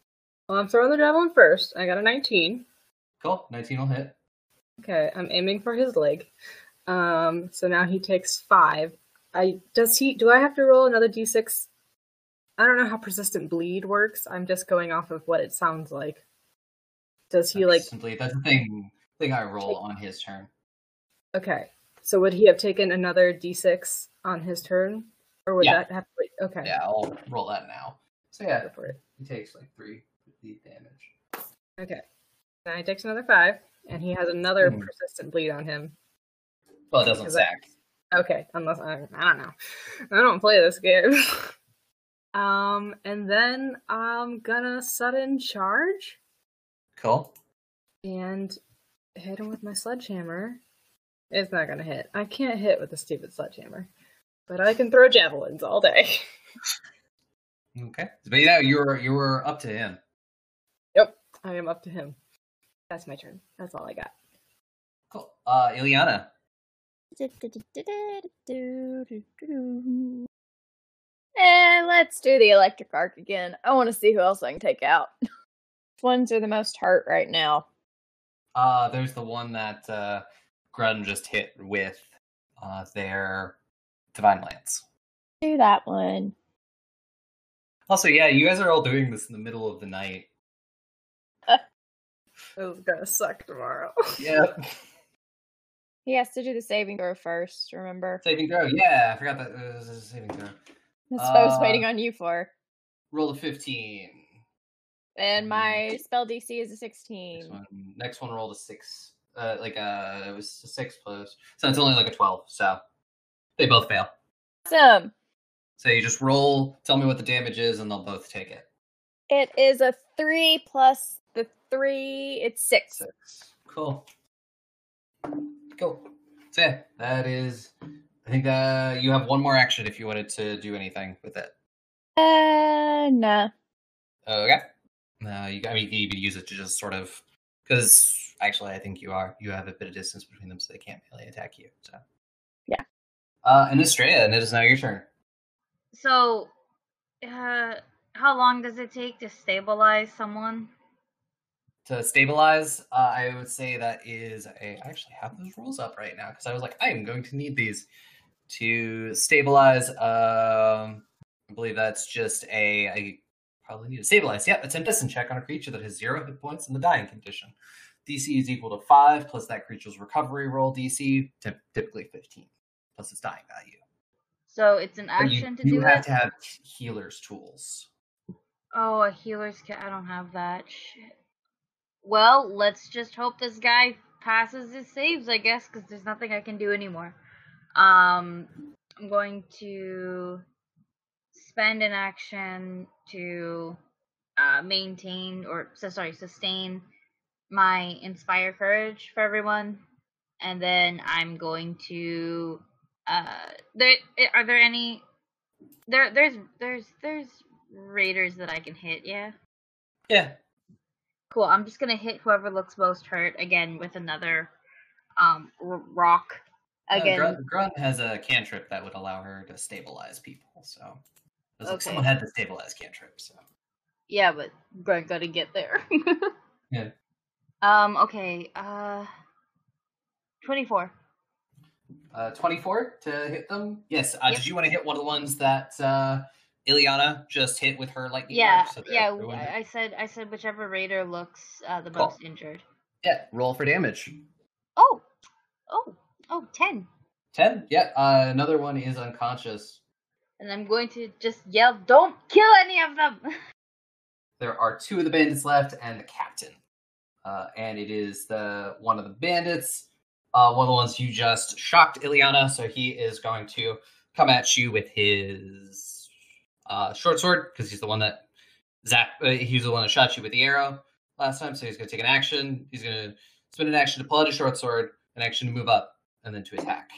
Well, I'm throwing the javelin first. I got a 19. Cool. 19 will hit. Okay, I'm aiming for his leg. Um, so now he takes five. I does he? Do I have to roll another d6? I don't know how persistent bleed works. I'm just going off of what it sounds like. Does he like? simply that's the thing thing I roll on his turn. Okay, so would he have taken another d6 on his turn, or would Yeah. that have? Okay, Yeah, I'll roll that now. So yeah, go for it. he takes like three damage. Okay, now he takes another five, and he has another Hmm. persistent bleed on him. Well, it doesn't Because I- Okay, unless I, I don't know. I don't play this game. um, and then I'm gonna sudden charge Cool. and hit him with my sledgehammer. It's not gonna hit. I can't hit with a stupid sledgehammer, but I can throw javelins all day. Okay. But yeah, you're you're up to him. yep, I am up to him. That's my turn. That's all I got. Cool. Uh, Illiana. And let's do the electric arc again. I want to see who else I can take out. Which ones are the most hurt right now? Uh, there's the one that uh, Grun just hit with uh, their divine lance. Do that one. Also, yeah, you guys are all doing this in the middle of the night. It's gonna suck tomorrow. Yep. He has to do the saving throw first, remember? saving throw. Yeah, I forgot that uh, this is a saving throw. That's what I was Uh, waiting on you for. Roll a 15. And mm. my spell DC is a Next 16. one, next one rolled a six. Uh, like uh, it was a six plus, so it's only like a twelve. So they both fail. Awesome. So you just roll. Tell me what the damage is, and they'll both take it. It is a 3 plus the 3, it's 6. Six. Cool. Cool. So yeah, that is. I think uh, you have one more action if you wanted to do anything with it. Uh, nah. Okay. No, you. I mean, you could use it to just sort of because actually, I think you are. You have a bit of distance between them, so they can't really attack you. So. Uh, and Astraea, and it is now your turn. So, uh, how long does it take to stabilize someone? To stabilize, uh, I would say that is a. I actually have those rules up right now because I was like, I am going to need these to stabilize. Um, I believe that's just a. I probably need to stabilize. Yep, it's a medicine check on a creature that has zero hit points in the dying condition. DC is equal to five plus that creature's recovery roll DC, typ- typically fifteen plus its dying value. So it's an But you, action to you do have it. to have healer's tools. Oh, a healer's kit. I don't have that. Shit. Well, let's just hope this guy passes his saves, I guess, because there's nothing I can do anymore. Um, I'm going to spend an action to uh, maintain or so sorry sustain my inspire courage for everyone, and then I'm going to uh there are there any there there's there's there's raiders that I can hit, yeah. Yeah, Cool. I'm just gonna hit whoever looks most hurt again with another um r- rock. Uh, Again, Grun, Grun has a cantrip that would allow her to stabilize people. So it was like someone had to stabilize cantrip. So yeah, but Greg gotta get there. Yeah. Um. Okay. Uh. Twenty-four. Uh, 24 to hit them. Yes. Uh, Yep. Did you want to hit one of the ones that uh, Illiana just hit with her lightning? Yeah. arc, so yeah. ruined? I, I said. I said whichever raider looks uh, the Cool. most injured. Yeah. Roll for damage. Oh. Oh. Oh. Ten. 10. Yeah. Uh, another one is unconscious. And I'm going to just yell, "Don't kill any of them!" There are two of the bandits left and the captain. Uh, and it is the one of the bandits, uh, one of the ones you just shocked Illiana. So he is going to come at you with his uh, short sword because he's the one that Zach. Uh, he's the one that shot you with the arrow last time. So he's going to take an action. He's going to spend an action to pull out his short sword, an action to move up, and then to attack.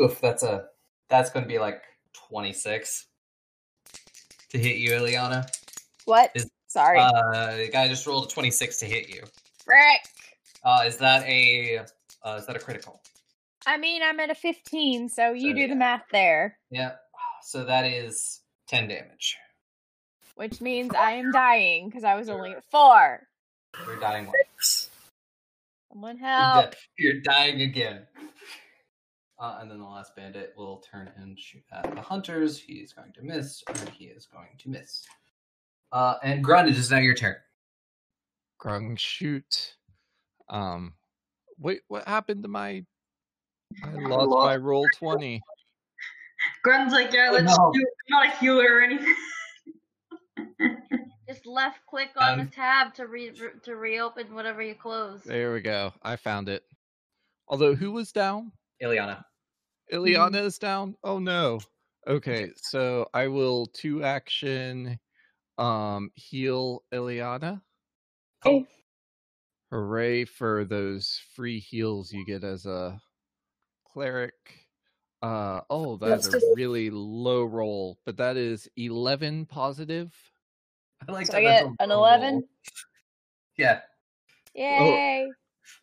Oof, that's a that's going to be like twenty six to hit you, Illiana. What? Is- Sorry. Uh, the guy just rolled a 26 to hit you. Frick. Uh, is that a uh, is that a critical? I mean, I'm at a 15, so you So, do yeah. the math there. Yeah. So that is 10 damage. Which means I am dying because I was only at 4. You're dying once. Someone You're, help. you're dying again. Uh, and then the last bandit will turn and shoot at the hunters. He's going to miss, and he is going to miss. Uh, and Grun, it is now your turn. Grun shoot. Um, wait, what happened to my? I lost my roll twenty. Grun's like, yeah, Oh, let's no. do it. I'm not a healer or anything. Just left click on Um, the tab to re- re- to reopen whatever you closed. There we go. I found it. Although who was down? Illiana. Illiana is down. Oh no. Okay, so I will two action um heal Illiana. Cool. Hooray for those free heals you get as a cleric. Uh oh, that's a Let's really low roll, but that is 11 positive. I like So that I get an 11? roll. Yeah. Yay.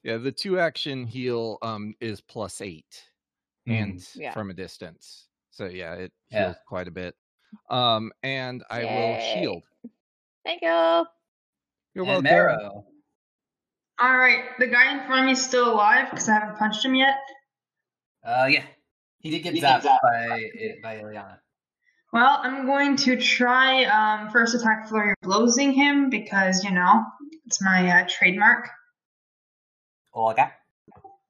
Yeah, the two action heal um is plus 8. and Yeah. from a distance. So yeah, it Yeah. heals quite a bit. Um, and I will shield. Thank you. You're and welcome. Marrow. All right, the guy in front of me is still alive because I haven't punched him yet. Uh, yeah, he did get He zapped did zap. by by Illiana. Well, I'm going to try um, first attack flurry of blowsing him because you know it's my uh, trademark. Oh okay.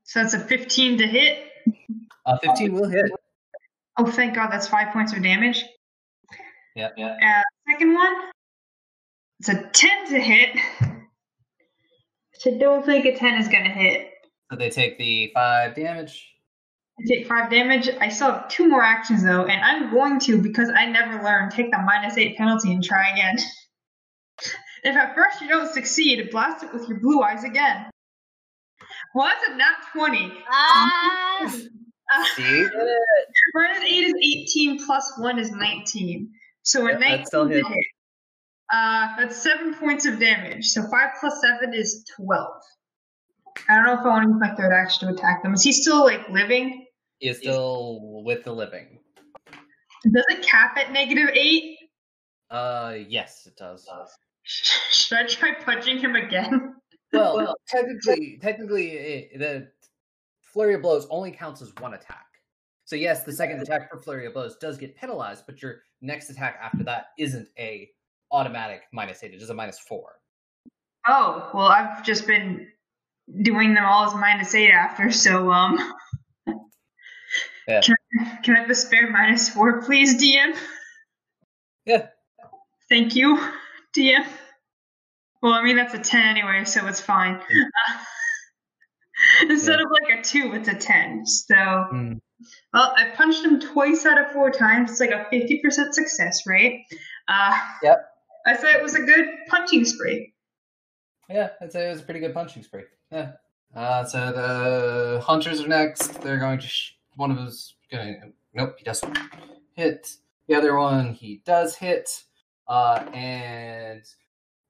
So that's a 15 to hit. Uh, 15 will hit. Oh, thank God, that's five points of damage. Yeah, yeah. Uh, second one, it's a 10 to hit. Which I don't think a 10 is gonna hit. So they take the five damage. I take five damage. I still have two more actions though, and I'm going to because I never learned take the minus eight penalty and try again. if at first you don't succeed, blast it with your blue eyes again. Well, that's a nat twenty. Ah! Uh, See? minus eight is eighteen, plus one is nineteen. So a Yep, that nineteen still to hits. Hit. Uh, that's seven points of damage. So five plus seven is twelve. I don't know if I want to use my third action to attack them. Is he still like living? He is still with the living. Does it cap at negative eight? Uh, yes, it does. Should I try punching him again? Well, technically, technically, it, the flurry of blows only counts as one attack. So yes, the second attack for flurry of blows does get penalized, but your next attack after that isn't a automatic minus eight; it is a minus four. Oh, well, I've just been doing them all as minus eight after, so, um. Yeah. Can, can I have a spare minus four, please, DM? Yeah. Thank you, DM. Well, I mean, that's a 10 anyway, so it's fine. Instead Yeah. of like a 2, it's a 10. So, Hmm. well, I punched him twice out of four times. It's like a 50% success rate. Uh, Yep. I said it was a good punching spree. Yeah, I'd say it was a pretty good punching spree. Yeah. Uh, so the hunters are next. They're going to. Sh- one of them's going. to Nope, he doesn't hit. The other one he does hit. Uh, and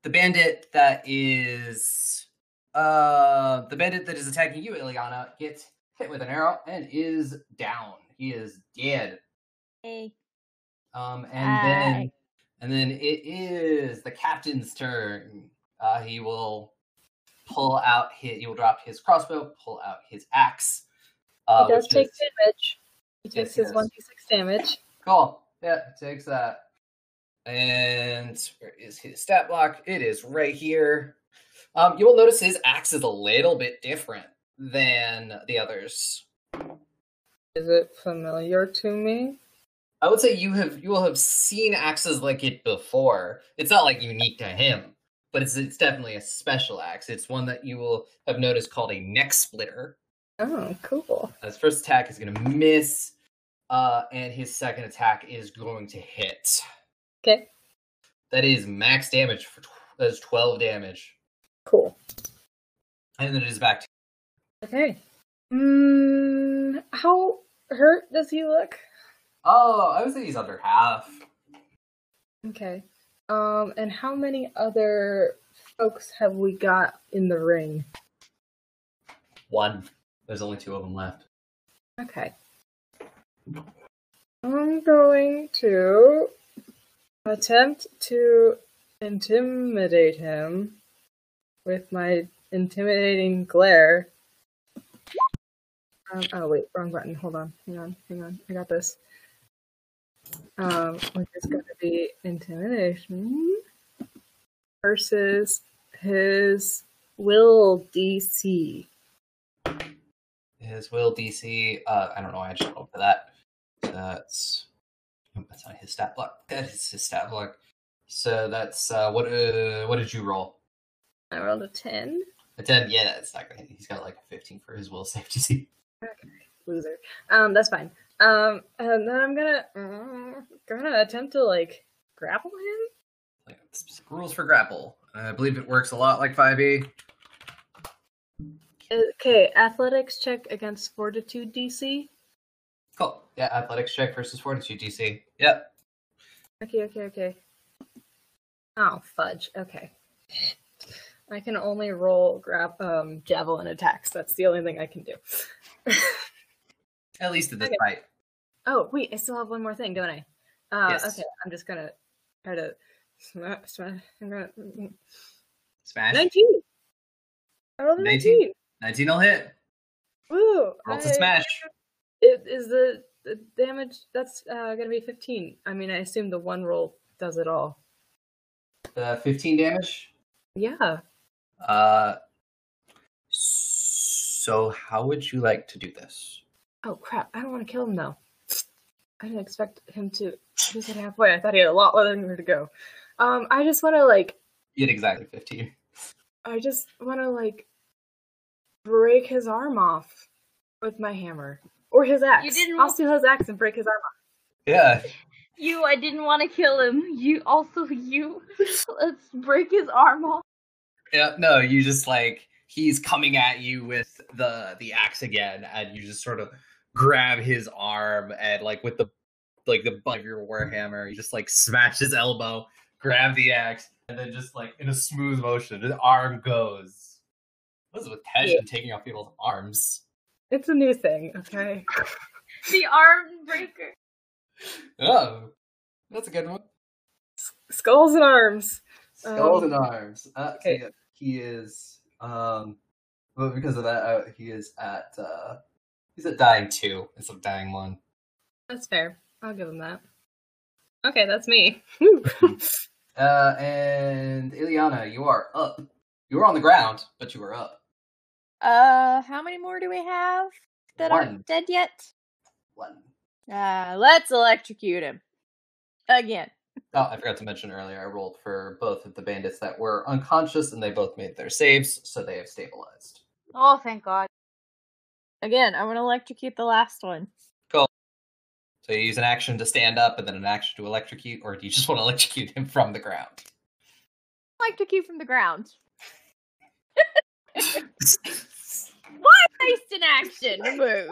the bandit that is. Uh, the bandit that is attacking you, Illiana, gets hit with an arrow and is down. He is dead. Hey. Um, and then Bye. And then it is the captain's turn. Uh, he will pull out his. He will drop his crossbow, pull out his axe. Uh, he does take is- damage. He takes his one d six damage. Cool. Yeah, takes that. And where is his stat block? It is right here. Um, you will notice his axe is a little bit different than the others. Is it familiar to me? I would say you have you will have seen axes like it before. It's not like unique to him, but it's it's definitely a special axe. It's one that you will have noticed called a neck splitter. Oh, cool. His first attack is going to miss, uh, and his second attack is going to hit. Okay, That is max damage for tw- that is twelve damage, cool. and then it is back to Okay. Mm, how hurt does he look? Oh, I would say he's under half. Okay. Um, and how many other folks have we got in the ring? One. There's only two of them left. Okay. I'm going to attempt to intimidate him with my intimidating glare. Um, oh wait, wrong button. Hold on. Hang on. Hang on. I got this. Um, which is going to be intimidation versus his will DC. His will DC. Uh, I don't know. why I just rolled for that. That's that's not his stat block. That is his stat block. So that's uh, what? Uh, what did you roll? I rolled a 10. A ten. Yeah, that's not. He's got like a fifteen for his will save DC. loser. Um, that's fine. Um, and then I'm gonna uh, gonna attempt to like grapple him. Rules for grapple. I believe it works a lot like five E. Okay, athletics check against fortitude DC. Cool. Yeah, athletics check versus fortitude DC. Yep. Okay, okay, okay. Oh fudge. Okay. I can only roll grab um javelin attacks. That's the only thing I can do. At least at this Okay. fight. Oh wait, I still have one more thing, don't I? Uh, Yes. Okay, I'm just gonna try to smash. smash I'm gonna Smash. nineteen. I rolled 19? nineteen. 19 will hit. Woo! Roll to I- smash. It is the, the damage. That's uh, gonna be fifteen. I mean, I assume the one roll does it all. Uh, 15 damage. Yeah. Uh, so how would you like to do this? Oh crap! I don't want to kill him though. I didn't expect him to lose at halfway. I thought he had a lot longer to go. Um, I just want to like You get exactly 15. I just want to like break his arm off with my hammer or his axe. You didn't I'll steal his axe and break his arm off. Yeah. You, I didn't want to kill him. You also, you. Let's break his arm off. Yeah, no, you just like he's coming at you with the the axe again, and you just sort of grab his arm and like with the like the butt of your warhammer, you just like smash his elbow, grab the axe, and then just like in a smooth motion, the arm goes. What's with tension taking off people's arms? It's a new thing, okay? The arm breaker. Oh, that's a good one. Skulls and arms. Skulls Um, and arms. Uh, so okay. yeah, he is. Um, but because of that, uh, he is at. uh He's at dying two instead of dying one. That's fair. I'll give him that. Okay, that's me. Uh, and Illiana, you are up. You were on the ground, but you are up. Uh, how many more do we have that One. aren't dead yet? One. Uh, let's electrocute him again. Oh, I forgot to mention earlier. I rolled for both of the bandits that were unconscious, and they both made their saves, so they have stabilized. Oh, thank God. Again, I'm gonna electrocute the last one. Cool. So you use an action to stand up, and then an action to electrocute, or do you just want to electrocute him from the ground? Electrocute from the ground. Why waste in action. Remove.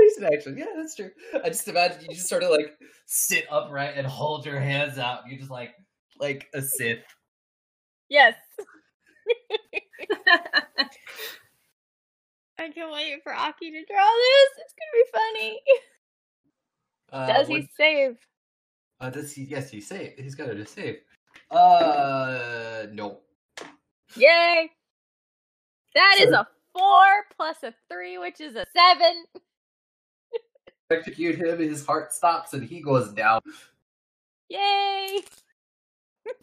Waste an action. Yeah, that's true. I just imagine you just sort of like sit upright and hold your hands out. You're just like like a Sith. Yes. I can't wait for Aki to draw this. It's gonna be funny. Uh, Does he save? Uh, does he? Yes, he save. He's got to save. Uh, no. Yay! That is a four plus a three, which is a seven. Execute him. His heart stops and he goes down. Yay!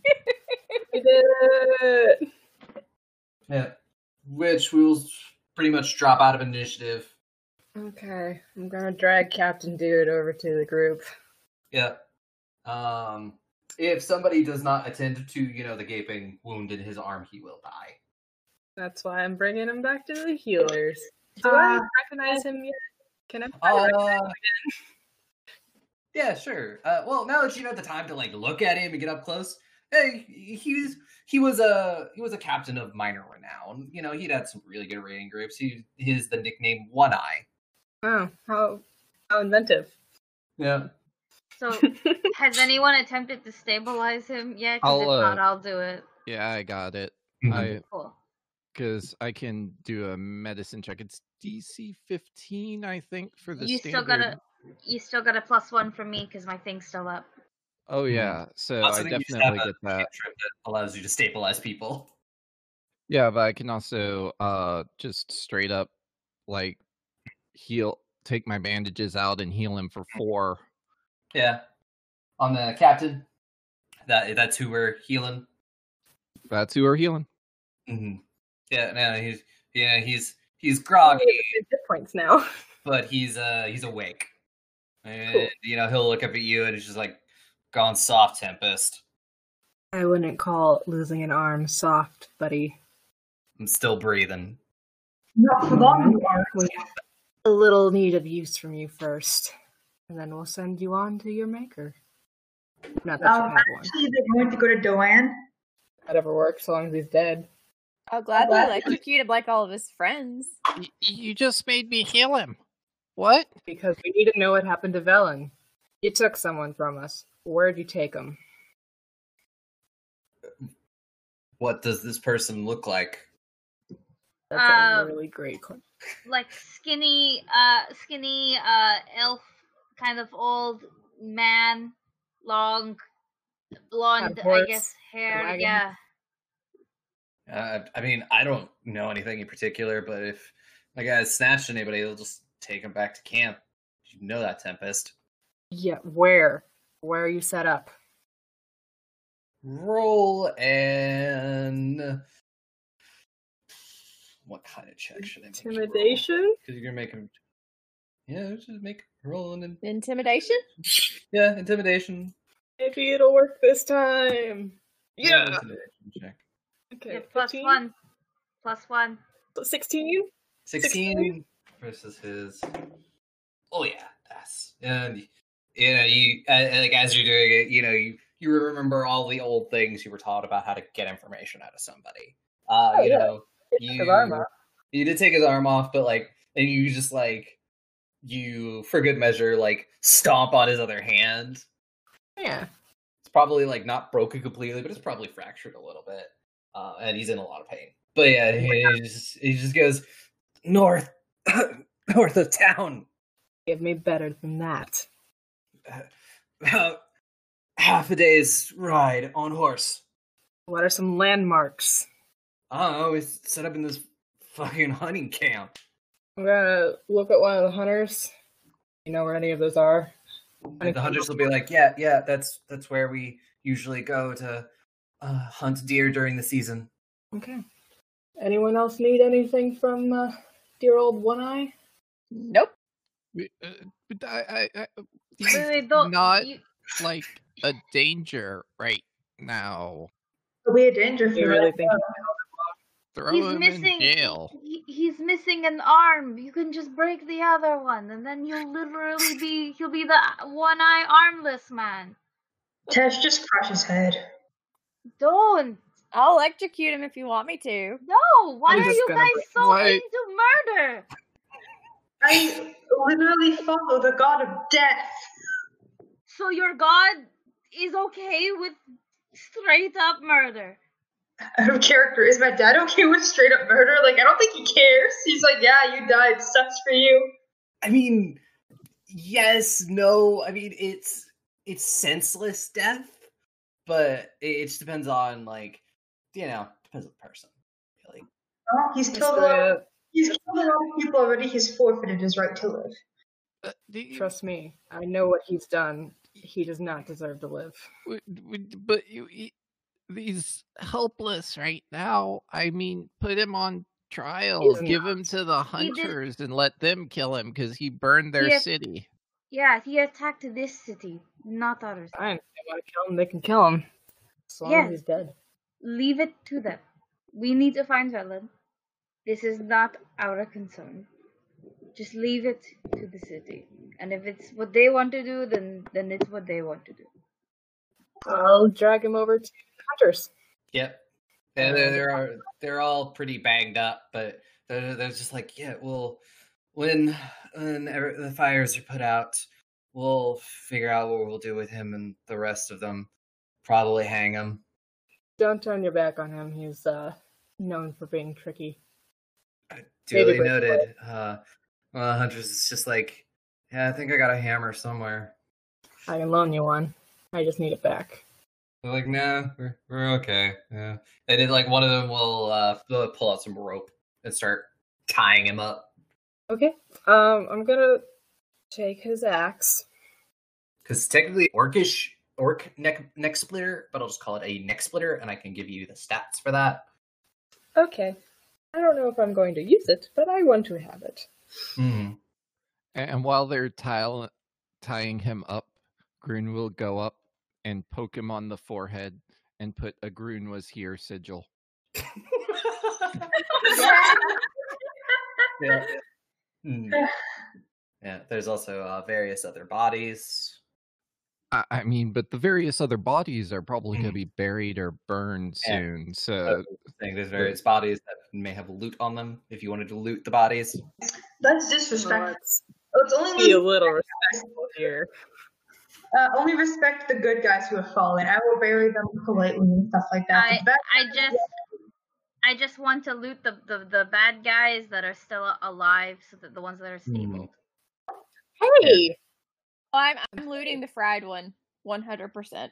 we did it. Yeah. Which will pretty much drop out of initiative. Okay, I'm gonna drag Captain Dude over to the group. Yeah. Um, if somebody does not attend to, you know, the gaping wound in his arm, he will die. That's why I'm bringing him back to the healers. Do I Uh, recognize him yet? Can I? try to recognize Uh, yeah, sure. Uh, well, now that you have the time to like look at him and get up close, hey, he was he was a he was a captain of minor renown. You know, he'd had some really good raiding groups. He his the nickname One Eye. Oh, how how inventive. Yeah. So, has anyone attempted to stabilize him yet? 'Cause if I'll, not, uh, I'll do it. Yeah, I got it. Mhm. I Cool. Because I can do a medicine check. It's DC 15, I think, for the You standard. still got a, you still got a plus one from me because my thing's still up. Oh yeah, so Also, I think you just definitely get that. cantrip that allows you to stabilize people. Yeah, but I can also uh just straight up like heal, take my bandages out and heal him for four. Yeah. On the captain. That that's who we're healing. That's who we're healing. hmm Yeah, no, he's yeah, he's he's groggy, Hit points now. but he's uh he's awake. And you know, he'll look up at you and he's just like gone soft tempest. I wouldn't call losing an arm soft, buddy. I'm still breathing. Not for long, you are. A little need of use from you first, and then we'll send you on to your maker. Not that you Um, have one. actually, they're going to go to Doan. Whatever works, so long as he's dead. I'll gladly glad- electrocute him like all of his friends. you just made me heal him. What? Because we need to know what happened to Velen. You took someone from us. Where'd you take him? What does this person look like? That's Uh, a really great question. like skinny, uh, skinny, uh, elf, kind of old man, long, blonde, I horse, guess, hair. wagon. Yeah. Uh, I mean, I don't know anything in particular, but if my guys snatched anybody, they'll just take them back to camp. You know that, Tempest. Yeah, where? Where are you set up? Roll and what kind of check should I make? Intimidation? Because you're gonna make him. Yeah, just make roll and Intimidation? yeah, intimidation. Maybe it'll work this time. Roll Yeah. Intimidation check. Okay. plus 15? one. Plus one. So 16? Sixteen versus his. Oh yeah, that's and you know you uh, like as you're doing it, you know you you remember all the old things you were taught about how to get information out of somebody. Uh, Oh, you yeah. know, you his arm off. you did take his arm off, but like, and you just like you for good measure like stomp on his other hand. Yeah. It's probably like not broken completely, but it's probably fractured a little bit, uh, and he's in a lot of pain. But yeah, he just he just goes north, north of town, Give me better than that. about half a day's ride on horse. What are some landmarks? I don't know. We set up in this fucking hunting camp. I'm gonna look at one of the hunters. You know where any of those are? And the hunters will be like, "Yeah, yeah, that's that's where we usually go to uh, hunt deer during the season." Okay. Anyone else need anything from uh, dear old One Eye? Nope. We- uh, I, I, I, Wait, he's wait, don't. not you- like a danger right now. It'll be a danger for You really think? Throw he's him missing. in jail. He, he's missing an arm. You can just break the other one, and then you'll literally be. He'll be the one eye armless man. Tesh just crush his head. Don't. I'll electrocute him if you want me to. No. Why I'm are you guys so why- into murder? I literally follow the god of death. So your god is okay with straight up murder. Out of character, is my dad okay with straight up murder? Like, I don't think he cares. He's like, yeah, you died. Sucks for you. I mean, yes, no. I mean, it's it's senseless death, but it, it just depends on like you know depends on the person. Really. Oh, he's killed a lot. He's killed a lot of people already. He's forfeited his right to live. Uh, you- Trust me, I know what he's done. He does not deserve to live. w- w- but you, he, he's helpless right now. I mean, put him on trial. He's Give him to the hunters and let them kill him because he burned their Yeah. city. Yeah, he attacked this city, not others. Fine. If they want to kill him, they can kill him. As long Yes. as he's dead. Leave it to them. We need to find Velen. This is not our concern. Just leave it to the city. And if it's what they want to do, then then it's what they want to do. I'll drag him over to the hunters. Yep. And they're, they're they're all pretty banged up, but they're, they're just like, yeah, well, when when the fires are put out, we'll figure out what we'll do with him and the rest of them. Probably hang him. Don't turn your back on him. He's uh, known for being tricky. Duly break noted. Uh, well, Huntress is just like, yeah, I think I got a hammer somewhere. I can loan you one. I just need it back. They're like, nah, we're we're okay. Yeah. And then like one of them will uh pull out some rope and start tying him up. Okay. Um, I'm gonna take his axe. Because technically orcish orc neck neck splitter, but I'll just call it a neck splitter, and I can give you the stats for that. Okay. I don't know if I'm going to use it, but I want to have it. Hmm. And while they're tile- tying him up, Grun will go up and poke him on the forehead and put a Grun was here sigil. yeah. Hmm. Yeah. There's also uh, various other bodies. I, I mean, but the various other bodies are probably going to be buried or burned Yeah. soon. So I'm saying. There's various bodies that may have loot on them. If you wanted to loot the bodies, That's disrespectful. Let's it's only be a little respectful here. uh, only respect the good guys who have fallen. I will bury them politely and stuff like that. I that- I just I just want to loot the, the, the bad guys that are still alive, so that the ones that are stabled. Hey, Oh, I'm I'm looting the fried one, one hundred percent.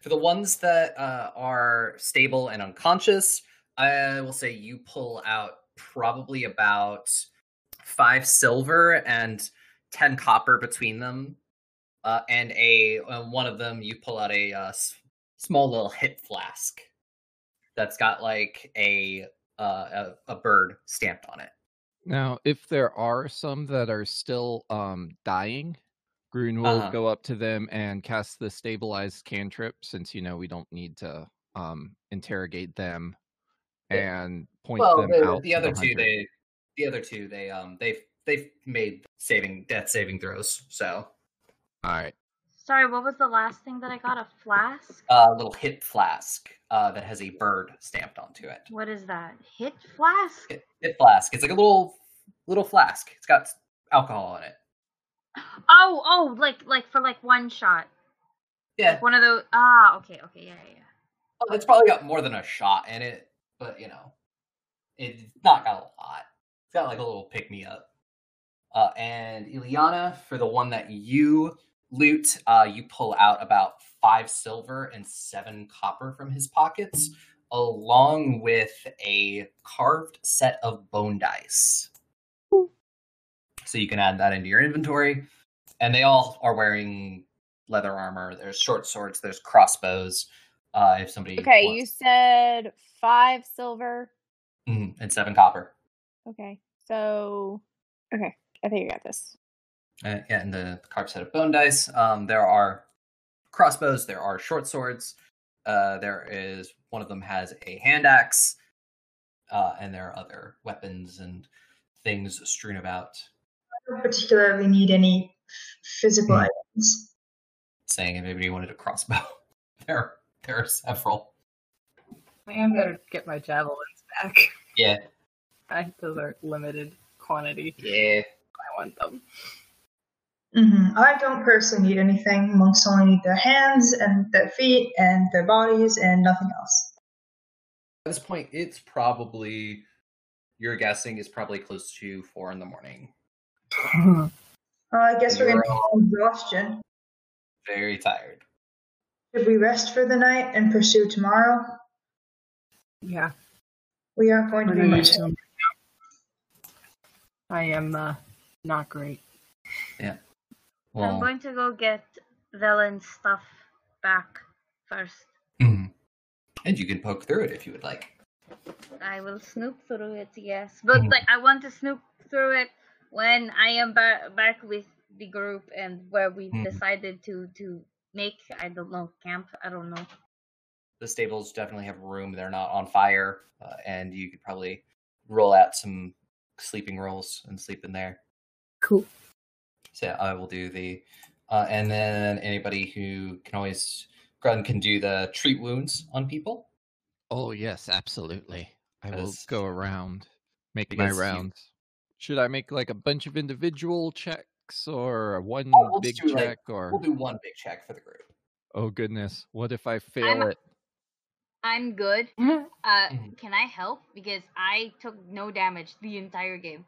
For the ones that uh, are stable and unconscious, I will say you pull out probably about five silver and ten copper between them, uh, and a uh, one of them you pull out a uh, s- small little hit flask that's got like a uh, a, a bird stamped on it. Now, if there are some that are still um dying, Grun will Uh-huh. go up to them and cast the stabilized cantrip since you know we don't need to um interrogate them and point well, them the, out. the other two, they the other two, they um they've they've made saving death saving throws. So All right. Sorry, what was the last thing that I got? A flask? a little hit flask uh, that has a bird stamped onto it. What is that? Hit flask? Hit, hit flask. It's like a little little flask. It's got alcohol in it. Oh, oh, like like for like one shot. Yeah, Like one of those. Ah, okay, okay, yeah, yeah, yeah. well, it's probably got more than a shot in it, but you know, it's not got a lot. It's got like a little pick me up. Uh, and Illiana, for the one that you loot, uh, you pull out about five silver and seven copper from his pockets, along with a carved set of bone dice. So you can add that into your inventory. And they all are wearing leather armor. There's short swords. There's crossbows. Uh, if somebody Okay, wants- you said five silver. Mhm, and seven copper. Okay, so okay, I think I got this. Uh, yeah, and the carved set of bone dice. Um, there are crossbows. There are short swords. Uh, there is one of them has a hand axe, uh, and there are other weapons and things strewn about. I don't particularly need any f- physical Hmm. items. Saying if anybody wanted a crossbow, there there are several. I am gonna get my javelins back. Yeah, I, those are limited quantity. yeah. I want them. Hmm I don't personally need anything. Monks only need their hands and their feet and their bodies and nothing else. At this point, it's probably you're guessing is probably close to four in the morning. Uh, I guess we're You're gonna need exhaustion. Very tired. Should we rest for the night and pursue tomorrow? yeah, We aren't going to be much. I am uh, not great. I'm Well, I'm going to go get Velen's stuff back first. mhm. and you can poke through it if you would like. I will snoop through it, yes. But Mhm. like I want to snoop through it when I am ba- back with the group and where we Mhm. decided to to make I don't know camp. I don't know. the stables definitely have room. They're not on fire, uh, and you could probably roll out some sleeping rolls and sleep in there. Cool. So I will do the, uh, and then anybody who can always Grun can do the treat wounds on people. Oh yes, absolutely. I will go around, make my because you- rounds. Should I make like a bunch of individual checks or a one Oh, we'll big just do, like- check or We'll do one big check for the group. oh goodness, what if I fail I'm- it? I'm good. Uh, Mhm. can I help? Because I took no damage the entire game,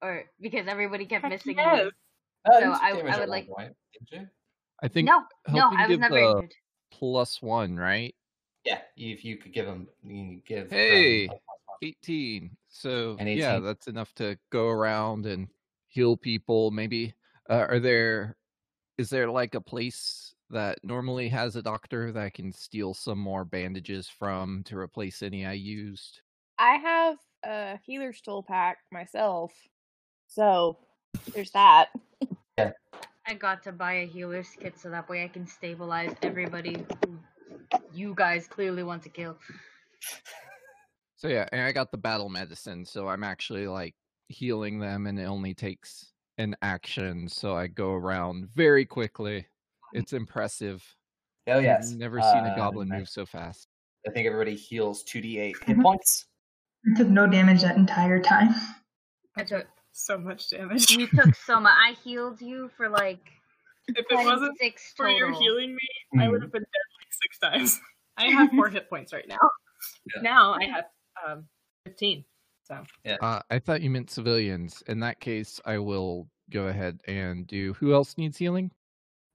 or because everybody kept Heck missing yes. me. Uh, So I- I would like- point. I think No, no, I was never the injured. plus one, right? Yeah, if you could give them, you can give. Hey! a plus 18. So And yeah, that's enough to go around and heal people. Maybe uh, are there is there like a place that normally has a doctor that I can steal some more bandages from to replace any I used? I have a healer's tool pack myself, so there's that. I got to buy a healer's kit so that way I can stabilize everybody who you guys clearly want to kill. So yeah, and I got the battle medicine, so I'm actually like healing them and it only takes an action, so I go around very quickly. It's impressive. Oh yes. I've never seen a Uh, goblin move so fast. I think everybody heals two d eight hit Mhm. points. I took no damage that entire time. I took So much damage. you took so much. I healed you for like if it wasn't six for total. your healing me, I Mhm. would have been dead like six times. I have four hit points right now. Yeah. Now I have um 15. So Uh, I thought you meant civilians. In that case, I will go ahead and do. Who else needs healing?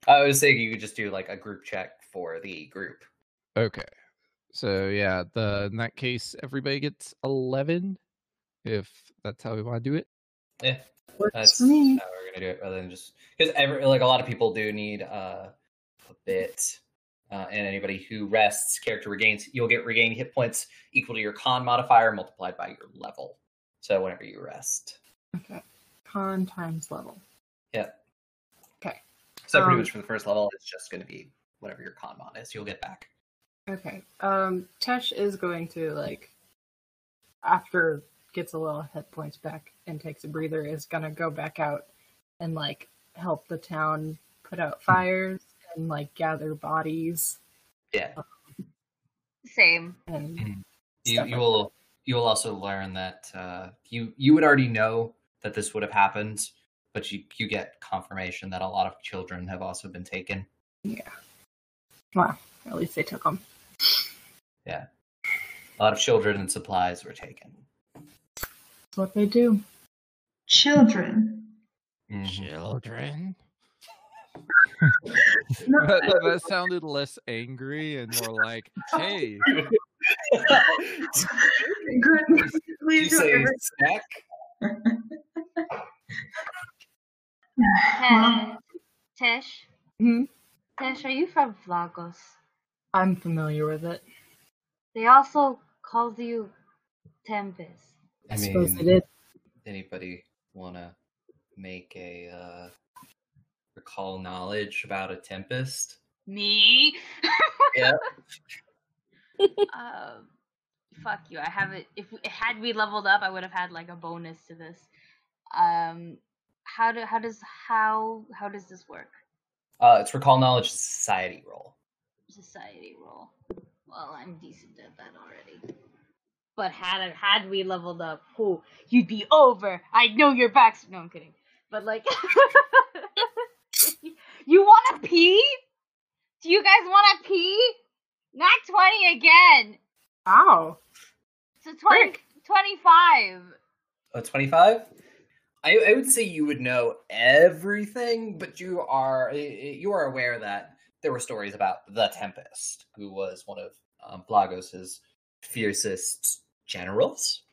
I was saying you could just do like a group check for the group. Okay. So yeah, the in that case, everybody gets eleven. If that's how we want to do it. Yeah, works that's for me. how we're gonna do it, rather than just because every like a lot of people do need uh, a bit. Uh, and anybody who rests, character regains, you'll get regained hit points equal to your con modifier multiplied by your level. So whenever you rest, Okay. Con times level. yeah. Okay. So pretty Um, much for the first level, it's just going to be whatever your con mod is. You'll get back. Okay. Um, Tesh is going to like after gets a little hit points back and takes a breather, is gonna go back out and like help the town put out fires and like gather bodies Yeah. Same. and You you like will you will also learn that uh, you you would already know that this would have happened, but you you get confirmation that a lot of children have also been taken. Yeah. Well, at least they took them. Yeah. A lot of children and supplies were taken. That's what they do. Children. Children. That, that- that sounded less angry and more like, "Hey, Good. You Please don't say ever. snack? Tesh, Tesh, Hmm? Tesh, are you from Vlagos? I'm familiar with it. They also called you Tempest. I, I suppose they mean, did. anybody want to make a uh, recall knowledge about a tempest? Me? Yeah. um, fuck you. I haven't. If had we leveled up, I would have had like a bonus to this. Um, how do how does how how does this work? Uh, it's recall knowledge society roll. Society roll. Well, I'm decent at that already. But had had we leveled up, who you'd be over. I know your backs. No, I'm kidding. But like, you want to pee? Do you guys want to pee? Not twenty again. Wow. So 20, 25. Uh, 25? I, I would say you would know everything, but you are you are aware that there were stories about the Tempest, who was one of um, Blagos's fiercest generals.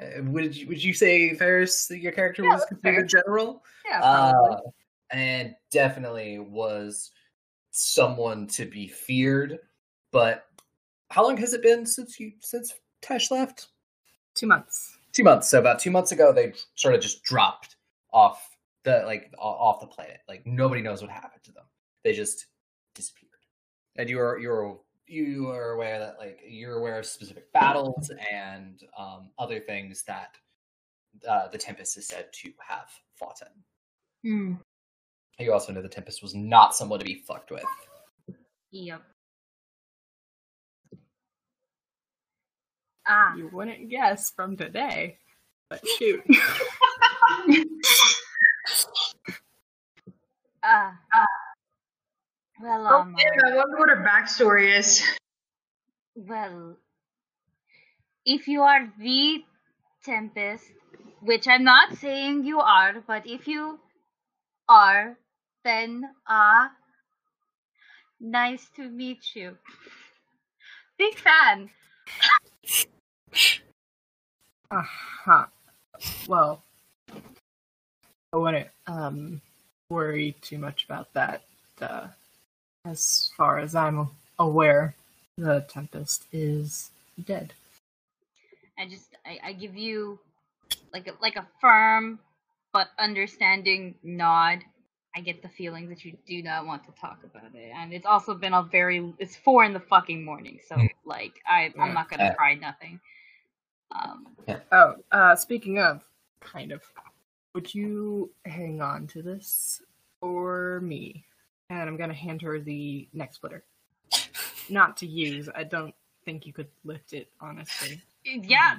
Uh, would you, would you say Ferris, your character Yeah, was considered general? Yeah, Uh, and definitely was someone to be feared. But how long has it been since you since Tesh left? Two months. two months. So about two months ago, they sort of just dropped off the like off the planet. Like nobody knows what happened to them. They just disappeared. And you are you're you are aware that like you're aware of specific battles and um, other things that uh, the Tempest is said to have fought in. Hmm. You also know the Tempest was not someone to be fucked with. Yep. Ah, You wouldn't guess from today. But shoot. Ah. ah. Well, Oh, um, damn, I wonder what her backstory is. well, if you are the Tempest, which I'm not saying you are, but if you are, then ah, nice to meet you. Big fan. Uh-huh. Well, I wouldn't um worry too much about that. Uh, as far as I'm aware, the Tempest is dead. I just I, I give you like a, like a firm but understanding nod. I get the feeling that you do not want to talk about it, and it's also been a very it's four in the fucking morning, so like I Yeah. I'm not gonna Uh, cry nothing. Um, Oh, uh, speaking of, kind of, would you hang on to this for me? And I'm gonna hand her the neck splitter. Not to use. I don't think you could lift it, honestly. yeah,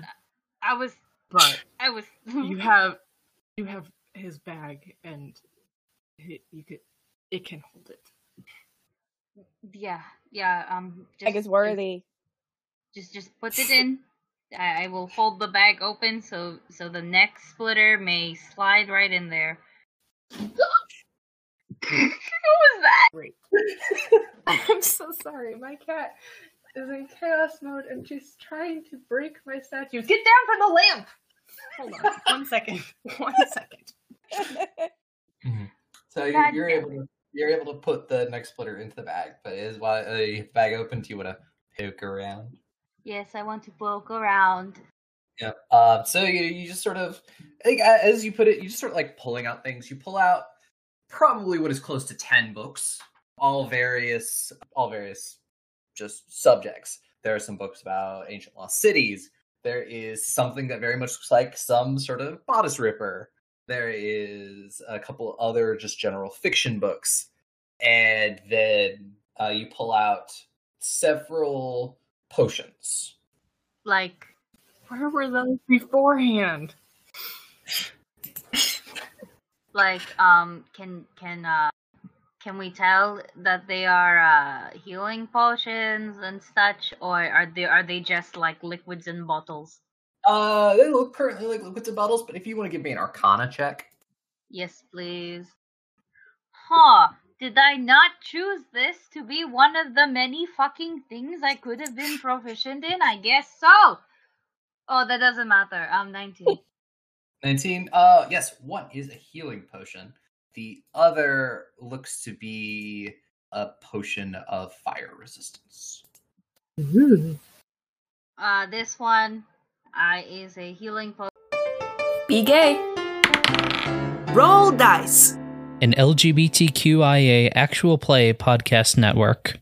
I was But I was you have, you have his bag, and it, you could, it can hold it. yeah yeah um just, Like it's just- worthy. Just just put it in. I, I will hold the bag open so so the neck splitter may slide right in there. what was that? Great. I'm so sorry. My cat is in chaos mode and she's trying to break my statues. Get down from the lamp! Hold on. One second. One second. So you're, you're able to you're able to put the neck splitter into the bag, but is while uh, the bag open, do you want to poke around? Yes, I want to poke around. Yep. Uh, so you, you just sort of, like, as you put it, you just sort of like pulling out things. You pull out probably what is close to ten books, all various, all various, just subjects. There are some books about ancient lost cities. There is something that very much looks like some sort of bodice ripper. There is a couple other just general fiction books, and then uh, you pull out several potions. Like Where were those beforehand? like um can can uh can we tell that they are uh healing potions and such or are they are they just like liquids in bottles? Uh, they look currently like liquids and bottles, but if you want to give me an Arcana check, yes please. Huh did i not choose this to be one of the many fucking things i could have been proficient in? I guess so. Oh that doesn't matter. I'm 19 nineteen. Uh, yes, one is a healing potion. The other looks to be a potion of fire resistance. uh this one uh is a healing potion Be gay. Roll dice. An LGBTQIA actual play podcast network.